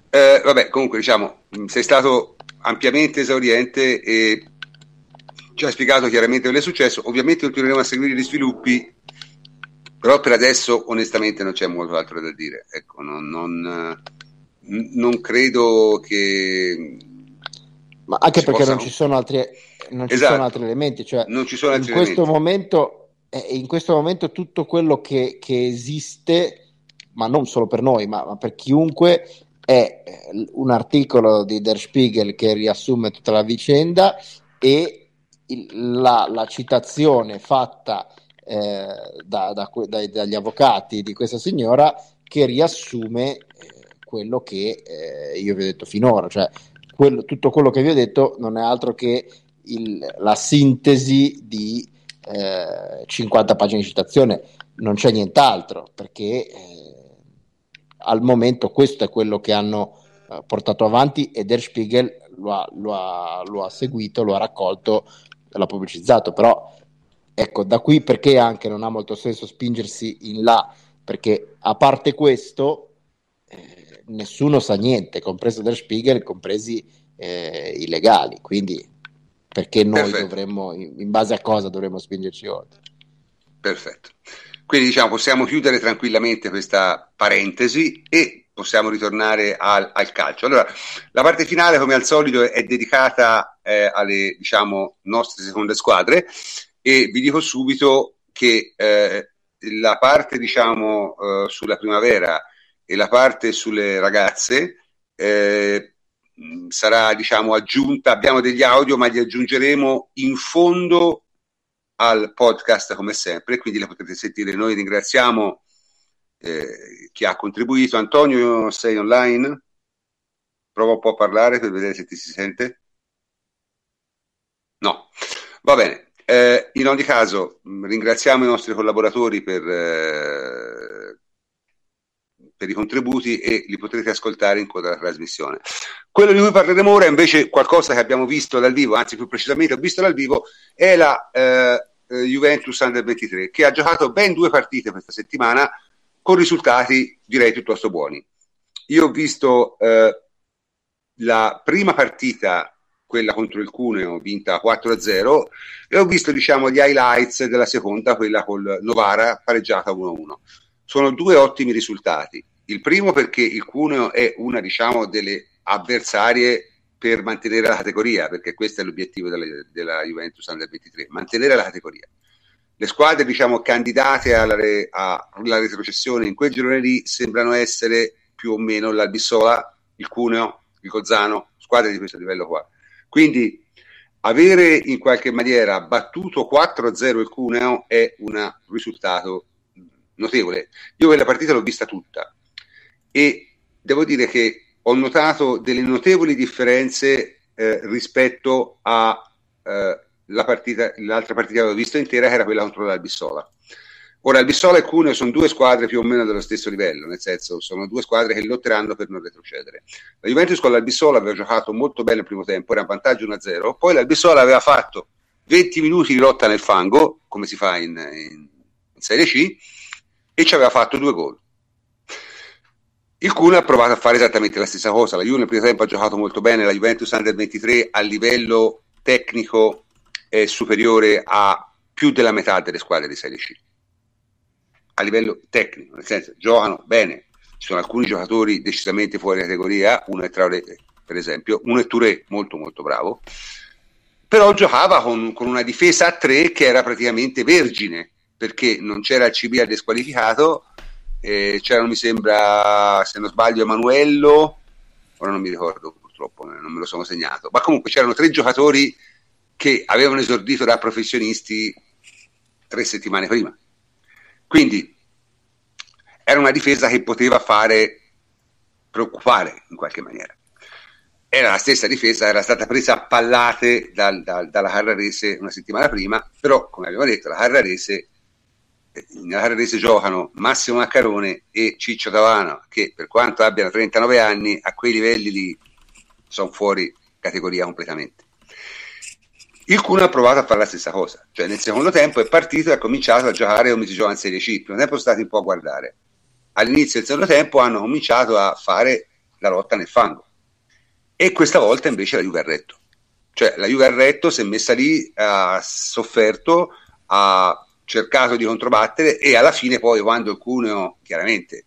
Eh, vabbè, comunque diciamo, sei stato ampiamente esauriente e ci hai spiegato chiaramente quello è successo. Ovviamente continueremo a seguire gli sviluppi però per adesso onestamente non c'è molto altro da dire. Ecco, non, non, non credo che... Ma anche perché possa... non ci sono altri, non ci esatto. sono altri elementi, cioè non ci sono altri in questo elementi. momento eh, in questo momento tutto quello che, che, esiste, ma non solo per noi, ma, ma per chiunque, è eh, un articolo di Der Spiegel che riassume tutta la vicenda e il, la, la, citazione fatta eh, da, da, dai, dagli avvocati di questa signora che riassume eh, quello che eh, io vi ho detto finora, cioè quello, tutto quello che vi ho detto non è altro che il, la sintesi di 50 eh, pagine di citazione, non c'è nient'altro perché eh, al momento questo è quello che hanno portato avanti e Der Spiegel lo ha, lo ha, lo ha seguito, lo ha raccolto, l'ha pubblicizzato, però Ecco, da qui perché anche non ha molto senso spingersi in là, perché a parte questo, eh, nessuno sa niente, compreso Der Spiegel, compresi eh, i legali, quindi perché noi Perfetto. dovremmo, in base a cosa dovremmo spingerci oltre? Perfetto. Quindi diciamo possiamo chiudere tranquillamente questa parentesi e possiamo ritornare al, al calcio. Allora, la parte finale, come al solito, è dedicata eh, alle diciamo, nostre seconde squadre e vi dico subito che eh, la parte diciamo uh, sulla primavera e la parte sulle ragazze eh, sarà diciamo aggiunta, abbiamo degli audio ma li aggiungeremo in fondo al podcast come sempre, quindi la potete sentire. Noi ringraziamo eh, chi ha contribuito. Antonio, sei online? Prova un po' a parlare per vedere se ti si sente. No, va bene. Eh, in ogni caso, ringraziamo i nostri collaboratori per, eh, per, i contributi e li potrete ascoltare in coda alla trasmissione. Quello di cui parleremo ora, invece, qualcosa che abbiamo visto dal vivo, anzi, più precisamente, ho visto dal vivo, è la eh, eh Juventus Under 23, che ha giocato ben due partite questa settimana con risultati direi piuttosto buoni. Io ho visto eh, la prima partita quella contro il Cuneo vinta 4-0 e ho visto diciamo gli highlights della seconda, quella col Novara pareggiata 1-1. Sono due ottimi risultati. Il primo perché il Cuneo è una diciamo delle avversarie per mantenere la categoria, perché questo è l'obiettivo della, della Juventus Under 23, mantenere la categoria. Le squadre diciamo candidate alla, re, alla retrocessione in quel girone lì sembrano essere più o meno l'Albissola, il Cuneo, il Gozzano, squadre di questo livello qua. Quindi avere in qualche maniera battuto 4-0 il Cuneo è un risultato notevole. Io quella partita l'ho vista tutta e devo dire che ho notato delle notevoli differenze eh, rispetto alla eh, partita, l'altra partita che avevo visto intera, che era quella contro l'Albissola. Ora, il Bissola e Cuneo sono due squadre più o meno dello stesso livello, nel senso sono due squadre che lotteranno per non retrocedere. La Juventus con l'Albissola aveva giocato molto bene il primo tempo, era in vantaggio 1-0, poi l'Albissola aveva fatto 20 minuti di lotta nel fango, come si fa in, in, Serie C, e ci aveva fatto due gol. Il Cuneo ha provato a fare esattamente la stessa cosa, la Juve nel primo tempo ha giocato molto bene, la Juventus Under 23 a livello tecnico è superiore a più della metà delle squadre di Serie C a livello tecnico, nel senso giocano bene, ci sono alcuni giocatori decisamente fuori categoria, uno è Traoré per esempio, uno è Touré molto molto bravo, però giocava con, con, una difesa a tre che era praticamente vergine, perché non c'era il CB al desqualificato, eh, c'erano mi sembra, se non sbaglio, Emanuello, ora non mi ricordo purtroppo, eh, non me lo sono segnato, ma comunque c'erano tre giocatori che avevano esordito da professionisti tre settimane prima quindi era una difesa che poteva fare preoccupare in qualche maniera. Era la stessa difesa, era stata presa a pallate dal, dal, dalla Carrarese una settimana prima, però come abbiamo detto la Carrarese nella Carrarese giocano Massimo Maccarone e Ciccio Tavano che per quanto abbiano 39 anni a quei livelli lì sono fuori categoria completamente il Cuneo ha provato a fare la stessa cosa, cioè nel secondo tempo è partito e ha cominciato a giocare come si gioca in Serie C. Il primo tempo sono stati un po' a guardare. All'inizio del secondo tempo hanno cominciato a fare la lotta nel fango. E questa volta invece la Juve ha retto. Cioè la Juve ha retto, si è messa lì, ha sofferto, ha cercato di controbattere e alla fine poi quando il Cuneo chiaramente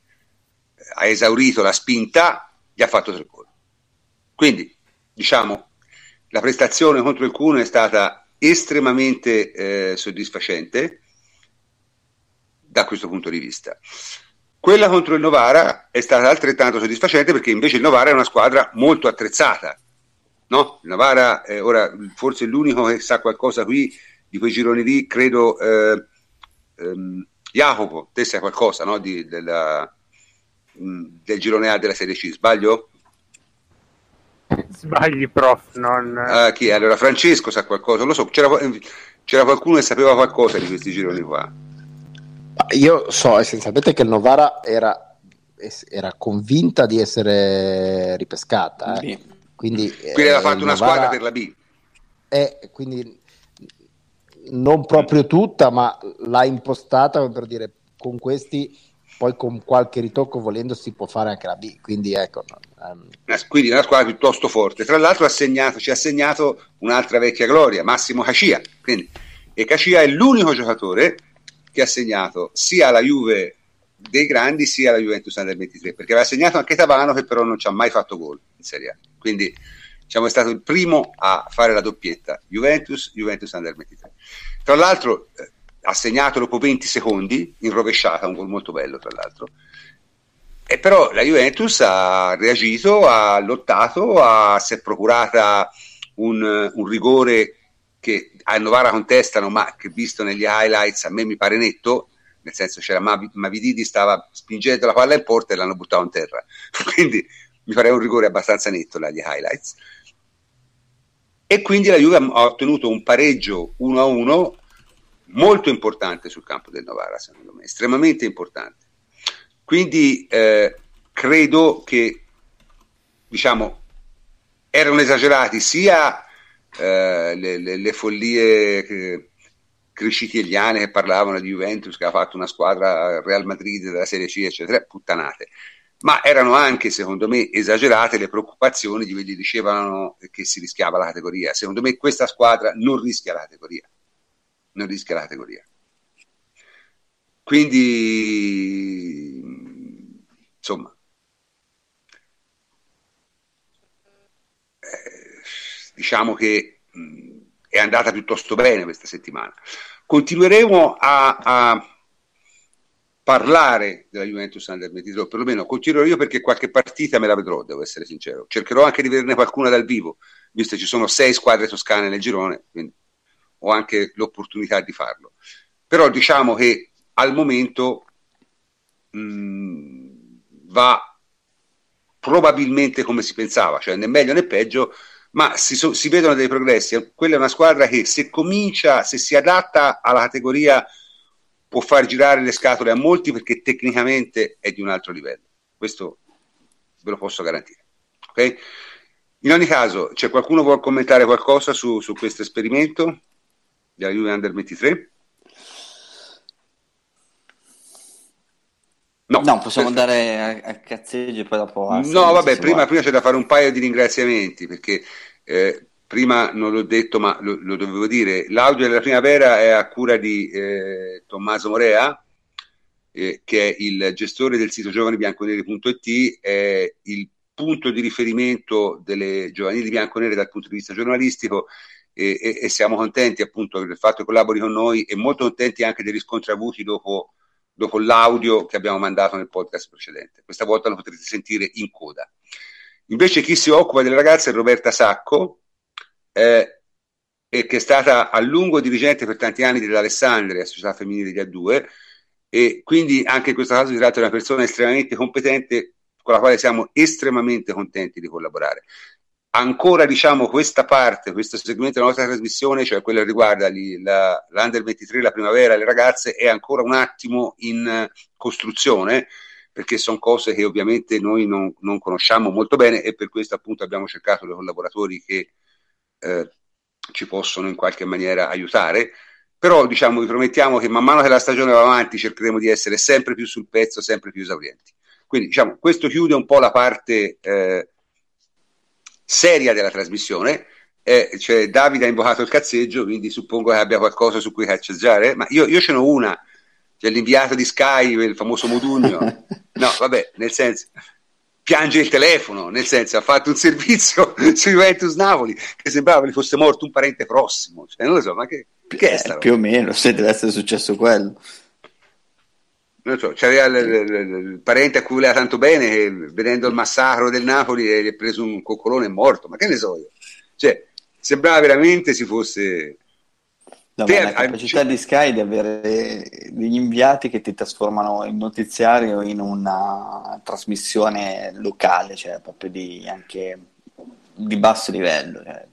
ha esaurito la spinta, gli ha fatto tre gol. Quindi diciamo la prestazione contro il Cuneo è stata estremamente eh, soddisfacente da questo punto di vista. Quella contro il Novara è stata altrettanto soddisfacente perché invece il Novara è una squadra molto attrezzata. No? Il Novara, eh, ora forse è l'unico che sa qualcosa qui di quei gironi lì, credo eh, ehm, Jacopo, te sai qualcosa no? di, della, mm, del girone A della Serie C, sbaglio? Sbagli, prof. Non... Ah, chi? Allora, Francesco sa qualcosa, lo so, c'era, c'era qualcuno che sapeva qualcosa di questi gironi qua. Io so essenzialmente che il Novara era, era convinta di essere ripescata. Eh. Quindi, quindi aveva fatto una Novara... squadra per la B. Eh, quindi non proprio tutta, ma l'ha impostata per dire con questi poi con qualche ritocco volendo si può fare anche la B, quindi ecco. Um... Quindi una squadra piuttosto forte. Tra l'altro ha segnato, ci ha segnato un'altra vecchia gloria, Massimo Cacia, quindi, e Cacia è l'unico giocatore che ha segnato sia alla Juve dei grandi sia alla Juventus Under 23, perché aveva segnato anche Tavano che però non ci ha mai fatto gol in Serie A. Quindi diciamo, è stato il primo a fare la doppietta Juventus, Juventus Under 23. Tra l'altro eh, ha segnato dopo 20 secondi in rovesciata, un gol molto bello tra l'altro. E però la Juventus ha reagito, ha lottato, ha, si è procurata un, un rigore che a Novara contestano, ma che visto negli highlights a me mi pare netto, nel senso c'era Mav- Mavididi stava spingendo la palla in porta e l'hanno buttato in terra. Quindi mi pare un rigore abbastanza netto dagli highlights. E quindi la Juve ha ottenuto un pareggio 1-1 molto importante sul campo del Novara, secondo me, estremamente importante. Quindi eh, credo che diciamo erano esagerati sia eh, le, le, le, follie che, crescitigliane che parlavano di Juventus che ha fatto una squadra Real Madrid della Serie C, eccetera, puttanate. Ma erano anche, secondo me, esagerate le preoccupazioni di quelli che dicevano che si rischiava la categoria. Secondo me questa squadra non rischia la categoria. Non rischia la categoria. Quindi, insomma, diciamo che mh, è andata piuttosto bene questa settimana. Continueremo a, a parlare della Juventus Under 23, o perlomeno continuerò io perché qualche partita me la vedrò, devo essere sincero. Cercherò anche di vederne qualcuna dal vivo, visto che ci sono sei squadre toscane nel girone, quindi ho anche l'opportunità di farlo. Però diciamo che al momento mh, va probabilmente come si pensava, cioè né meglio né peggio, ma si, so, si, vedono dei progressi. Quella è una squadra che se comincia, se si adatta alla categoria, può far girare le scatole a molti perché tecnicamente è di un altro livello. Questo ve lo posso garantire. Okay? In ogni caso, c'è qualcuno che vuole commentare qualcosa su, su questo esperimento della Juve Under 23? No, no possiamo andare a, a cazzeggio e poi dopo... A no, vabbè, prima, prima, c'è da fare un paio di ringraziamenti perché eh, prima non l'ho detto ma lo, lo, dovevo dire, l'audio della primavera è a cura di eh, Tommaso Morea eh, che è il gestore del sito giovanibianconeri.it, è il punto di riferimento delle giovanili bianconere dal punto di vista giornalistico e, e, e siamo contenti appunto del fatto che collabori con noi e molto contenti anche dei riscontri avuti dopo dopo l'audio che abbiamo mandato nel podcast precedente. Questa volta lo potrete sentire in coda. Invece chi si occupa delle ragazze è Roberta Sacco, eh, che è stata a lungo dirigente per tanti anni dell'Alessandria, società femminile di A2, e quindi anche in questo caso si tratta di una persona estremamente competente con la quale siamo estremamente contenti di collaborare ancora diciamo questa parte, questo segmento della nostra trasmissione, cioè quello che riguarda li, la, l'Under 23, la primavera, le ragazze, è ancora un attimo in costruzione perché sono cose che ovviamente noi non, non, conosciamo molto bene e per questo appunto abbiamo cercato dei collaboratori che eh, ci possono in qualche maniera aiutare. Però diciamo vi promettiamo che man mano che la stagione va avanti cercheremo di essere sempre più sul pezzo, sempre più esaurienti. Quindi diciamo questo chiude un po' la parte eh, seria della trasmissione. Eh, cioè, Davide ha invocato il cazzeggio, quindi suppongo che abbia qualcosa su cui cazzeggiare. Ma io, io ce n'ho una, cioè l'inviato di Sky, il famoso Modugno. No, vabbè, nel senso, piange il telefono, nel senso, ha fatto un servizio su Juventus Napoli che sembrava che fosse morto un parente prossimo. Cioè, non lo so, ma che, che è eh, Più o meno, se deve essere successo quello so, c'era il, il, il, parente a cui voleva tanto bene che vedendo il massacro del Napoli gli ha preso un coccolone e è morto, ma che ne so io? Cioè, sembrava veramente si fosse... No, Te, la capacità di Sky di avere degli inviati che ti trasformano il notiziario in una trasmissione locale, cioè proprio di, anche di basso livello. Cioè.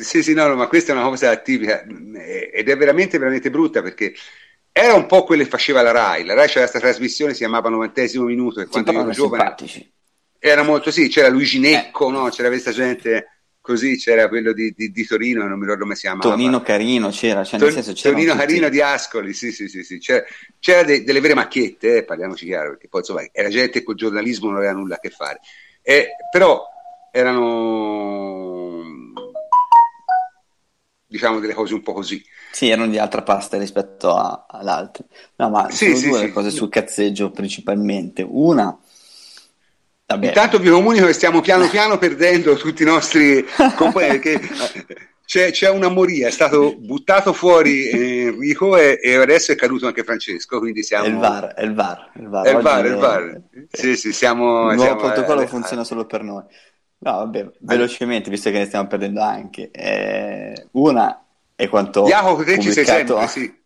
Sì, sì, no, no, ma questa è una cosa tipica ed è veramente, veramente brutta perché era un po' quello che faceva la Rai. La Rai c'era questa trasmissione, si chiamava 90 minuto, e quando io ero giovane simpatici. era molto sì, c'era Luigi Necco, eh. no? c'era questa gente così, c'era quello di, di, di, Torino, non mi ricordo come si chiamava. Tonino Carino c'era, cioè nel senso c'era Tonino Carino di Ascoli, sì, sì, sì, sì. c'era, c'era de, delle vere macchiette, eh, parliamoci chiaro, perché poi insomma era gente che col giornalismo non aveva nulla a che fare. Eh, però erano diciamo delle cose un po' così. Sì, erano di altra pasta rispetto a, all'altra. No, ma sì, sono sì, due sì. cose sul cazzeggio principalmente. Una, Vabbè. Intanto vi comunico che stiamo piano piano perdendo tutti i nostri componenti. c'è, c'è, una moria, è stato buttato fuori Enrico e, e, adesso è caduto anche Francesco, quindi siamo... È il VAR, è il VAR. Il VAR, è il VAR, è il VAR. Sì, sì, siamo... Il nuovo siamo, protocollo eh, funziona solo per noi. No, vabbè, velocemente, visto che ne stiamo perdendo anche. Eh, una è quanto Jacopo, te ci sei sempre, sì.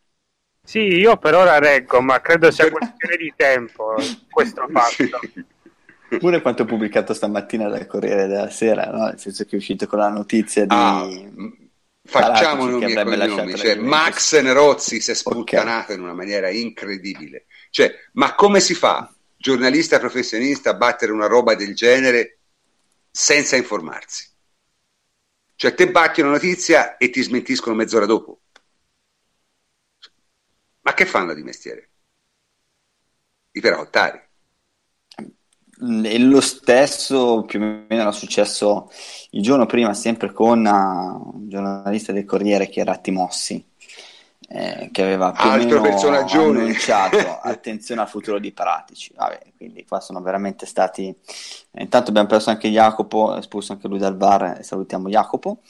Sì, io per ora reggo, ma credo sia questione di tempo questo fatto. Pure quanto pubblicato stamattina dal Corriere della Sera, no? nel senso che è uscito con la notizia di... Ah, facciamo nomi e cognomi, cioè, Max Nerozzi si è sputtanato okay. in una maniera incredibile. Cioè, ma come si fa, giornalista professionista, a battere una roba del genere senza informarsi? Cioè, te batti una notizia e ti smentiscono mezz'ora dopo. Ma che fanno di mestiere? I perottari. E lo stesso più o meno era successo il giorno prima, sempre con uh, un giornalista del Corriere che era Timossi, eh, che aveva più Altro o annunciato attenzione al futuro di Paratici. Vabbè, quindi qua sono veramente stati... Intanto abbiamo perso anche Jacopo, espulso anche lui dal bar, salutiamo Jacopo.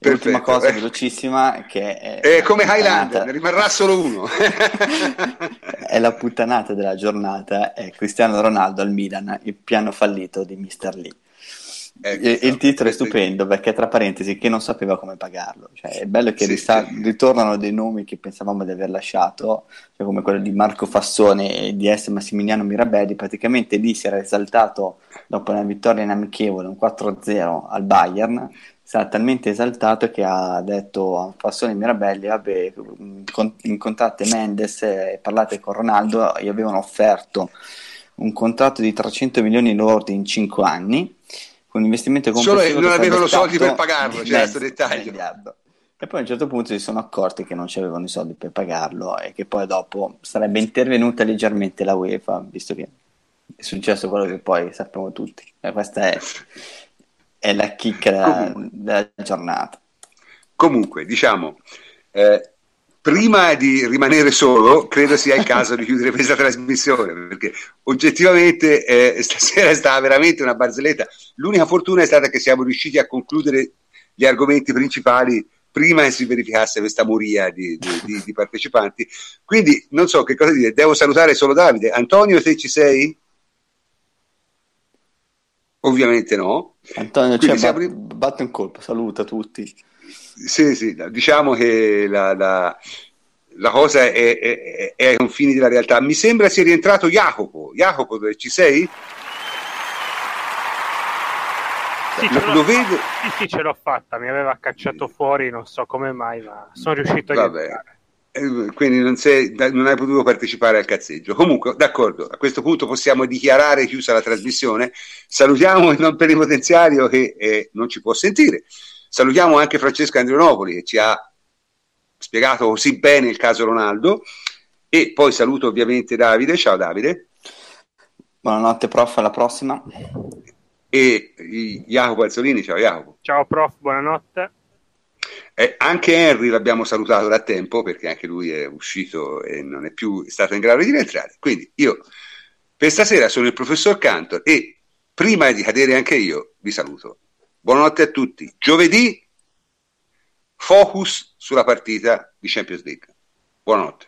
Perfetto. L'ultima cosa velocissima che è, è come Highlander, ne rimarrà solo uno. è la puttanata della giornata, è Cristiano Ronaldo al Milan, il piano fallito di Mr. Lee. Ecco, il, il titolo è stupendo perché tra parentesi che non sapeva come pagarlo cioè, è bello che sì, rista- sì. ritornano dei nomi che pensavamo di aver lasciato cioè come quello di Marco Fassone e di S. Massimiliano Mirabelli praticamente lì si era esaltato dopo una vittoria in amichevole un 4-0 al Bayern sarà talmente esaltato che ha detto a Fassone Mirabelli vabbè incontrate Mendes e parlate con Ronaldo gli avevano offerto un contratto di 300 milioni lordi in 5 anni con un investimento complessivo solo non avevano soldi per pagarlo c'è questo dettaglio miliardo. e poi a un certo punto si sono accorti che non c'avevano i soldi per pagarlo e che poi dopo sarebbe intervenuta leggermente la UEFA visto che è successo quello che poi sappiamo tutti e questa è è la chicca della, della giornata. Comunque, diciamo, eh, prima di rimanere solo, credo sia il caso di chiudere questa trasmissione, perché oggettivamente eh, stasera è stata veramente una barzelletta. L'unica fortuna è stata che siamo riusciti a concludere gli argomenti principali prima che si verificasse questa moria di, di, di, di partecipanti. Quindi non so che cosa dire, devo salutare solo Davide. Antonio, te ci sei? Ovviamente no. Antonio, cioè, siamo... batte un colpo, saluta tutti. Sì, sì, diciamo che la, la, la cosa è, è, è, ai confini della realtà. Mi sembra sia rientrato Jacopo. Jacopo, ci sei? Sì, lo, lo vedo. Sì, sì, ce l'ho fatta. Mi aveva cacciato fuori, non so come mai, ma sono riuscito a Vabbè. rientrare. Eh, quindi non, sei, non, hai potuto partecipare al cazzeggio. Comunque, d'accordo, a questo punto possiamo dichiarare chiusa la trasmissione. Salutiamo il non plenipotenziario che eh, non ci può sentire. Salutiamo anche Francesco Andrionopoli che ci ha spiegato così bene il caso Ronaldo. E poi saluto ovviamente Davide. Ciao Davide. Buonanotte, prof. Alla prossima. E Jacopo Alzolini. Ciao Jacopo. Ciao, prof. Buonanotte. Eh, anche Henry l'abbiamo salutato da tempo perché anche lui è uscito e non è più stato in grado di rientrare. Quindi io per stasera sono il professor Cantor e prima di cadere anche io vi saluto. Buonanotte a tutti. Giovedì focus sulla partita di Champions League. Buonanotte.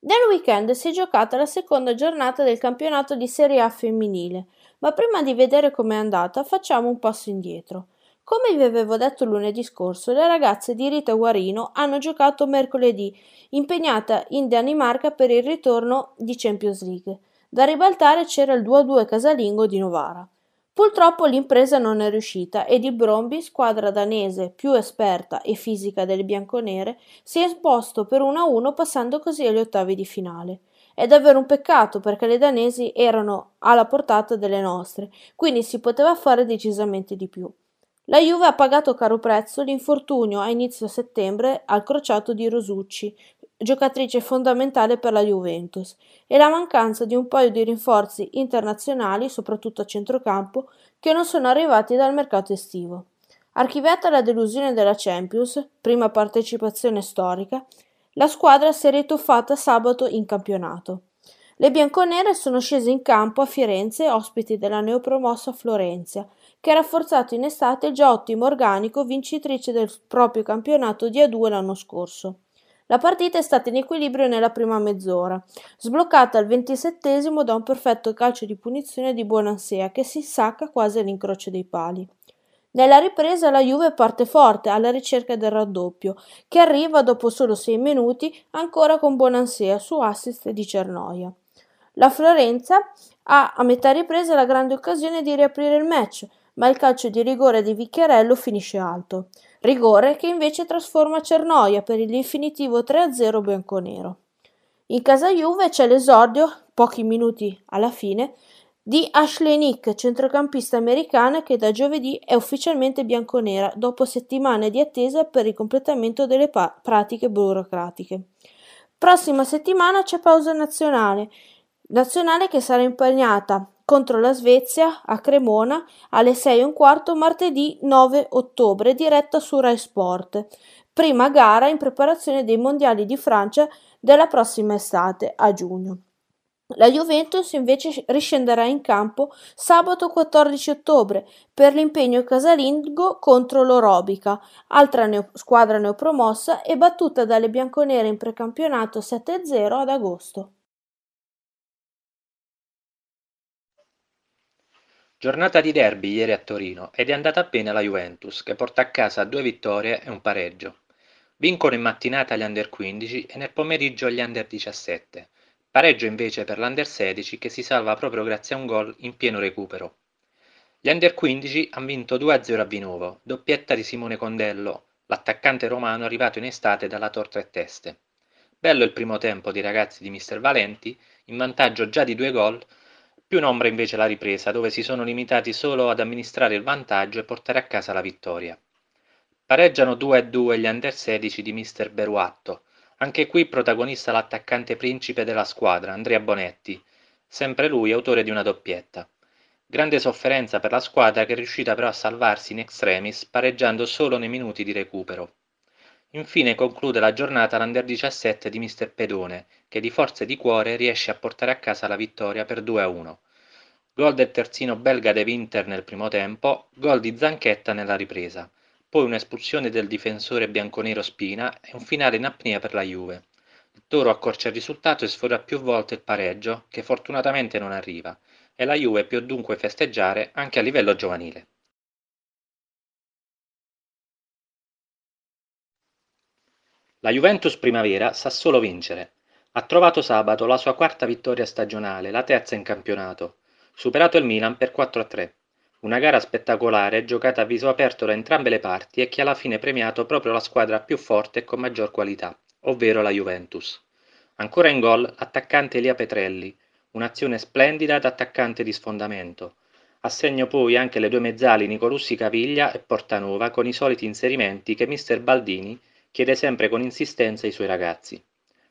Nel weekend si è giocata la seconda giornata del campionato di Serie A femminile, ma prima di vedere com'è andata facciamo un passo indietro. Come vi avevo detto lunedì scorso, le ragazze di Rita Guarino hanno giocato mercoledì, impegnata in Danimarca per il ritorno di Champions League. Da ribaltare c'era il 2-2 casalingo di Novara. Purtroppo l'impresa non è riuscita ed il Bromby, squadra danese più esperta e fisica delle bianconere, si è esposto per 1-1 passando così agli ottavi di finale. È davvero un peccato perché le danesi erano alla portata delle nostre, quindi si poteva fare decisamente di più. La Juve ha pagato caro prezzo l'infortunio a inizio settembre al crociato di Rosucci, giocatrice fondamentale per la Juventus, e la mancanza di un paio di rinforzi internazionali, soprattutto a centrocampo, che non sono arrivati dal mercato estivo. Archiviata la delusione della Champions, prima partecipazione storica, La squadra si è rituffata sabato in campionato. Le bianconere sono scese in campo a Firenze, ospiti della neopromossa Florenza, che ha rafforzato in estate il già ottimo organico vincitrice del proprio campionato di A2 l'anno scorso. La partita è stata in equilibrio nella prima mezz'ora, sbloccata al ventisettesimo da un perfetto calcio di punizione di Buonansea che si sacca quasi all'incrocio dei pali. Nella ripresa la Juve parte forte alla ricerca del raddoppio, che arriva dopo solo sei minuti ancora con Bonansea su assist di Cernoia. La Florenza ha a metà ripresa la grande occasione di riaprire il match, ma il calcio di rigore di Vicchiarello finisce alto. Rigore che invece trasforma Cernoia per il definitivo 3-0 bianconero. In casa Juve c'è l'esordio, pochi minuti alla fine, di Ashley Nick, centrocampista americana che da giovedì è ufficialmente bianconera dopo settimane di attesa per il completamento delle pa- pratiche burocratiche. Prossima settimana c'è pausa nazionale, nazionale che sarà impegnata contro la Svezia a Cremona alle 6 e un quarto martedì 9 ottobre diretta su Rai Sport. Prima gara in preparazione dei mondiali di Francia della prossima estate a giugno. La Juventus invece riscenderà in campo sabato 14 ottobre per l'impegno casalingo contro l'Orobica, altra neo- squadra neopromossa e battuta dalle bianconere in precampionato 7-0 ad agosto. Giornata di derby ieri a Torino ed è andata bene la Juventus che porta a casa due vittorie e un pareggio. Vincono in mattinata gli under 15 e nel pomeriggio gli under 17 Pareggio invece per l'Under 16 che si salva proprio grazie a un gol in pieno recupero. Gli Under 15 hanno vinto 2-0 a Vinovo, doppietta di Simone Condello, l'attaccante romano arrivato in estate dalla Torre e Teste. Bello il primo tempo dei ragazzi di Mister Valenti, in vantaggio già di due gol, più nombra invece la ripresa, dove si sono limitati solo ad amministrare il vantaggio e portare a casa la vittoria. Pareggiano 2-2 gli Under 16 di Mister Beruatto, anche qui protagonista l'attaccante principe della squadra, Andrea Bonetti, sempre lui autore di una doppietta. Grande sofferenza per la squadra che è riuscita però a salvarsi in extremis pareggiando solo nei minuti di recupero. Infine conclude la giornata l'Under 17 di Mister Pedone, che di forza e di cuore riesce a portare a casa la vittoria per 2-1. Gol del terzino belga De Winter nel primo tempo, gol di Zanchetta nella ripresa poi un'espulsione del difensore bianconero Spina e un finale in apnea per la Juve. Il Toro accorcia il risultato e sfora più volte il pareggio, che fortunatamente non arriva, e la Juve può dunque festeggiare anche a livello giovanile. La Juventus Primavera sa solo vincere. Ha trovato sabato la sua quarta vittoria stagionale, la terza in campionato, superato il Milan per 4-3. Una gara spettacolare, giocata a viso aperto da entrambe le parti e che alla fine premiato proprio la squadra più forte e con maggior qualità, ovvero la Juventus. Ancora in gol l'attaccante Elia Petrelli, un'azione splendida da attaccante di sfondamento. A segno poi anche le due mezzali Nicolussi Caviglia e Portanova con i soliti inserimenti che mister Baldini chiede sempre con insistenza ai suoi ragazzi.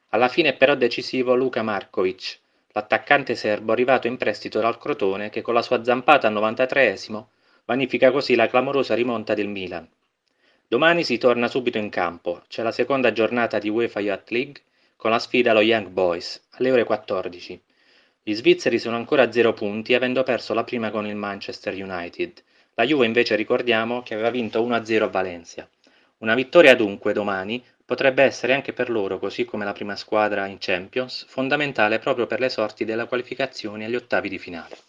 Alla fine è però decisivo Luka Markovic, l'attaccante serbo arrivato in prestito dal Crotone che con la sua zampata al 93esimo vanifica così la clamorosa rimonta del Milan. Domani si torna subito in campo, c'è la seconda giornata di UEFA Youth League con la sfida allo Young Boys alle ore 14. Gli svizzeri sono ancora a zero punti avendo perso la prima con il Manchester United. La Juve invece ricordiamo che aveva vinto 1-0 a Valencia. Una vittoria dunque domani potrebbe essere anche per loro, così come la prima squadra in Champions, fondamentale proprio per le sorti della qualificazione agli ottavi di finale.